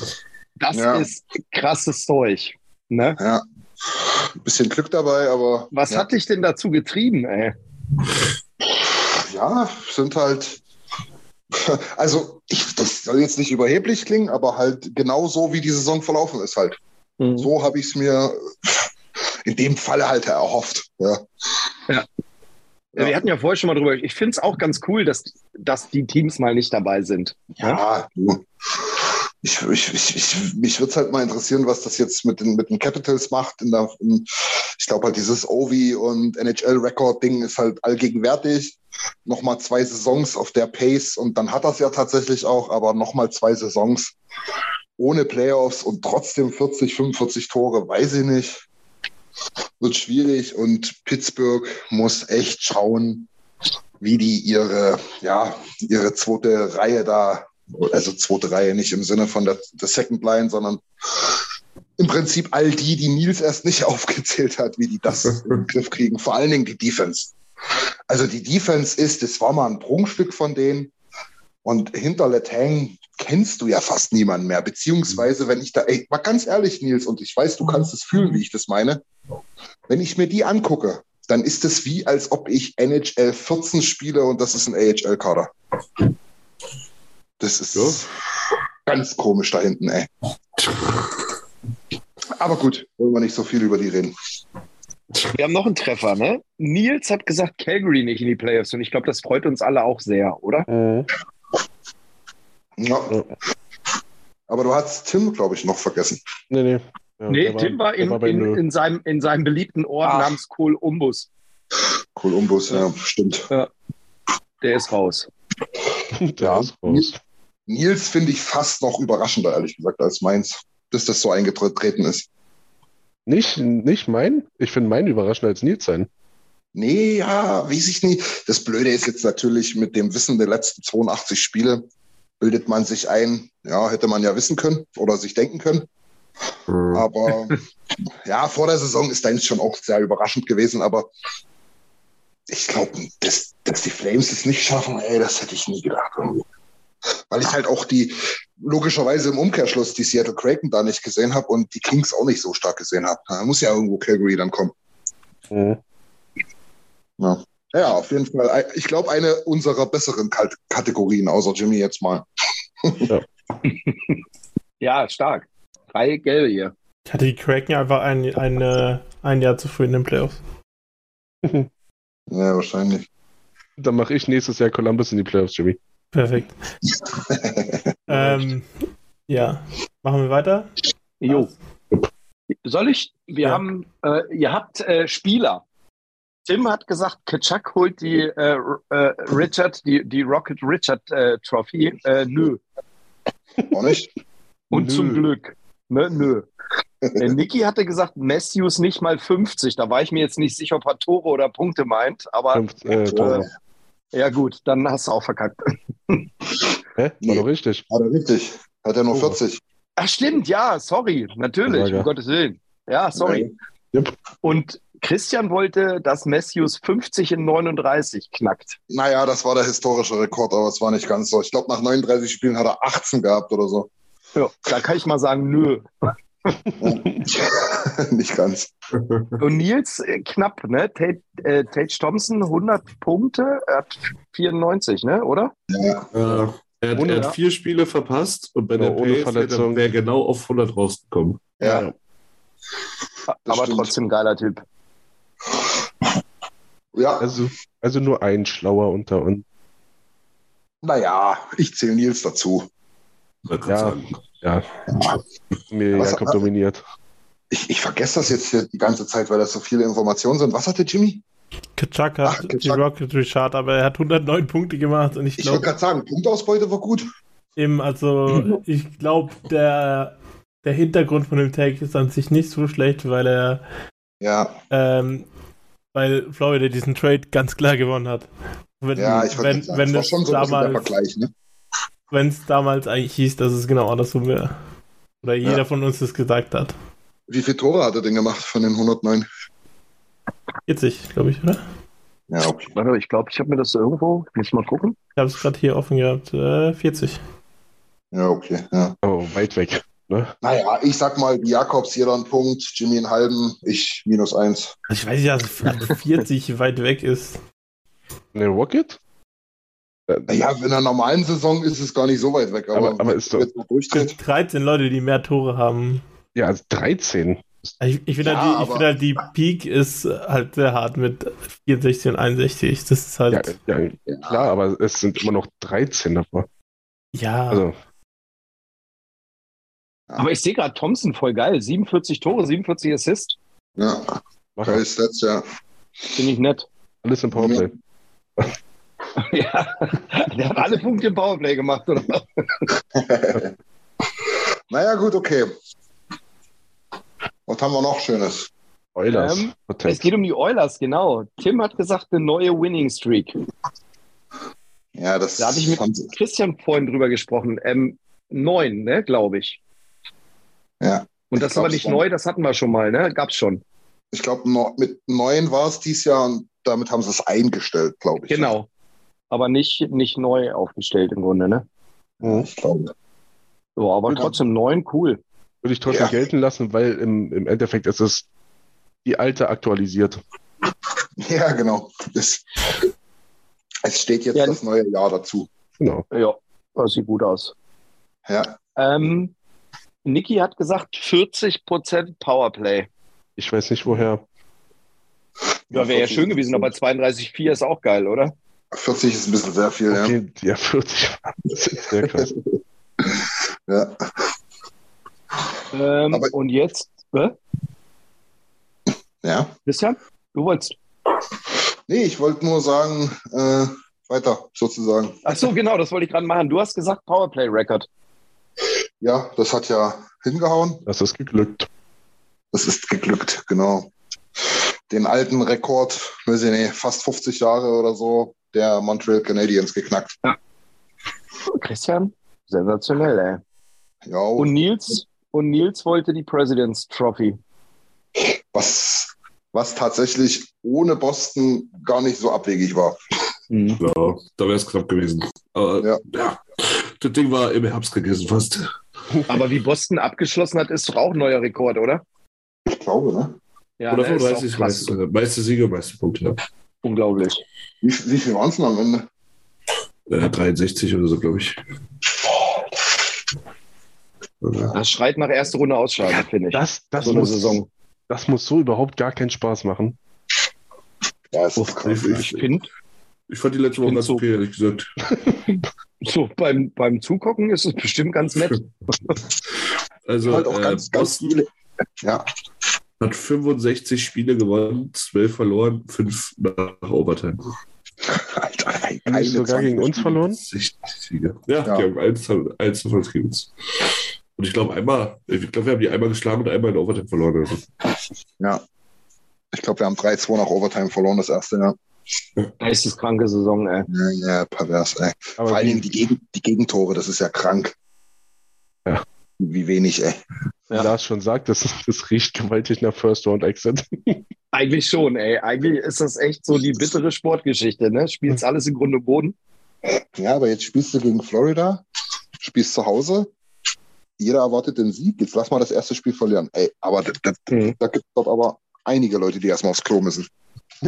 Das ja. ist krasses Zeug. Ne? Ja. Ein bisschen Glück dabei, aber. Was ja. hat dich denn dazu getrieben, ey? Ja, sind halt. Also, ich, das soll jetzt nicht überheblich klingen, aber halt genau so, wie die Saison verlaufen ist halt. Mhm. So habe ich es mir in dem Falle halt erhofft. Ja. ja. Ja. Wir hatten ja vorher schon mal drüber. Ich finde es auch ganz cool, dass, dass die Teams mal nicht dabei sind. Ja, ja? Ich, ich, ich, mich würde es halt mal interessieren, was das jetzt mit den, mit den Capitals macht. In der, in, ich glaube halt, dieses Ovi und NHL-Record-Ding ist halt allgegenwärtig. Nochmal zwei Saisons auf der Pace und dann hat das ja tatsächlich auch, aber nochmal zwei Saisons ohne Playoffs und trotzdem 40, 45 Tore, weiß ich nicht wird schwierig und Pittsburgh muss echt schauen, wie die ihre, ja, ihre zweite Reihe da, also zweite Reihe nicht im Sinne von der, der Second Line, sondern im Prinzip all die, die Nils erst nicht aufgezählt hat, wie die das im Griff kriegen. Vor allen Dingen die Defense. Also die Defense ist, das war mal ein Prunkstück von denen. Und hinter Letang kennst du ja fast niemanden mehr. Beziehungsweise, wenn ich da, ey, mal ganz ehrlich, Nils, und ich weiß, du kannst es fühlen, wie ich das meine. Wenn ich mir die angucke, dann ist es wie, als ob ich NHL 14 spiele und das ist ein AHL-Kader. Das ist ja. ganz komisch da hinten, ey. Aber gut, wollen wir nicht so viel über die reden. Wir haben noch einen Treffer, ne? Nils hat gesagt, Calgary nicht in die Playoffs und ich glaube, das freut uns alle auch sehr, oder? Mhm. Ja. Aber du hast Tim, glaube ich, noch vergessen. Nee, nee. Ja, nee, Tim war, in, war in, in, seinem, in seinem beliebten Ort Ach. namens Kolumbus. Kolumbus, ja, stimmt. Ja. Der ist raus. Der ja. ist raus. Nils finde ich fast noch überraschender, ehrlich gesagt, als meins, dass das so eingetreten ist. Nicht, nicht mein? Ich finde mein überraschender als Nils sein. Nee, ja, weiß ich nicht. Das Blöde ist jetzt natürlich mit dem Wissen der letzten 82 Spiele, bildet man sich ein, ja, hätte man ja wissen können oder sich denken können. Aber ja, vor der Saison ist deins schon auch sehr überraschend gewesen, aber ich glaube, dass, dass die Flames es nicht schaffen, ey, das hätte ich nie gedacht. Weil ich halt auch die, logischerweise im Umkehrschluss, die Seattle Kraken da nicht gesehen habe und die Kings auch nicht so stark gesehen habe. Da muss ja irgendwo Calgary dann kommen. Mhm. Ja. Ja, auf jeden Fall. Ich glaube, eine unserer besseren Kategorien, außer Jimmy jetzt mal. Ja, ja stark. Drei gelbe hier. Ich hatte die Kraken einfach ein, ein, äh, ein Jahr zu früh in den Playoffs. ja, wahrscheinlich. Dann mache ich nächstes Jahr Columbus in die Playoffs, Jimmy. Perfekt. ähm, ja, machen wir weiter? Jo. Soll ich? Wir ja. haben, äh, ihr habt äh, Spieler. Tim hat gesagt, Kaczak holt die äh, äh, Richard, die, die Rocket Richard äh, Trophy. Äh, nö. Auch nicht? Und nö. zum Glück. Ne, nö. Äh, Niki hatte gesagt, Matthews nicht mal 50. Da war ich mir jetzt nicht sicher, ob er Tore oder Punkte meint, aber. 50, äh, ja, gut, dann hast du auch verkackt. Hä? War nee. doch richtig. War doch richtig. Hat er nur oh. 40. Ach, stimmt, ja, sorry. Natürlich, um Gottes Willen. Ja, sorry. Ja. Yep. Und Christian wollte, dass Matthews 50 in 39 knackt. Naja, das war der historische Rekord, aber es war nicht ganz so. Ich glaube, nach 39 Spielen hat er 18 gehabt oder so. Ja, da kann ich mal sagen, nö. nicht ganz. Und Nils äh, knapp, ne? Tate, äh, Tate Thompson 100 Punkte, er hat 94, ne? Oder? Ja. ja. Er, hat, er hat vier Spiele verpasst und bei der Pace wäre er genau auf 100 rausgekommen. Ja. ja. Aber stimmt. trotzdem geiler Typ. Ja. Also, also nur ein Schlauer unter uns. Naja, ich zähle Nils dazu. Ja, ja. Mir Was, Jakob dominiert. Ich, ich vergesse das jetzt die ganze Zeit, weil das so viele Informationen sind. Was hatte Jimmy? Kaczak hat Ach, die Rocket Richard, aber er hat 109 Punkte gemacht und ich glaube. Ich wollte gerade sagen, Punktausbeute war gut. Eben, also ich glaube, der, der Hintergrund von dem Take ist an sich nicht so schlecht, weil er ja. Ähm, weil Florida diesen Trade ganz klar gewonnen hat. Wenn, ja, ich wenn, sagen, wenn das schon so damals, Vergleich, ne? Wenn es damals eigentlich hieß, dass es genau andersrum wäre. Oder jeder ja. von uns das gesagt hat. Wie viele Tore hat er denn gemacht von den 109? 40, glaube ich, oder? Ja, okay. Warte, ich glaube, ich habe mir das irgendwo, muss mal gucken. Ich habe es gerade hier offen gehabt, äh, 40. Ja, okay, ja. Oh, weit weg. Ne? Naja, ich sag mal, Jakobs jeder einen Punkt, Jimmy einen halben, ich minus eins. Ich weiß ja, dass 40 weit weg ist. Ne, Rocket? Ja, in einer normalen Saison ist es gar nicht so weit weg, aber, aber, aber ist doch. 13 Leute, die mehr Tore haben. Ja, also 13. Ich, ich finde ja, halt, find halt, die Peak ist halt sehr hart mit 64 und 61. Das ist halt. Ja, ja, klar, aber es sind immer noch 13 davor. Ja. Also, aber ich sehe gerade Thompson voll geil. 47 Tore, 47 Assists. Ja. Geil Stats, ja. Finde ich nett. Alles im Powerplay. ja, der hat alle Punkte im Powerplay gemacht, oder? naja, gut, okay. Was haben wir noch Schönes? Oilers. Ähm, es geht um die Oilers, genau. Tim hat gesagt, eine neue Winning Streak. Ja, das Da hatte ich mit Christian vorhin drüber gesprochen. Ähm, neun, ne, glaube ich. Ja. Und das ist aber nicht schon. neu, das hatten wir schon mal, ne? Gab's schon. Ich glaube, mit neun war es dieses Jahr und damit haben sie es eingestellt, glaube ich. Genau. Aber nicht, nicht neu aufgestellt im Grunde, ne? Ja, ich glaube. So, aber Würde trotzdem neun, cool. Würde ich trotzdem ja. gelten lassen, weil im, im Endeffekt ist es die alte aktualisiert. Ja, genau. Es, es steht jetzt ja. das neue Jahr dazu. Genau. Ja, das sieht gut aus. Ja. Ähm, Niki hat gesagt 40% Powerplay. Ich weiß nicht woher. Ja, wäre ja schön gewesen, aber 32,4 ist auch geil, oder? 40 ist ein bisschen sehr viel, okay, ja. Ja, 40. sehr krass. ja. Ähm, aber, und jetzt? Äh? Ja. Christian, du wolltest. Nee, ich wollte nur sagen, äh, weiter sozusagen. Ach so, genau, das wollte ich gerade machen. Du hast gesagt Powerplay-Record. Ja, das hat ja hingehauen. Das ist geglückt. Das ist geglückt, genau. Den alten Rekord, weiß ich nicht, fast 50 Jahre oder so, der Montreal Canadiens geknackt. Ja. Christian, sensationell, ey. Ja. Und Nils, und Nils wollte die President's Trophy. Was, was tatsächlich ohne Boston gar nicht so abwegig war. Mhm. Ja, da wäre es knapp gewesen. Aber, ja. ja. Das Ding war im Herbst gegessen fast. Aber wie Boston abgeschlossen hat, ist doch auch ein neuer Rekord, oder? Ich glaube, ne? Ja, oder 35 meiste, meiste Siege, meiste Punkte. Ja. Unglaublich. Wie, wie viel waren es denn am Ende? Äh, 63 oder so, glaube ich. Das schreit nach erste Runde Ausscheiden, ja, finde ich. Das, das, so muss, Saison. das muss so überhaupt gar keinen Spaß machen. Ja, ist krass. Ich, ich, ich, ich fand die letzte Woche ganz so, okay, ehrlich gesagt. So, beim, beim Zugucken ist es bestimmt ganz nett. also, halt auch ganz, äh, ganz viele. Ja. Hat 65 Spiele gewonnen, 12 verloren, 5 nach Overtime. Alter, eine sogar gegen uns verloren? Siege. Ja, ja, die haben 1, 1 zu gegen uns. Und ich glaube einmal, ich glaube, wir haben die einmal geschlagen und einmal in Overtime verloren. Also. Ja. Ich glaube, wir haben 3-2 nach Overtime verloren, das erste Jahr. Geisteskranke Saison, ey. Ja, ja pervers, ey. Aber Vor allen Dingen die, Geg die Gegentore, das ist ja krank. Ja. Wie wenig, ey. Ja. Lars schon sagt, das, das riecht gewaltig nach First Round Exit. Eigentlich schon, ey. Eigentlich ist das echt so die bittere Sportgeschichte, ne? Spielst alles im Grunde Boden. Ja, aber jetzt spielst du gegen Florida, spielst zu Hause. Jeder erwartet den Sieg. Jetzt lass mal das erste Spiel verlieren. Ey, aber da, da, mhm. da gibt es dort aber einige Leute, die erstmal aufs Klo müssen.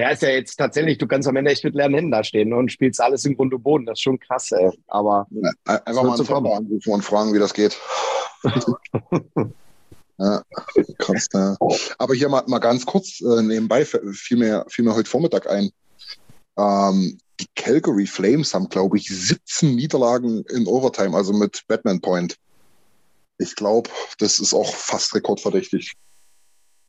Ja. ist ja jetzt tatsächlich, du kannst am Ende echt mit leeren Händen da stehen und spielst alles im Grund und Boden. Das ist schon krass, ey. Aber. Ja, einfach mal einen Papa anrufen und fragen, wie das geht. ja, krass, ja. Aber hier mal, mal ganz kurz äh, nebenbei, fiel mir, fiel mir heute Vormittag ein. Ähm, die Calgary Flames haben, glaube ich, 17 Niederlagen in Overtime, also mit Batman Point. Ich glaube, das ist auch fast rekordverdächtig.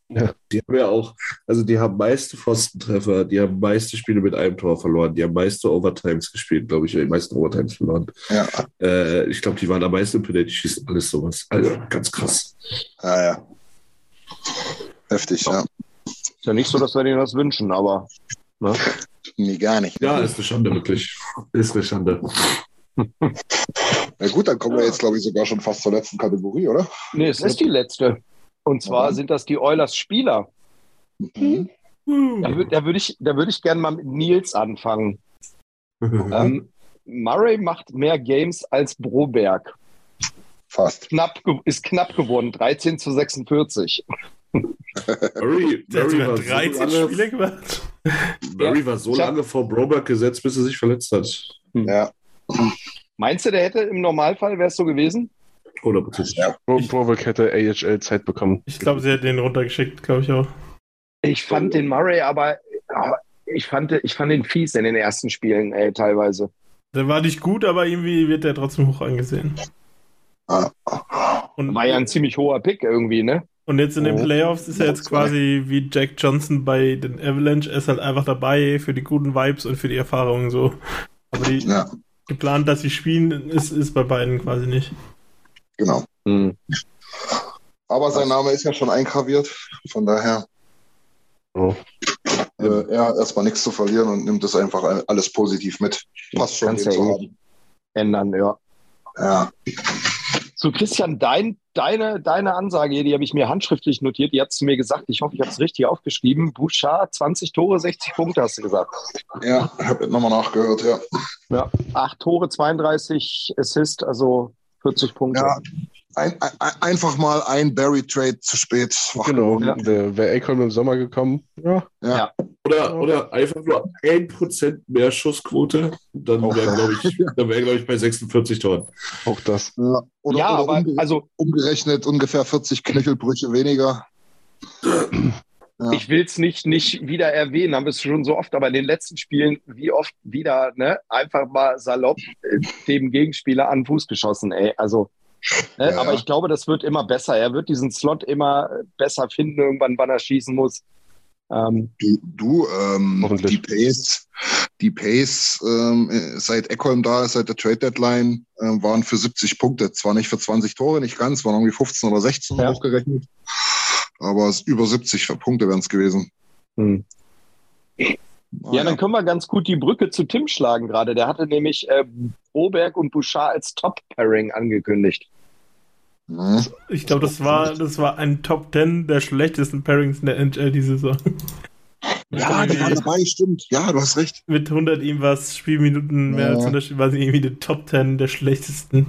Ja. Die haben ja auch, also die haben meiste Pfostentreffer, die haben meiste Spiele mit einem Tor verloren, die haben meiste Overtimes gespielt, glaube ich, die meisten Overtimes verloren. Ja. Äh, ich glaube, die waren am meisten im Penalty schießen, alles sowas. Also ganz krass. Ja, ja. Heftig, ja. Ist ja nicht so, dass wir denen das wünschen, aber. Ne? Nee, gar nicht. Ja, ist eine Schande, wirklich. Ist eine Schande. Na gut, dann kommen wir jetzt, glaube ich, sogar schon fast zur letzten Kategorie, oder? Nee, es ist die letzte. Und zwar sind das die Oilers Spieler. Mhm. Da würde da würd ich, würd ich gerne mal mit Nils anfangen. ähm, Murray macht mehr Games als Broberg. Fast. Knapp, ist knapp geworden, 13 zu 46. Murray, Murray war 13 so lange, Spiele gemacht. Murray war so lange vor Broberg gesetzt, bis er sich verletzt hat. Ja. Meinst du, der hätte im Normalfall, wäre es so gewesen? 100%. Ja. Broberg hätte AHL Zeit bekommen. Ich glaube, sie hat den runtergeschickt, glaube ich auch. Ich fand den Murray aber, ich fand, ich fand den fies in den ersten Spielen, ey, teilweise. Der war nicht gut, aber irgendwie wird der trotzdem hoch angesehen. Und war ja ein ziemlich hoher Pick irgendwie, ne? Und jetzt in den. Playoffs ist er jetzt quasi wie Jack Johnson bei den Avalanche. Er ist halt einfach dabei für die guten Vibes und für die Erfahrungen so. Aber die ja. geplant, dass sie spielen, ist, ist bei beiden quasi nicht. Genau. Mhm. Aber sein Name ist ja schon eingraviert, von daher. Oh. Äh, er hat erstmal nichts zu verlieren und nimmt das einfach alles positiv mit. Passt schon. Kannst ja eh ändern, ja. Ja. So, Christian, dein, deine, deine Ansage, die habe ich mir handschriftlich notiert, die hat zu mir gesagt, ich hoffe, ich habe es richtig aufgeschrieben. Bouchard, 20 Tore, 60 Punkte, hast du gesagt. Ja, habe nochmal nachgehört, ja. Ja, 8 Tore, 32 Assist, also 40 Punkte. Ja, ein, ein, einfach mal ein Barry-Trade zu spät. Genau, ja. wäre Ekholm im Sommer gekommen. Ja. ja. Oder, oder einfach nur ein Prozent mehr Schussquote, dann wäre, glaube ich, wär, glaub ich, bei 46 Toren. Auch das. Ja, oder, ja, oder aber umge also, umgerechnet ungefähr 40 Knöchelbrüche weniger. Ja. Ich will es nicht, nicht wieder erwähnen, haben wir es schon so oft, aber in den letzten Spielen, wie oft wieder, ne, einfach mal salopp äh, dem Gegenspieler an den Fuß geschossen, ey. Also, ne, ja. aber ich glaube, das wird immer besser. Er wird diesen Slot immer besser finden, irgendwann, wann er schießen muss. Ähm, du, du ähm, die Pace, die Pace ähm, seit Eckholm da ist, seit der Trade Deadline, äh, waren für 70 Punkte. Zwar nicht für 20 Tore, nicht ganz, waren irgendwie 15 oder 16 ja. hochgerechnet aber über 70 Punkte wären es gewesen. Hm. Ja, dann können wir ganz gut die Brücke zu Tim schlagen gerade. Der hatte nämlich äh, Boberg und Bouchard als Top-Pairing angekündigt. Hm. Ich glaube, das war, das war ein Top 10 der schlechtesten Pairings in der NHL diese Saison. Ja, die waren dabei, stimmt. Ja, du hast recht. Mit 100 irgendwas Spielminuten, mehr ja. als 100 war sie irgendwie die Top 10 der schlechtesten.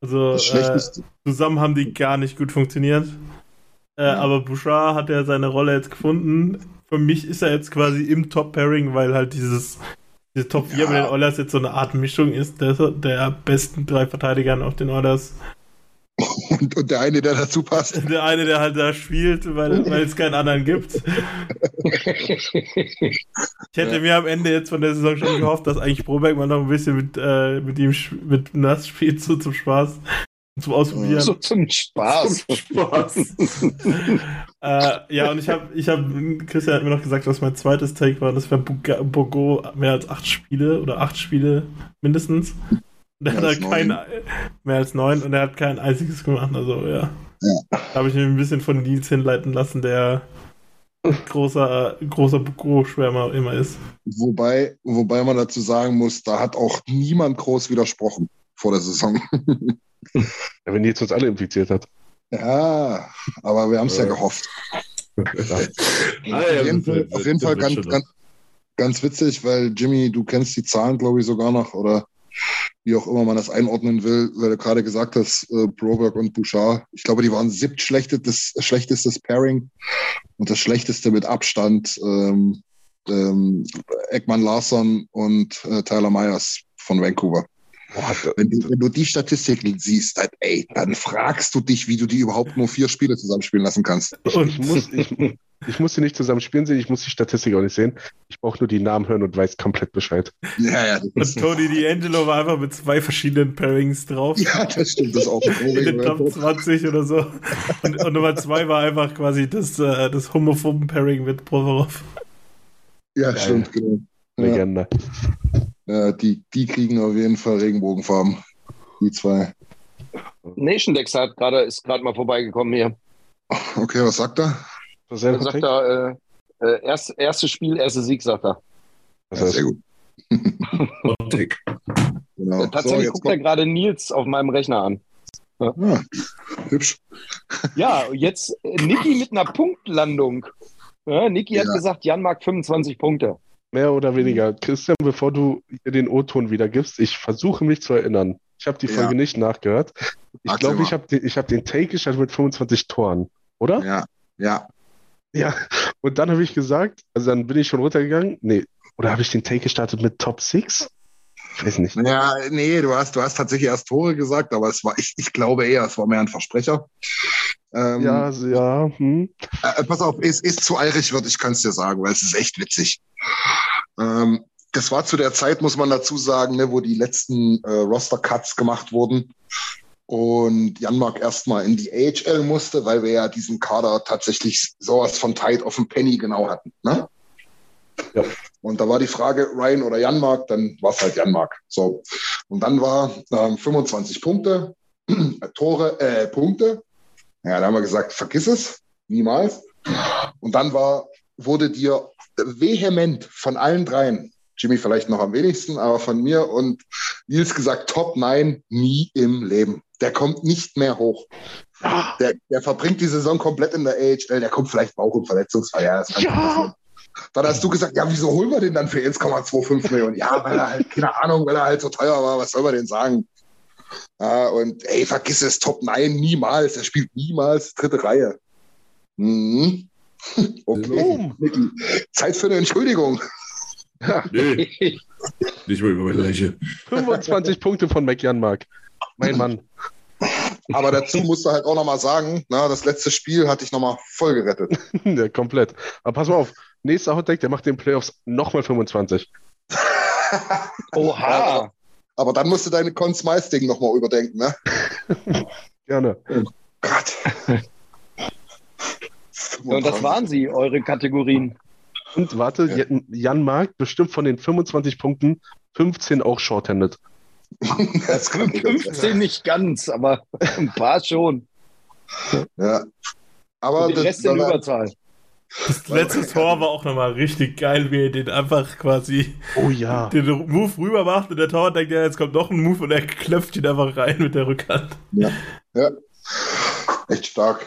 Also äh, zusammen haben die gar nicht gut funktioniert. Äh, aber Bouchard hat ja seine Rolle jetzt gefunden. Für mich ist er jetzt quasi im Top-Pairing, weil halt dieses diese Top 4 ja. bei den Oilers jetzt so eine Art Mischung ist der, der besten drei Verteidigern auf den Oilers. Und, und, der eine, der dazu passt. Der eine, der halt da spielt, weil, weil es keinen anderen gibt. ich hätte ja. mir am Ende jetzt von der Saison schon gehofft, dass eigentlich Proberg mal noch ein bisschen mit, äh, mit ihm mit Nass spielt, so zum Spaß. Zum Ausprobieren. So zum Spaß. Zum Spaß. äh, ja, und ich habe, ich hab, Christian hat mir noch gesagt, was mein zweites Take war, das wäre Bogo mehr als acht Spiele oder acht Spiele mindestens. Und der hat halt kein, mehr als neun und er hat kein einziges gemacht. Also ja. ja. Da habe ich mich ein bisschen von Nils hinleiten lassen, der großer, großer Bogo-Schwärmer immer ist. Wobei, wobei man dazu sagen muss, da hat auch niemand groß widersprochen vor der Saison. Ja, wenn die jetzt uns alle infiziert hat. Ja, aber wir haben es ja. ja gehofft. ja. auf jeden Fall, auf jeden Fall ganz, ganz, ganz witzig, weil Jimmy, du kennst die Zahlen, glaube ich, sogar noch, oder wie auch immer man das einordnen will, weil du gerade gesagt hast, äh, Broberg und Bouchard, ich glaube, die waren siebtschlechtestes schlechtestes Pairing und das schlechteste mit Abstand ähm, ähm, Ekman Larsson und äh, Tyler Myers von Vancouver. Wenn, du, wenn du die Statistiken siehst, dann, ey, dann fragst du dich, wie du die überhaupt nur vier Spiele zusammenspielen lassen kannst. Ich, ich muss, ich, ich muss sie nicht zusammenspielen sehen, ich muss die Statistik auch nicht sehen. Ich brauche nur die Namen hören und weiß komplett Bescheid. Ja, ja. Und Tony D'Angelo war einfach mit zwei verschiedenen Pairings drauf. Ja, das stimmt, das ist auch In den Top 20 oder so. Und, und, Nummer zwei war einfach quasi das, äh, das homophoben Pairing mit Provorov. Ja, stimmt, genau. Legende. Ja, die, die kriegen auf jeden Fall Regenbogenfarben. Die zwei. Nation Dex hat grade, ist gerade mal vorbeigekommen hier. Okay, was sagt er? Was er sagt er, äh, äh, erst, erstes Spiel, erster Sieg, sagt er. Das ja, sehr gut. genau. Tatsächlich so, guckt er gerade Nils auf meinem Rechner an. Ja. Ah, hübsch. Ja, jetzt äh, Niki mit einer Punktlandung. Ja, Niki ja. hat gesagt, Jan mag 25 Punkte. Mehr oder weniger. Christian, bevor du den O-Ton wiedergibst, ich versuche mich zu erinnern. Ich habe die Folge ja. nicht nachgehört. Ich glaube, ich habe den, hab den Take gestartet mit 25 Toren, oder? Ja, ja. Ja, und dann habe ich gesagt, also dann bin ich schon runtergegangen. Nee, oder habe ich den Take gestartet mit Top 6? Ich weiß nicht. Ja, nee, du hast, du hast tatsächlich erst Tore gesagt, aber es war, ich, ich glaube eher, es war mehr ein Versprecher. Ähm, ja, ja. Hm. Äh, pass auf, es ist zu eilig wird, ich kann es dir sagen, weil es ist echt witzig. Ähm, das war zu der Zeit, muss man dazu sagen, ne, wo die letzten äh, Roster-Cuts gemacht wurden und Janmark erstmal in die AHL musste, weil wir ja diesen Kader tatsächlich sowas von tight auf dem Penny genau hatten. Ne? Ja. Und da war die Frage, Ryan oder Janmark, dann war es halt Janmark. So. Und dann war ähm, 25 Punkte, äh, Tore, äh, Punkte. Ja, da haben wir gesagt, vergiss es, niemals. Und dann war, wurde dir vehement von allen dreien, Jimmy vielleicht noch am wenigsten, aber von mir und Nils gesagt, Top 9 nie im Leben. Der kommt nicht mehr hoch. Der, der verbringt die Saison komplett in der AHL, der kommt vielleicht Bauch- und Verletzungsfrei. Ja, ja. Dann hast du gesagt, ja, wieso holen wir den dann für 1,25 Millionen? Ja, weil er halt, keine Ahnung, weil er halt so teuer war, was soll man denn sagen? Ja, und ey, vergiss es, Top 9 niemals. Er spielt niemals dritte Reihe. Mhm. Okay. Zeit für eine Entschuldigung. Nee. Nicht mal über meine Leiche. 25 Punkte von McJanmark. Mein Mann. Aber dazu musst du halt auch nochmal sagen, na, das letzte Spiel hatte ich nochmal voll gerettet. ja, komplett. Aber pass mal auf, nächster Hotdeck, der macht den Playoffs nochmal 25. Oha. Aber dann musst du deine Consmice-Ding nochmal überdenken, ne? Gerne. Oh Gott. Und das waren sie, eure Kategorien. Und warte, ja. Jan Mark bestimmt von den 25 Punkten 15 auch shorthanded. Das 15 nicht ganz, aber ein paar schon. Ja. Aber Und den Rest in Überzahl. Das letzte Tor war auch nochmal richtig geil, wie er den einfach quasi oh, ja. den Move rüber macht und der Tor denkt, ja, jetzt kommt noch ein Move und er klopft ihn einfach rein mit der Rückhand. Ja, ja. echt stark.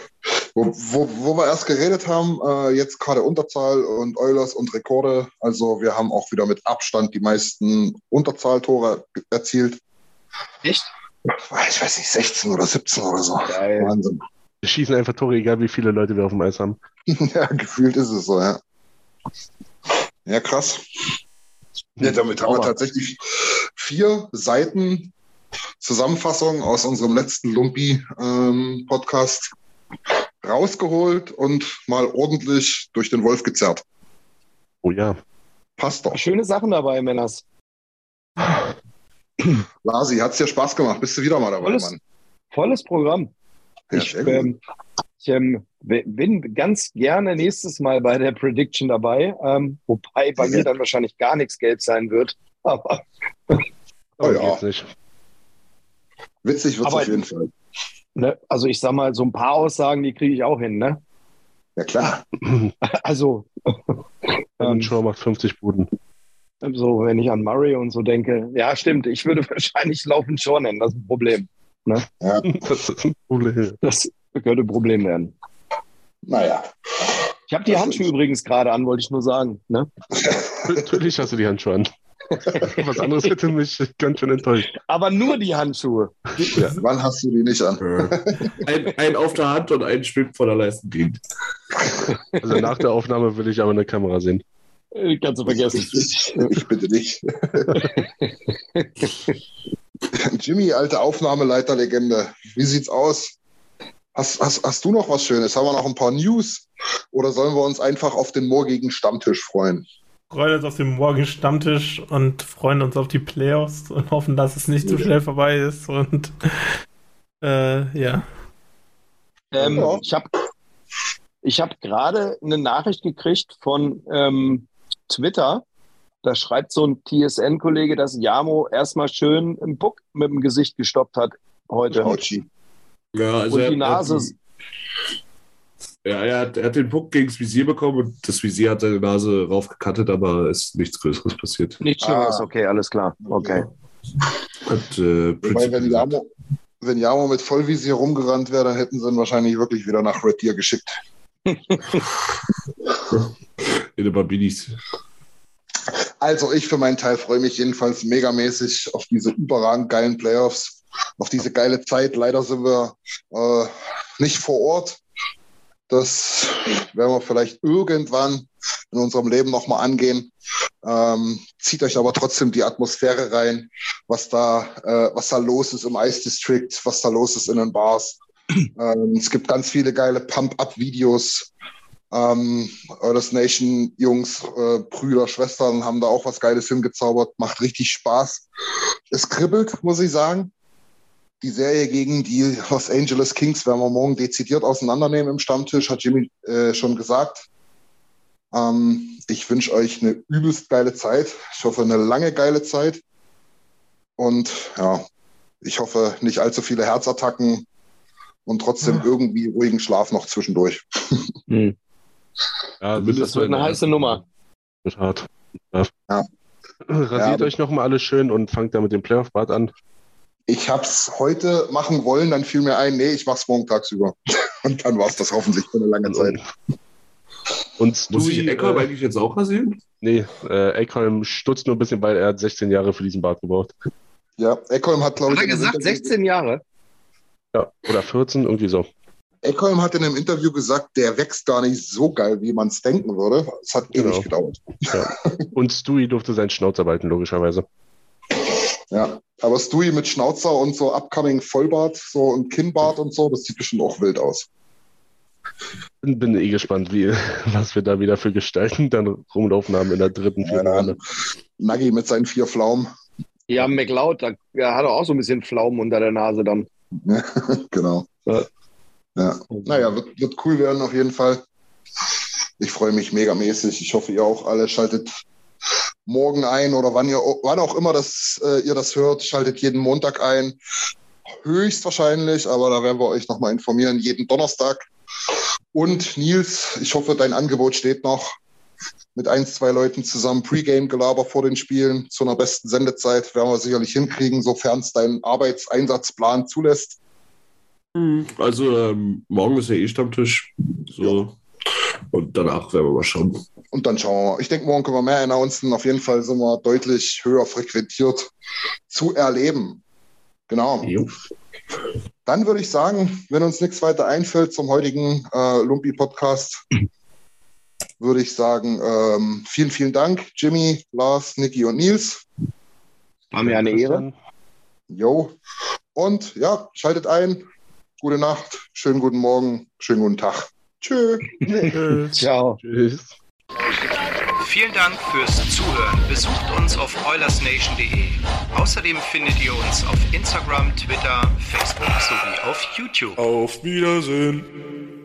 Wo, wo, wo wir erst geredet haben, äh, jetzt gerade Unterzahl und Eulers und Rekorde. Also wir haben auch wieder mit Abstand die meisten Unterzahltore erzielt. Echt? Ich weiß nicht, 16 oder 17 oder so. Geil. Wahnsinn. Wir schießen einfach Tore, egal wie viele Leute wir auf dem Eis haben. ja, gefühlt ist es so, ja. Ja, krass. Ja, damit haben wir tatsächlich vier Seiten Zusammenfassung aus unserem letzten Lumpi-Podcast ähm, rausgeholt und mal ordentlich durch den Wolf gezerrt. Oh ja. Passt doch. Schöne Sachen dabei, Männers. Lasi, hat es dir Spaß gemacht? Bist du wieder mal dabei, volles, Mann? Volles Programm. Ja, ich, ähm, ich ähm, bin ganz gerne nächstes Mal bei der Prediction dabei, ähm, wobei bei ja. mir dann wahrscheinlich gar nichts gelb sein wird. Aber oh, ja. Witzig wird es auf jeden Fall. Ne, also ich sag mal, so ein paar Aussagen, die kriege ich auch hin, ne? Ja klar. Also. ähm, Shaw macht 50 Buden. So, wenn ich an Murray und so denke, ja, stimmt, ich würde wahrscheinlich Laufen Shaw nennen, das ist ein Problem. Ne? Ja. Das ist ein Problem. Das könnte ein Problem werden. Naja. Ich habe die Handschuhe übrigens gerade an, wollte ich nur sagen. Ne? Natürlich hast du die Handschuhe an. Was anderes hätte mich ganz schön enttäuscht. Aber nur die Handschuhe. Ja. Wann hast du die nicht an? Ein, ein auf der Hand und ein schwebt vor der Leistengegend. Also nach der Aufnahme will ich aber eine Kamera sehen. Kannst du vergessen. Ich, ich, ich bitte nicht. Jimmy, alte Aufnahmeleiterlegende, wie sieht's aus? Hast, hast, hast du noch was Schönes? Haben wir noch ein paar News? Oder sollen wir uns einfach auf den morgigen Stammtisch freuen? freuen uns auf den morgigen Stammtisch und freuen uns auf die Playoffs und hoffen, dass es nicht zu so schnell vorbei ist. Und äh, ja. Ähm, ich habe ich hab gerade eine Nachricht gekriegt von ähm, Twitter. Da schreibt so ein TSN-Kollege, dass Jamo erstmal schön im Puck mit dem Gesicht gestoppt hat heute. Ja, also und die Nase. Ja, er hat, er hat den Puck gegen das Visier bekommen und das Visier hat seine Nase raufgekattet, aber es ist nichts Größeres passiert. Nichts Schlimmeres, ah. okay, alles klar. Okay. Hat, äh, Wobei, wenn Jamo, wenn Jamo mit Vollvisier rumgerannt wäre, dann hätten sie ihn wahrscheinlich wirklich wieder nach Red Deer geschickt. In den Babinis. Also ich für meinen Teil freue mich jedenfalls megamäßig auf diese überragend geilen Playoffs, auf diese geile Zeit. Leider sind wir äh, nicht vor Ort. Das werden wir vielleicht irgendwann in unserem Leben nochmal angehen. Ähm, zieht euch aber trotzdem die Atmosphäre rein, was da, äh, was da los ist im Ice District, was da los ist in den Bars. Ähm, es gibt ganz viele geile Pump-Up-Videos. Ähm, Earth Nation Jungs, äh, Brüder, Schwestern haben da auch was Geiles hingezaubert. Macht richtig Spaß. Es kribbelt, muss ich sagen. Die Serie gegen die Los Angeles Kings werden wir morgen dezidiert auseinandernehmen im Stammtisch, hat Jimmy äh, schon gesagt. Ähm, ich wünsche euch eine übelst geile Zeit. Ich hoffe, eine lange geile Zeit. Und ja, ich hoffe, nicht allzu viele Herzattacken und trotzdem ja. irgendwie ruhigen Schlaf noch zwischendurch. Hm. Ja, das wird eine heiße Nummer. Wird hart. Ja. ja. Rasiert ja. euch nochmal alles schön und fangt da mit dem Playoff-Bad an. Ich habe es heute machen wollen, dann fiel mir ein, nee, ich mache es morgen tagsüber. Und dann war es das hoffentlich für eine lange Zeit. Und Stewie, Muss ich Eckholm äh, eigentlich jetzt auch rasieren? Nee, äh, Eckholm stutzt nur ein bisschen, weil er hat 16 Jahre für diesen Bart gebraucht. Ja, Eckholm hat, glaube ich. Hat er gesagt, 16 Jahre? Ja, oder 14, irgendwie so. Eckholm hat in einem Interview gesagt, der wächst gar nicht so geil, wie man es denken würde. Es hat genau. ewig gedauert. Ja. Und Stewie durfte seinen Schnauzer halten, logischerweise. Ja, aber Stewie mit Schnauzer und so upcoming Vollbart, so ein Kinnbart und so, das sieht bestimmt auch wild aus. Bin, bin eh gespannt, wie, was wir da wieder für Gestalten dann rumlaufen haben in der dritten, vierten ja, Runde. Nuggy mit seinen vier Pflaumen. Ja, McLeod, da ja, hat er auch so ein bisschen Pflaumen unter der Nase dann. genau. Ja. Ja. Naja, wird, wird cool werden auf jeden Fall. Ich freue mich megamäßig. Ich hoffe, ihr auch alle schaltet morgen ein oder wann, ihr, wann auch immer das, äh, ihr das hört. Schaltet jeden Montag ein. Höchstwahrscheinlich, aber da werden wir euch nochmal informieren, jeden Donnerstag. Und Nils, ich hoffe, dein Angebot steht noch mit ein, zwei Leuten zusammen Pre-Game-Gelaber vor den Spielen zu einer besten Sendezeit. Werden wir sicherlich hinkriegen, sofern es deinen Arbeitseinsatzplan zulässt. Mhm. Also ähm, morgen ist ja eh Stammtisch. So. Ja. Und danach werden wir mal schauen. Und dann schauen wir mal. Ich denke, morgen können wir mehr announcen. Auf jeden Fall sind wir deutlich höher frequentiert zu erleben. Genau. Jo. Dann würde ich sagen, wenn uns nichts weiter einfällt zum heutigen äh, Lumpi-Podcast, würde ich sagen, ähm, vielen, vielen Dank, Jimmy, Lars, Niki und Nils. War mir eine Ehre. Jo. Und ja, schaltet ein. Gute Nacht, schönen guten Morgen, schönen guten Tag. Tschö. Ciao. Tschüss. Vielen Dank fürs Zuhören. Besucht uns auf oilersnation.de. Außerdem findet ihr uns auf Instagram, Twitter, Facebook sowie auf YouTube. Auf Wiedersehen.